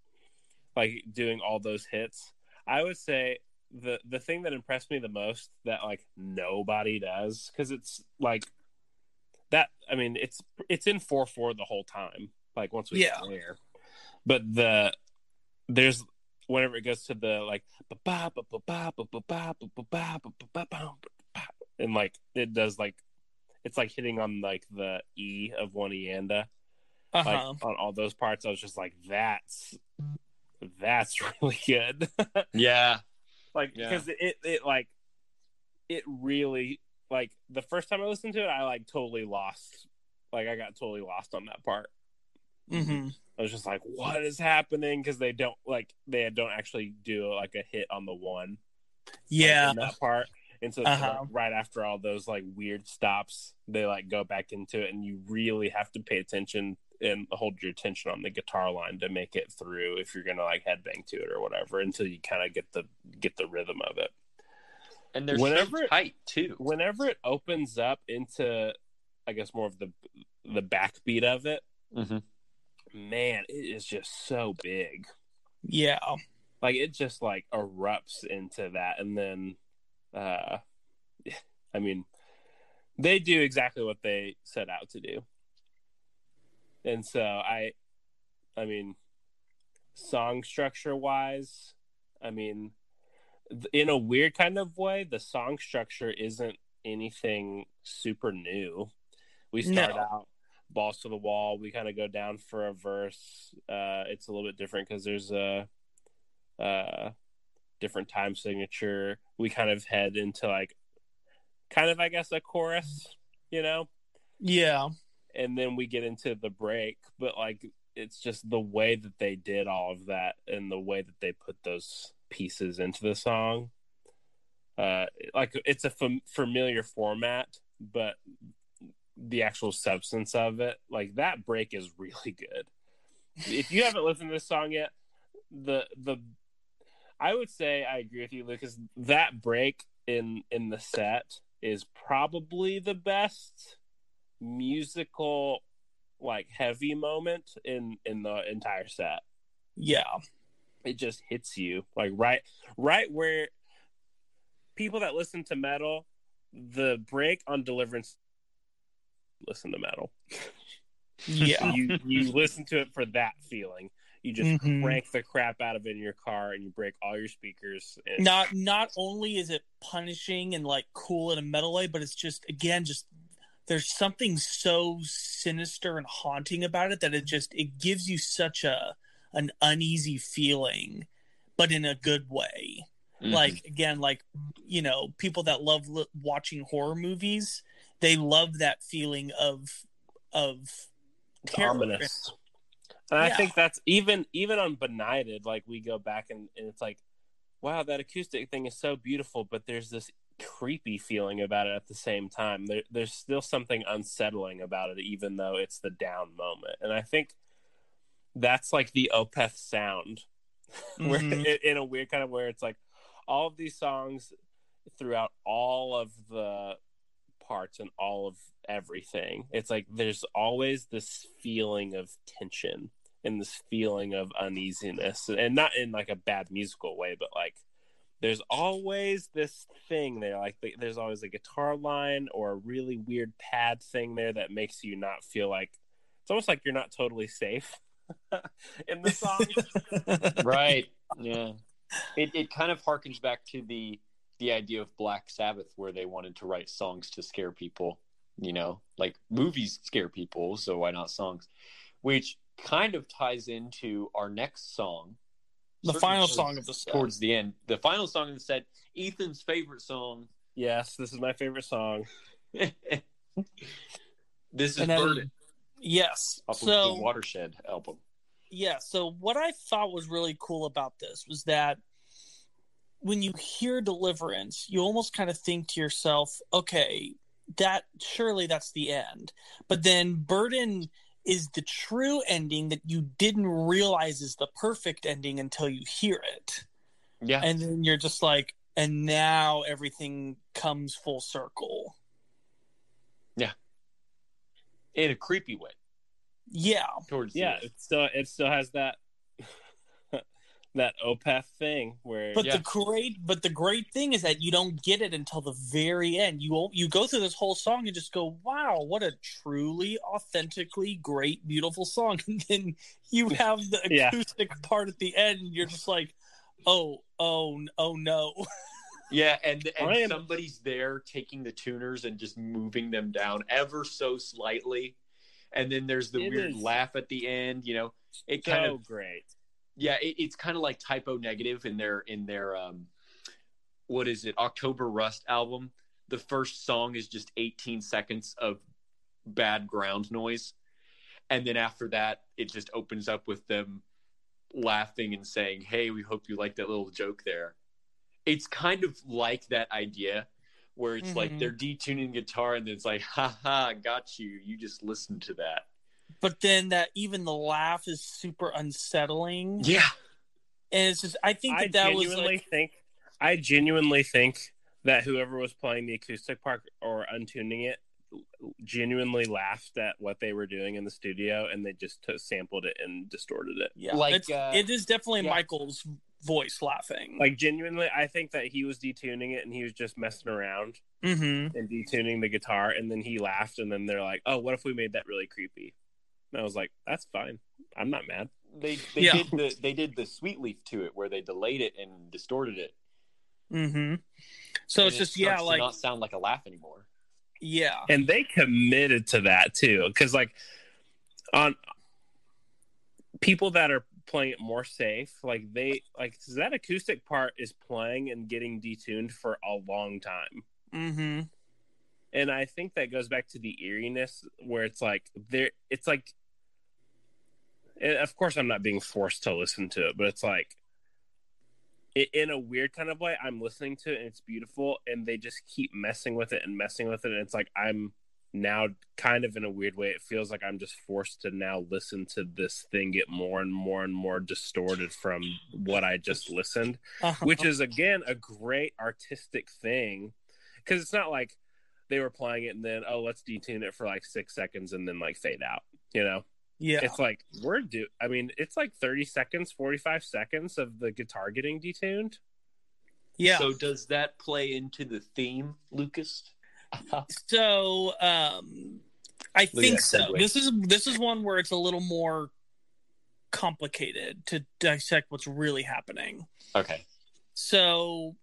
like doing all those hits, I would say the the thing that impressed me the most that like nobody does because it's like that. I mean, it's it's in four four the whole time. Like once we yeah. get there, but the there's whenever it goes to the like and like it does like it's like hitting on like the E of Wonianda. Uh-huh. Like on all those parts, I was just like, that's that's really good. yeah. Like because yeah. it it like it really like the first time I listened to it, I like totally lost. Like I got totally lost on that part. Mm-hmm. I was just like, "What is happening?" Because they don't like they don't actually do like a hit on the one. Yeah, like, that part. And so uh-huh. like, right after all those like weird stops, they like go back into it, and you really have to pay attention and hold your attention on the guitar line to make it through if you're gonna like headbang to it or whatever until you kind of get the get the rhythm of it. And they're whenever so tight too. Whenever it opens up into, I guess more of the the backbeat of it, mm-hmm. man, it is just so big. Yeah, like it just like erupts into that, and then, uh, I mean, they do exactly what they set out to do and so I, I mean, song structure wise, I mean, in a weird kind of way, the song structure isn't anything super new. We start no. out balls to the wall. We kind of go down for a verse. Uh, it's a little bit different because there's a, uh, different time signature. We kind of head into like, kind of I guess a chorus, you know, Yeah. And then we get into the break, but like it's just the way that they did all of that and the way that they put those pieces into the song. Uh, like it's a fam- familiar format, but the actual substance of it, like that break is really good. If you haven't listened to this song yet, the the I would say I agree with you, Lucas. That break in in the set is probably the best musical like heavy moment in in the entire set. Yeah. It just hits you like right right where people that listen to metal, the break on Deliverance listen to metal. Yeah. you you listen to it for that feeling. You just Mhm. crank the crap out of it in your car and you break all your speakers. And not not only is it punishing and like cool in a metal way, but it's just again just there's something so sinister and haunting about it that it just it gives you such a an uneasy feeling, but in a good way. Mhm. Like again, like you know, people that love watching horror movies, they love that feeling of of ominous. And I think that's even even on Benighted, like we go back and, and it's like, wow, that acoustic thing is so beautiful, but there's this creepy feeling about it at the same time. There, there's still something unsettling about it, even though it's the down moment. And I think that's like the Opeth sound, where Mhm. in, in a weird kind of where it's like all of these songs throughout all of the parts and all of everything. It's like there's always this feeling of tension and this feeling of uneasiness, and not in like a bad musical way, but like there's always this thing there. Like there's always a guitar line or a really weird pad thing there that makes you not feel like it's almost like you're not totally safe in the song. right. Yeah. It it kind of harkens back to the the idea of Black Sabbath where they wanted to write songs to scare people, you know, like movies scare people, so why not songs? Which kind of ties into our next song. The final towards- song of the set. towards the end. The final song of the set, Ethan's favorite song. yes, this is my favorite song. this is And then- Burden Yes. off of So the Watershed album. yeah so what i thought was really cool about this was that when you hear deliverance you almost kind of think to yourself okay that surely that's the end but then burden is the true ending that you didn't realize is the perfect ending until you hear it. Yeah. and then you're just like and now everything comes full circle. Yeah. in a creepy way. Yeah. Towards Yeah, it still it still has that that Opeth thing where But Yeah. the great, but the great thing is that you don't get it until the very end. You you go through this whole song and just go, "Wow, what a truly, authentically great, beautiful song!" And then you have the Yeah. acoustic part at the end, and you're just like, "Oh, oh, oh no!" Yeah, and and I somebody's there taking the tuners and just moving them down ever so slightly. And then there's the It weird is- laugh at the end, you know. It so kind of great. Yeah, it, it's kind of like Type O Negative in their in their um what is it? October Rust album. The first song is just 18 seconds of bad ground noise. And then after that, it just opens up with them laughing and saying, "Hey, we hope you like that little joke there." It's kind of like that idea where it's like Mhm. they're detuning guitar and it's like, "Ha ha, got you. You just listen to that." But then that even the laugh is super unsettling, Yeah. and it's just I think I that that was genuinely like, think I genuinely think that whoever was playing the acoustic part or untuning it genuinely laughed at what they were doing in the studio and they just t- sampled it and distorted it. yeah, Like, it's, uh, it is definitely yeah. Michael's voice laughing. Like genuinely, I think that he was detuning it and he was just messing around mm-hmm. and detuning the guitar, and then he laughed, and then they're like, "Oh, what if we made that really creepy?" And I was like, "That's fine. I'm not mad." They they Yeah. did the they did the sweet leaf to it where they delayed it and distorted it. Mm-hmm. So And it's it just starts yeah, to like not sound like a laugh anymore. yeah, and they committed to that too because like on people that are playing it more safe like they like that acoustic part is playing and getting detuned for a long time mm-hmm. and I think that goes back to the eeriness where it's like there, it's like, of course, I'm not being forced to listen to it, but it's like, in a weird kind of way, I'm listening to it and it's beautiful, and they just keep messing with it and messing with it, and it's like I'm now kind of in a weird way it feels like i'm just forced to now listen to this thing get more and more and more distorted from what i just listened uh-huh. which is again a great artistic thing. Because it's not like they were playing it and then oh let's detune it for like six seconds and then like fade out you know yeah it's like we're do i mean it's like 30 seconds 45 seconds of the guitar getting detuned yeah so does that play into the theme lucas so um, I think so. This is this is one where it's a little more complicated to dissect what's really happening. Okay. So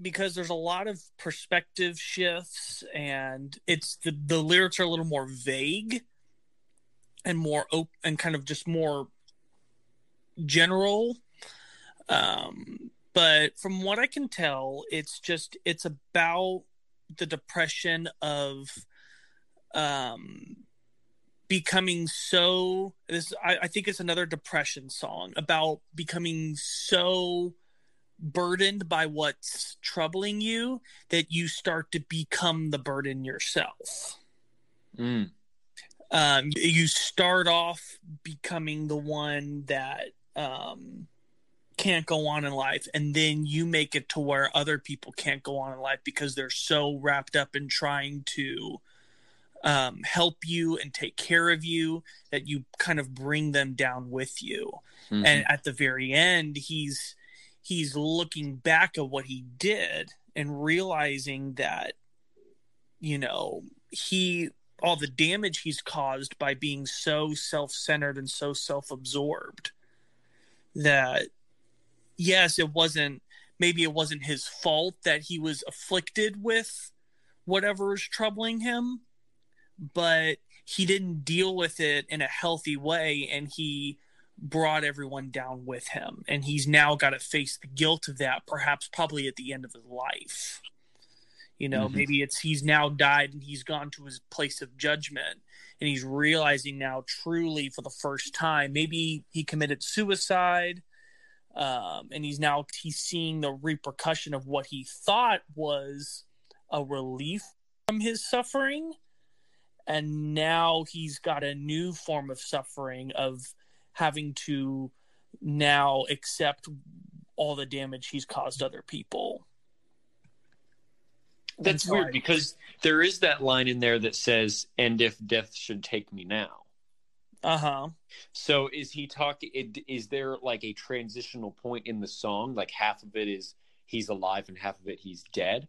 because there's a lot of perspective shifts and it's the the lyrics are a little more vague and more open and kind of just more general um but from what i can tell it's just it's about the depression of um becoming so this I, I think it's another depression song about becoming so burdened by what's troubling you that you start to become the burden yourself. Mm. Um, you start off becoming the one that um, can't go on in life and then you make it to where other people can't go on in life because they're so wrapped up in trying to um, help you and take care of you that you kind of bring them down with you mm-hmm. and at the very end he's he's looking back at what he did and realizing that you know he all the damage he's caused by being so self-centered and so self-absorbed that yes, it wasn't maybe it wasn't his fault that he was afflicted with whatever is troubling him, but he didn't deal with it in a healthy way and he brought everyone down with him. And he's now got to face the guilt of that perhaps probably at the end of his life you know mm-hmm. maybe it's he's now died and he's gone to his place of judgment and he's realizing now truly for the first time maybe he committed suicide um, and he's now he's seeing the repercussion of what he thought was a relief from his suffering and now he's got a new form of suffering of having to now accept all the damage he's caused other people that's weird because there is that line in there that says and if death should take me now uh huh. So is he talking? Is there like a transitional point in the song? Like half of it is he's alive and half of it he's dead.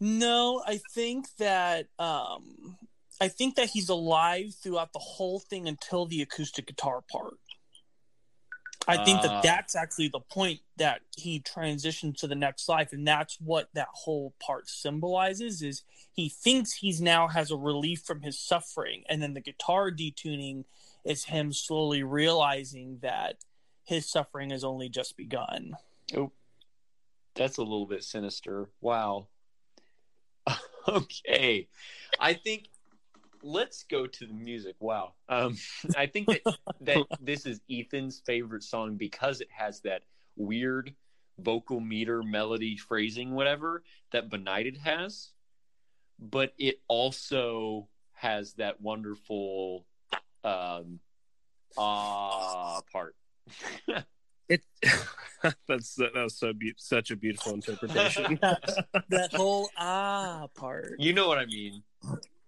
No, I think that um, I think that he's alive throughout the whole thing until the acoustic guitar part. I think that ah. that's actually the point that he transitions to the next life, and that's what that whole part symbolizes. Is he thinks he's now has a relief from his suffering, and then the guitar detuning is him slowly realizing that his suffering has only just begun. Oh, that's a little bit sinister. Wow. okay, I think let's go to the music. Wow. Um, I think that, that this is Ethan's favorite song because it has that weird vocal meter, melody, phrasing, whatever that Benighted has. But it also has that wonderful um, ah part. it that's that was so be- such a beautiful interpretation. that whole ah part. You know what I mean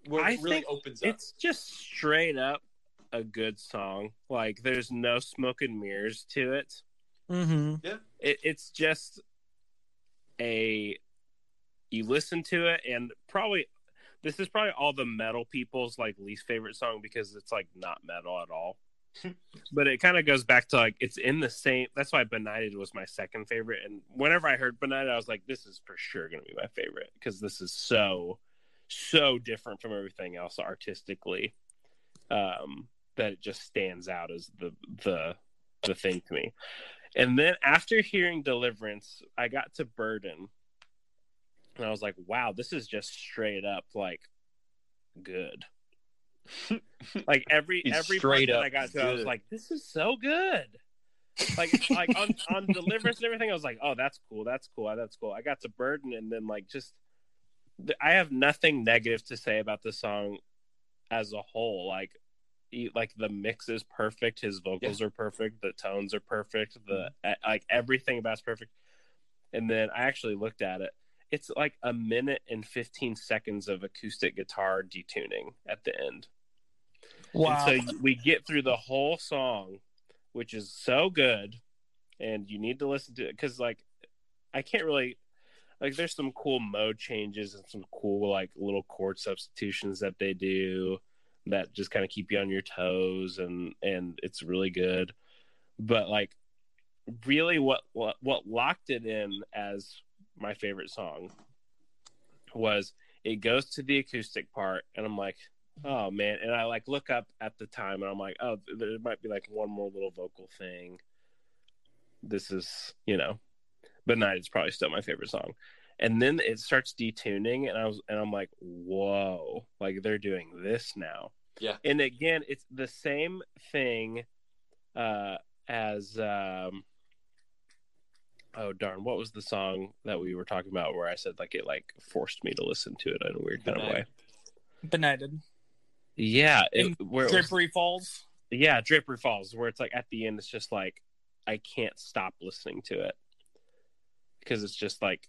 where I it really opens up. It's just straight up a good song. Like there's no smoke and mirrors to it. Mm-hmm. Yeah. It, it's just a you listen to it and probably this is probably all the metal people's like least favorite song because it's like not metal at all. but it kind of goes back to like it's in the same that's why benighted was my second favorite and whenever i heard benighted i was like this is for sure going to be my favorite because this is so so different from everything else artistically um, that it just stands out as the the the thing to me. And then after hearing Deliverance, I got to Burden, and I was like, wow, this is just straight up like good. like every every straight up I got to, I was like, this is so good. Like like on on deliverance and everything, I was like, oh, that's cool, that's cool, that's cool. I got to burden, and then like just, I have nothing negative to say about the song as a whole. Like, he, like the mix is perfect, his vocals are perfect, the tones are perfect, the Mm-hmm. like everything about it's perfect. And then I actually looked at it. It's like a minute and 15 seconds of acoustic guitar detuning at the end. Wow. And so we get through the whole song, which is so good, and you need to listen to it because, like, I can't really like. There's some cool mode changes and some cool like little chord substitutions that they do that just kind of keep you on your toes, and and it's really good. But like, really, what what what locked it in as my favorite song was it goes to the acoustic part, and I'm like, oh man and i like look up at the time and i'm like oh there might be like one more little vocal thing this is you know Benighted is probably still my favorite song and then it starts detuning and i was and i'm like whoa like they're doing this now Yeah. and again it's the same thing uh as um oh darn what was the song that we were talking about where i said like it like forced me to listen to it in a weird kind of way Benighted. yeah it, In where it was- Drapery Falls. yeah drapery falls where it's like at the end it's just like i can't stop listening to it because it's just like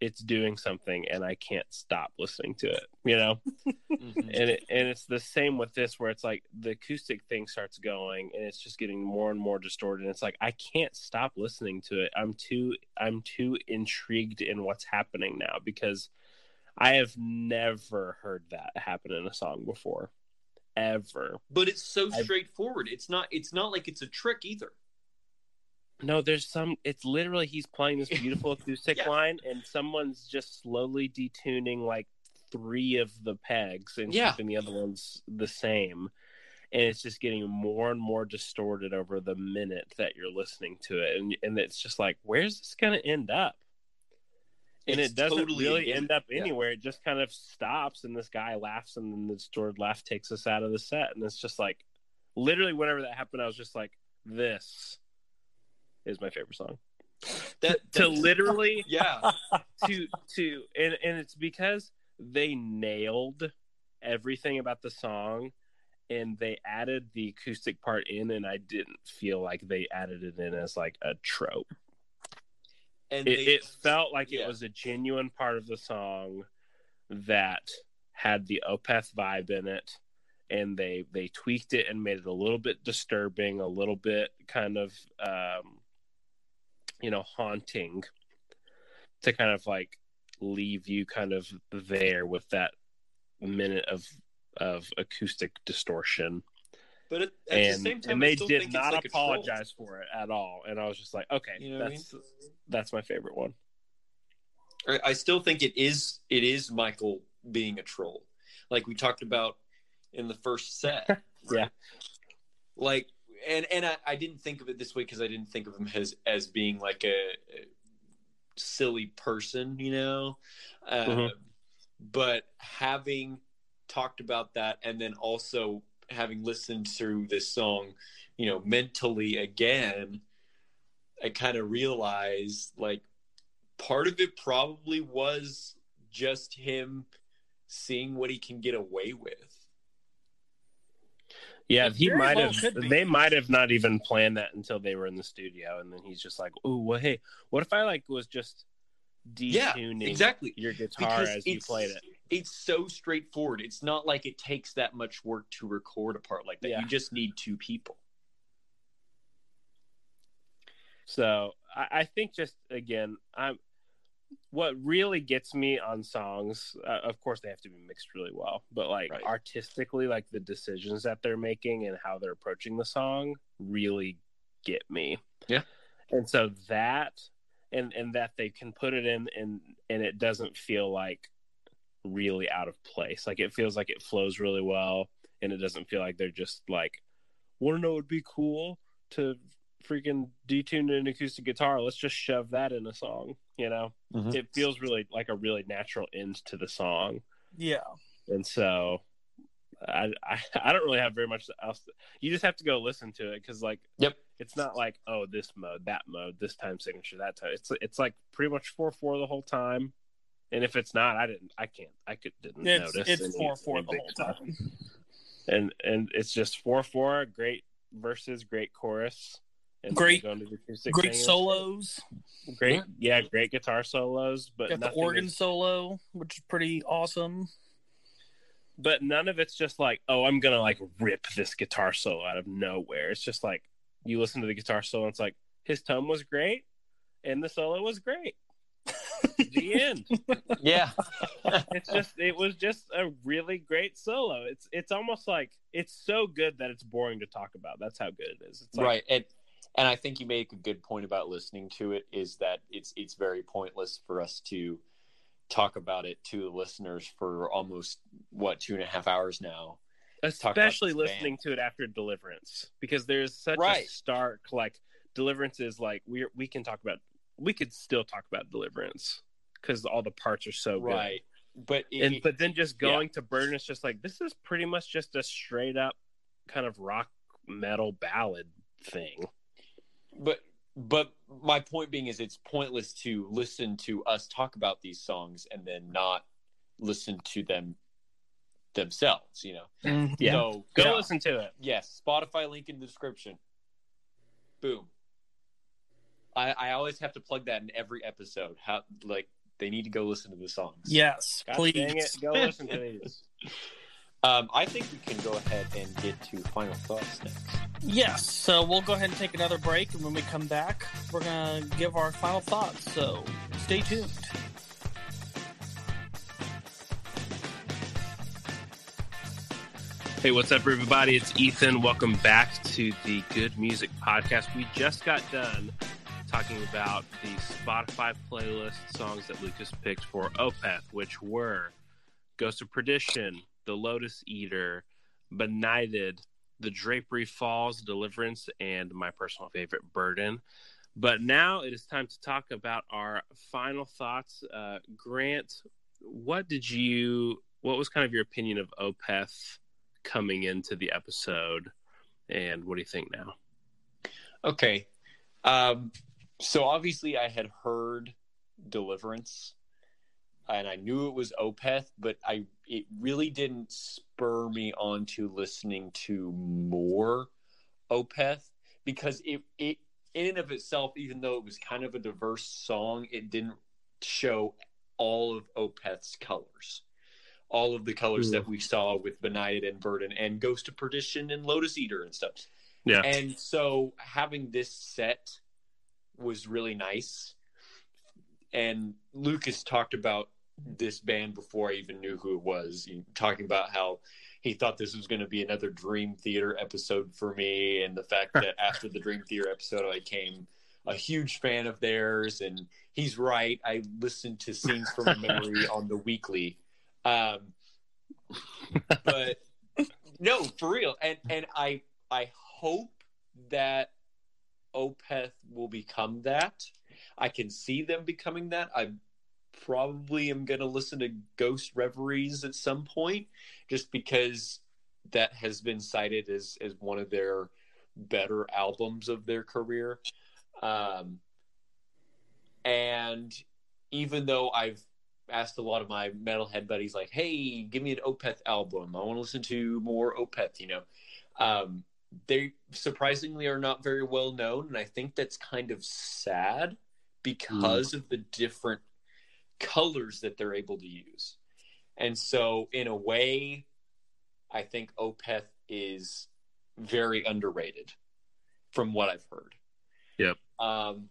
it's doing something and i can't stop listening to it you know Mhm. and it, and it's the same with this where it's like the acoustic thing starts going and it's just getting more and more distorted and it's like i can't stop listening to it i'm too i'm too intrigued in what's happening now because i have never heard that happen in a song before ever But it's so I've- straightforward. It's not. It's not like it's a trick either. No, there's some. It's literally he's playing this beautiful acoustic Yeah. line, and someone's just slowly detuning like three of the pegs and Yeah. keeping the other ones the same. And it's just getting more and more distorted over the minute that you're listening to it, and and it's just like, where's this gonna end up? And It's it doesn't totally really end up yeah. anywhere. It just kind of stops, and this guy laughs, and then the distorted laugh takes us out of the set, and it's just like, literally, whenever that happened, I was just like, this is my favorite song That to literally Yeah. to to and and it's because they nailed everything about the song and they added the acoustic part in and I didn't feel like they added it in as like a trope. And It, they, it felt like yeah. it was a genuine part of the song that had the Opeth vibe in it and they they tweaked it and made it a little bit disturbing, a little bit kind of um you know haunting to kind of like leave you kind of there with that minute of of acoustic distortion but at, at and, the same time, and they did not like apologize for it at all and i was just like okay You know what I that's that's my favorite one I- I still think it is. It is Michael being a troll, like we talked about in the first set. Yeah. Like, and and I, I didn't think of it this way because I didn't think of him as as being like a, a silly person, you know. Uh, Mhm. But having talked about that, and then also having listened through this song, you know, mentally again, I kind of realized like part of it probably was just him seeing what he can get away with. Yeah he might well have they might have not even planned that until they were in the studio and then he's just like oh well hey what if i like was just Yeah, detuning exactly. your guitar as you played it It's so straightforward. It's not like it takes that much work to record a part like that. Yeah. You just need two people. So I, I think just again, I'm what really gets me on songs. Uh, of course, they have to be mixed really well, but like Right. artistically, like the decisions that they're making and how they're approaching the song really get me. Yeah. and so that and and that they can put it in and and it doesn't feel like really out of place. Like it feels like it flows really well, and it doesn't feel like they're just like, want to know it'd be cool to freaking detune an acoustic guitar. Let's just shove that in a song. You know, mm-hmm. it feels really like a really natural end to the song. Yeah, and so I, I, I don't really have very much else. To, you just have to go listen to it because like yep, it's not like oh this mode that mode this time signature that time. It's it's like pretty much four four the whole time. And if it's not, I didn't, I can't, I could didn't it's, notice. It's four four the whole time. And and it's just four four, great verses, great chorus, and great, great solos. Great, yeah. yeah, great guitar solos, but Got the organ is, solo, which is pretty awesome but none of it's just like, oh, I'm gonna like rip this guitar solo out of nowhere. It's just like you listen to the guitar solo, and it's like his tone was great, and the solo was great. the end. Yeah, it's just it was just a really great solo. It's it's almost like it's so good that it's boring to talk about. That's how good it is. It's like, right, and and I think you make a good point about listening to it. Is that it's it's very pointless for us to talk about it to the listeners for almost what two and a half hours now especially listening band. to it after deliverance because there's such right. a stark like deliverance is like we we can talk about we could still talk about deliverance because all the parts are so right good. but it, and but then just going yeah. to burden is just like this is pretty much just a straight up kind of rock metal ballad thing but but my point being is it's pointless to listen to us talk about these songs and then not listen to them themselves you know? Mm-hmm. yeah. So go yeah. listen to it. Yes. Spotify link in the description. Boom. I, I always have to plug that in every episode. How like they need to go listen to the songs. Yes God please. go listen to these. Um, I think we can go ahead and get to final thoughts next. Yes, so we'll go ahead and take another break, and when we come back, we're gonna give our final thoughts. So stay tuned. Hey, what's up, everybody? It's Ethan. Welcome back to the Good Music Podcast. We just got done talking about the Spotify playlist songs that Lucas picked for Opeth, which were Ghost of Perdition, the Lotus Eater, Benighted, The Drapery Falls, Deliverance, and my personal favorite, Burden. But now it is time to talk about our final thoughts. Uh, Grant, what did you, what was kind of your opinion of Opeth coming into the episode? And what do you think now? Okay. Um, so obviously I had heard Deliverance and I knew it was Opeth, but I it really didn't spur me on to listening to more Opeth because it it in and of itself, even though it was kind of a diverse song, it didn't show all of Opeth's colors. All of the colors that hmm. we saw with Benighted and Burden and Ghost of Perdition and Lotus Eater and stuff. Yeah. And so having this set was really nice. And Lucas talked about this band before I even knew who it was. He, talking about how he thought this was going to be another Dream Theater episode for me, and the fact that after the Dream Theater episode, I became a huge fan of theirs. And he's right. I listened to Scenes from Memory on the weekly, um, but no, for real. And and I I hope that Opeth will become that. I can see them becoming that. I probably am going to listen to Ghost Reveries at some point, just because that has been cited as as one of their better albums of their career. Um, and even though I've asked a lot of my metalhead buddies, like, "Hey, give me an Opeth album. I want to listen to more Opeth," you know. Um, they surprisingly are not very well known, and I think that's kind of sad because mm. of the different colors that they're able to use. And so, in a way, I think Opeth is very underrated from what I've heard. Yep. Um,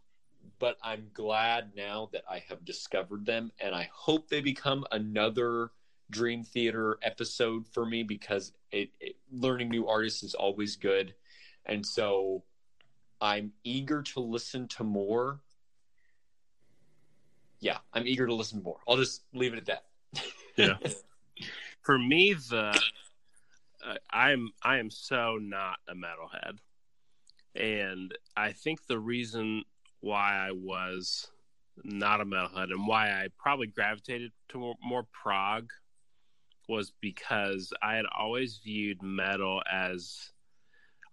but I'm glad now that I have discovered them, and I hope they become another Dream Theater episode for me because it, it, learning new artists is always good, and so I'm eager to listen to more yeah, I'm eager to listen more. I'll just leave it at that. yeah. For me, the uh, I'm I am so not a metalhead, and I think the reason why I was not a metalhead, and why I probably gravitated to more, more prog was because I had always viewed metal as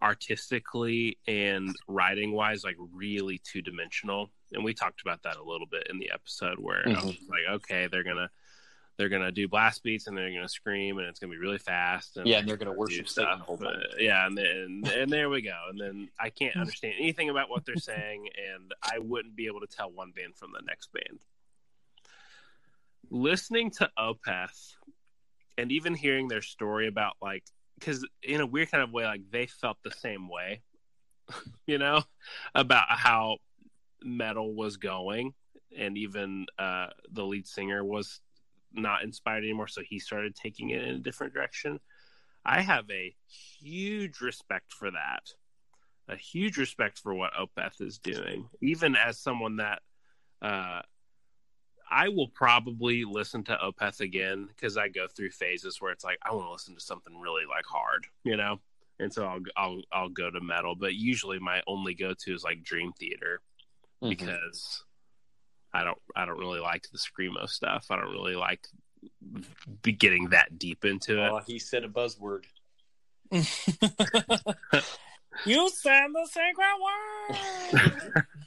artistically and writing wise like really two dimensional and we talked about that a little bit in the episode where mm-hmm. I was like okay they're gonna they're gonna do blast beats and they're gonna scream and it's gonna be really fast and yeah and they're gonna worship stuff but, yeah and then and there we go. And then I can't understand anything about what they're saying and I wouldn't be able to tell one band from the next band. Listening to Opeth and even hearing their story about like because in a weird kind of way like they felt the same way you know about how metal was going and even uh the lead singer was not inspired anymore so he started taking it in a different direction. I have a huge respect for that. A huge respect for what opeth is doing. Even as someone that uh I will probably listen to Opeth again because I go through phases where it's like I want to listen to something really like hard, you know, and so I'll I'll I'll go to metal. But usually my only go to is like Dream Theater mm-hmm. because I don't I don't really like the screamo stuff. I don't really like be getting that deep into it. Oh, he said a buzzword. you said the secret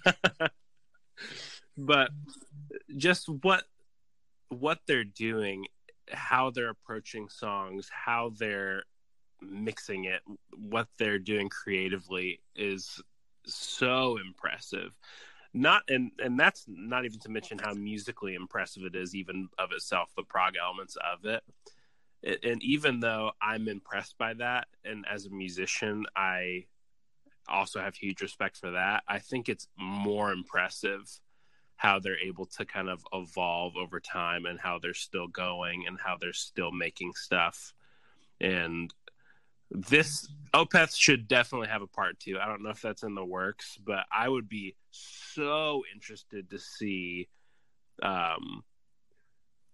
word. but just what what they're doing, how they're approaching songs, how they're mixing it, what they're doing creatively is so impressive. Not and and that's not even to mention how musically impressive it is, even of itself, the prog elements of it. And even though I'm impressed by that, and as a musician, I also have huge respect for that. I think it's more impressive how they're able to kind of evolve over time and how they're still going and how they're still making stuff. And this Opeth should definitely have a part two. I don't know if that's in the works, but I would be so interested to see um,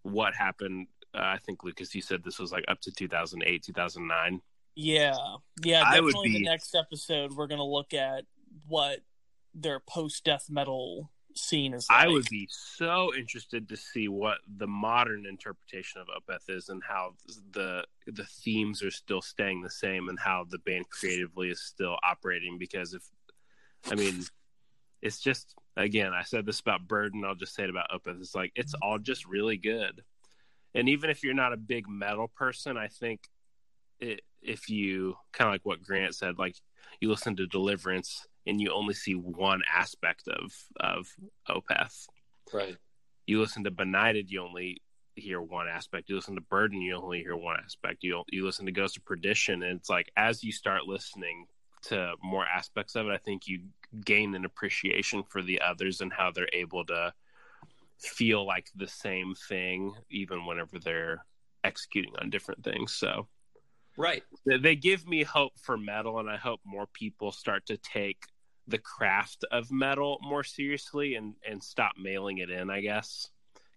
what happened. Uh, I think Lucas, you said this was like up to 2008, 2009. Yeah, yeah. Definitely I would be... the next episode we're gonna look at what their post death metal scene is like. I would be so interested to see what the modern interpretation of Opeth is and how the the themes are still staying the same and how the band creatively is still operating because if I mean it's just again, I said this about Burden, I'll just say it about Opeth. It's like it's all just really good. And even if you're not a big metal person, I think it, if you kind of like what Grant said, like you listen to Deliverance and you only see one aspect of of Opeth. Right. You listen to Benighted, you only hear one aspect. You listen to Burden, you only hear one aspect. You you listen to Ghost of Perdition, and it's like as you start listening to more aspects of it, I think you gain an appreciation for the others and how they're able to feel like the same thing, even whenever they're executing on different things. So Right. They give me hope for metal, and I hope more people start to take the craft of metal more seriously and and stop mailing it in. I guess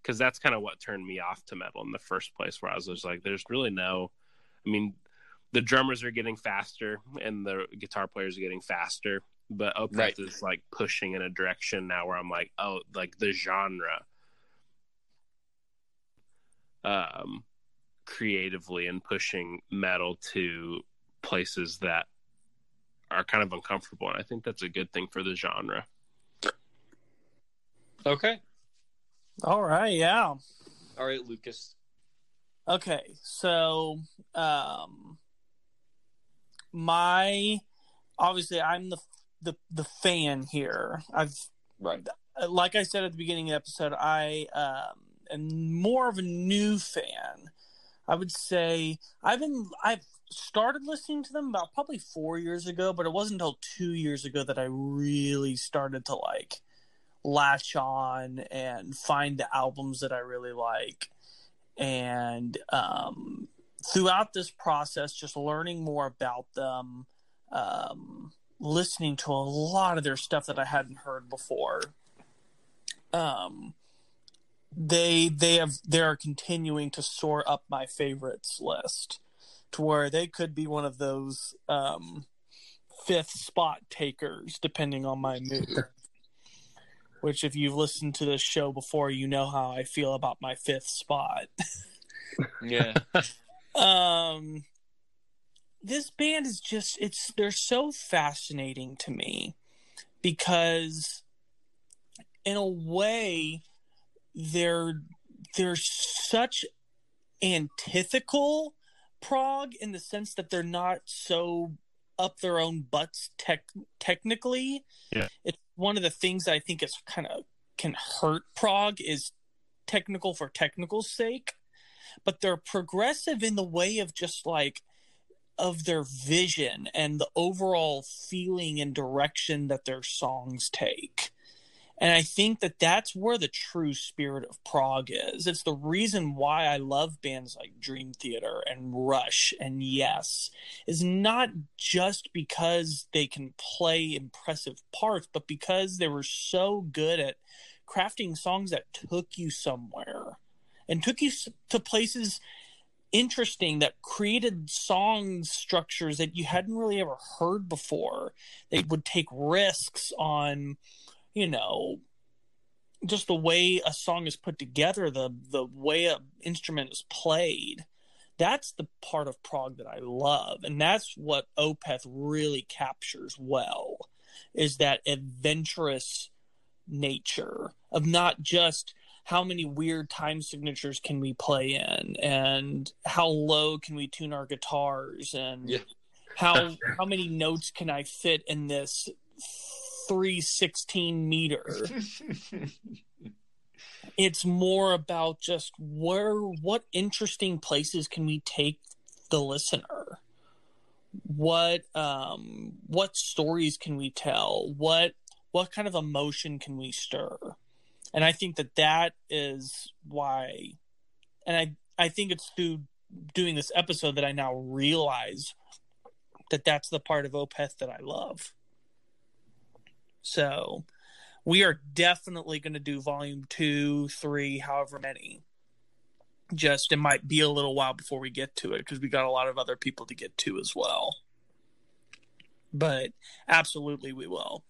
because that's kind of what turned me off to metal in the first place. Where I was just like, "There's really no." I mean, the drummers are getting faster and the guitar players are getting faster, but Opeth right. is like pushing in a direction now where I'm like, oh, like the genre. Um, creatively and pushing metal to places that are kind of uncomfortable and i think that's a good thing for the genre. Okay. All right yeah. All right lucas. Okay so um my obviously i'm the the the fan here. I've right. like i said at the beginning of the episode i um am more of a new fan. I would say I've been I've started listening to them about probably four years ago, but it wasn't until two years ago that I really started to like latch on and find the albums that I really like. And um, throughout this process, just learning more about them, um, listening to a lot of their stuff that I hadn't heard before. Um, they they have they are continuing to soar up my favorites list to where they could be one of those um, fifth spot takers depending on my mood. which if you've listened to this show before, you know how I feel about my fifth spot. yeah. um this band is just it's they're so fascinating to me because in a way they're they're such antithetical prog in the sense that they're not so up their own butts tech- technically. Yeah. It's one of the things I think is kind of can hurt prog is technical for technical's sake, but they're progressive in the way of just like of their vision and the overall feeling and direction that their songs take. And I think that that's where the true spirit of prog is. It's the reason why I love bands like Dream Theater and Rush and Yes, is not just because they can play impressive parts, but because they were so good at crafting songs that took you somewhere and took you to places interesting that created song structures that you hadn't really ever heard before. They would take risks on you know just the way a song is put together the the way an instrument is played that's the part of prog that i love and that's what opeth really captures well is that adventurous nature of not just how many weird time signatures can we play in and how low can we tune our guitars and Yeah. how how many notes can i fit in this 316 meter. It's more about just where what interesting places can we take the listener? What um what stories can we tell? What what kind of emotion can we stir? And i think that that is why and i i think it's through doing this episode that i now realize that that's the part of opeth that i love so we are definitely going to do volume two, three, however many. Just it might be a little while before we get to it because we got a lot of other people to get to as well. But absolutely, we will.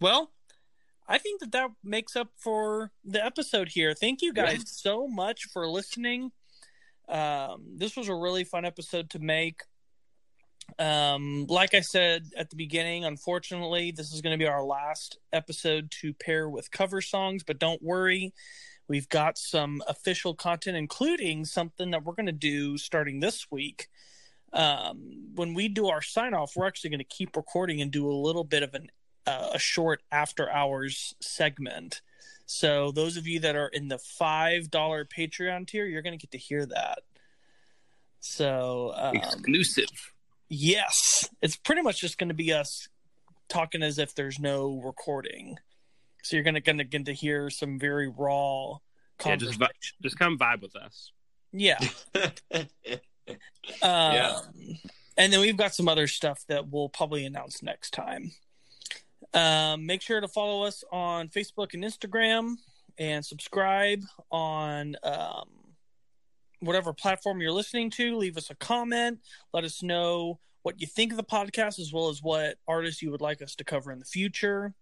Well, I think that that makes up for the episode here. Thank you guys Yeah. so much for listening. Um, this was a really fun episode to make. Um, like I said at the beginning, unfortunately, this is going to be our last episode to pair with cover songs, but don't worry. We've got some official content, including something that we're going to do starting this week. Um, when we do our sign off, we're actually going to keep recording and do a little bit of an uh, a short after hours segment. So those of you that are in the five dollar Patreon tier, you're going to get to hear that. So um, Exclusive. Yes, it's pretty much just going to be us talking as if there's no recording. So you're going to going to get to hear some very raw Yeah, just, vi- just come vibe with us. Yeah. Yeah. Um, And then we've got some other stuff that we'll probably announce next time. Um, make sure to follow us on Facebook and Instagram and subscribe on um, whatever platform you're listening to. Leave us a comment. Let us know what you think of the podcast as well as what artists you would like us to cover in the future.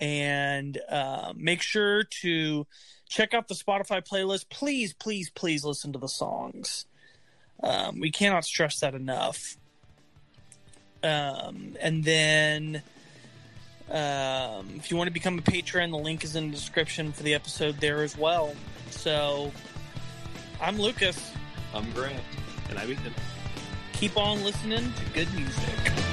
And uh, make sure to check out the Spotify playlist. Please, please, please listen to the songs. Um, we cannot stress that enough. Um, and then, um, if you want to become a patron, the link is in the description for the episode there as well. So, I'm Lucas. I'm Grant. And I mean, Keep on listening to good music.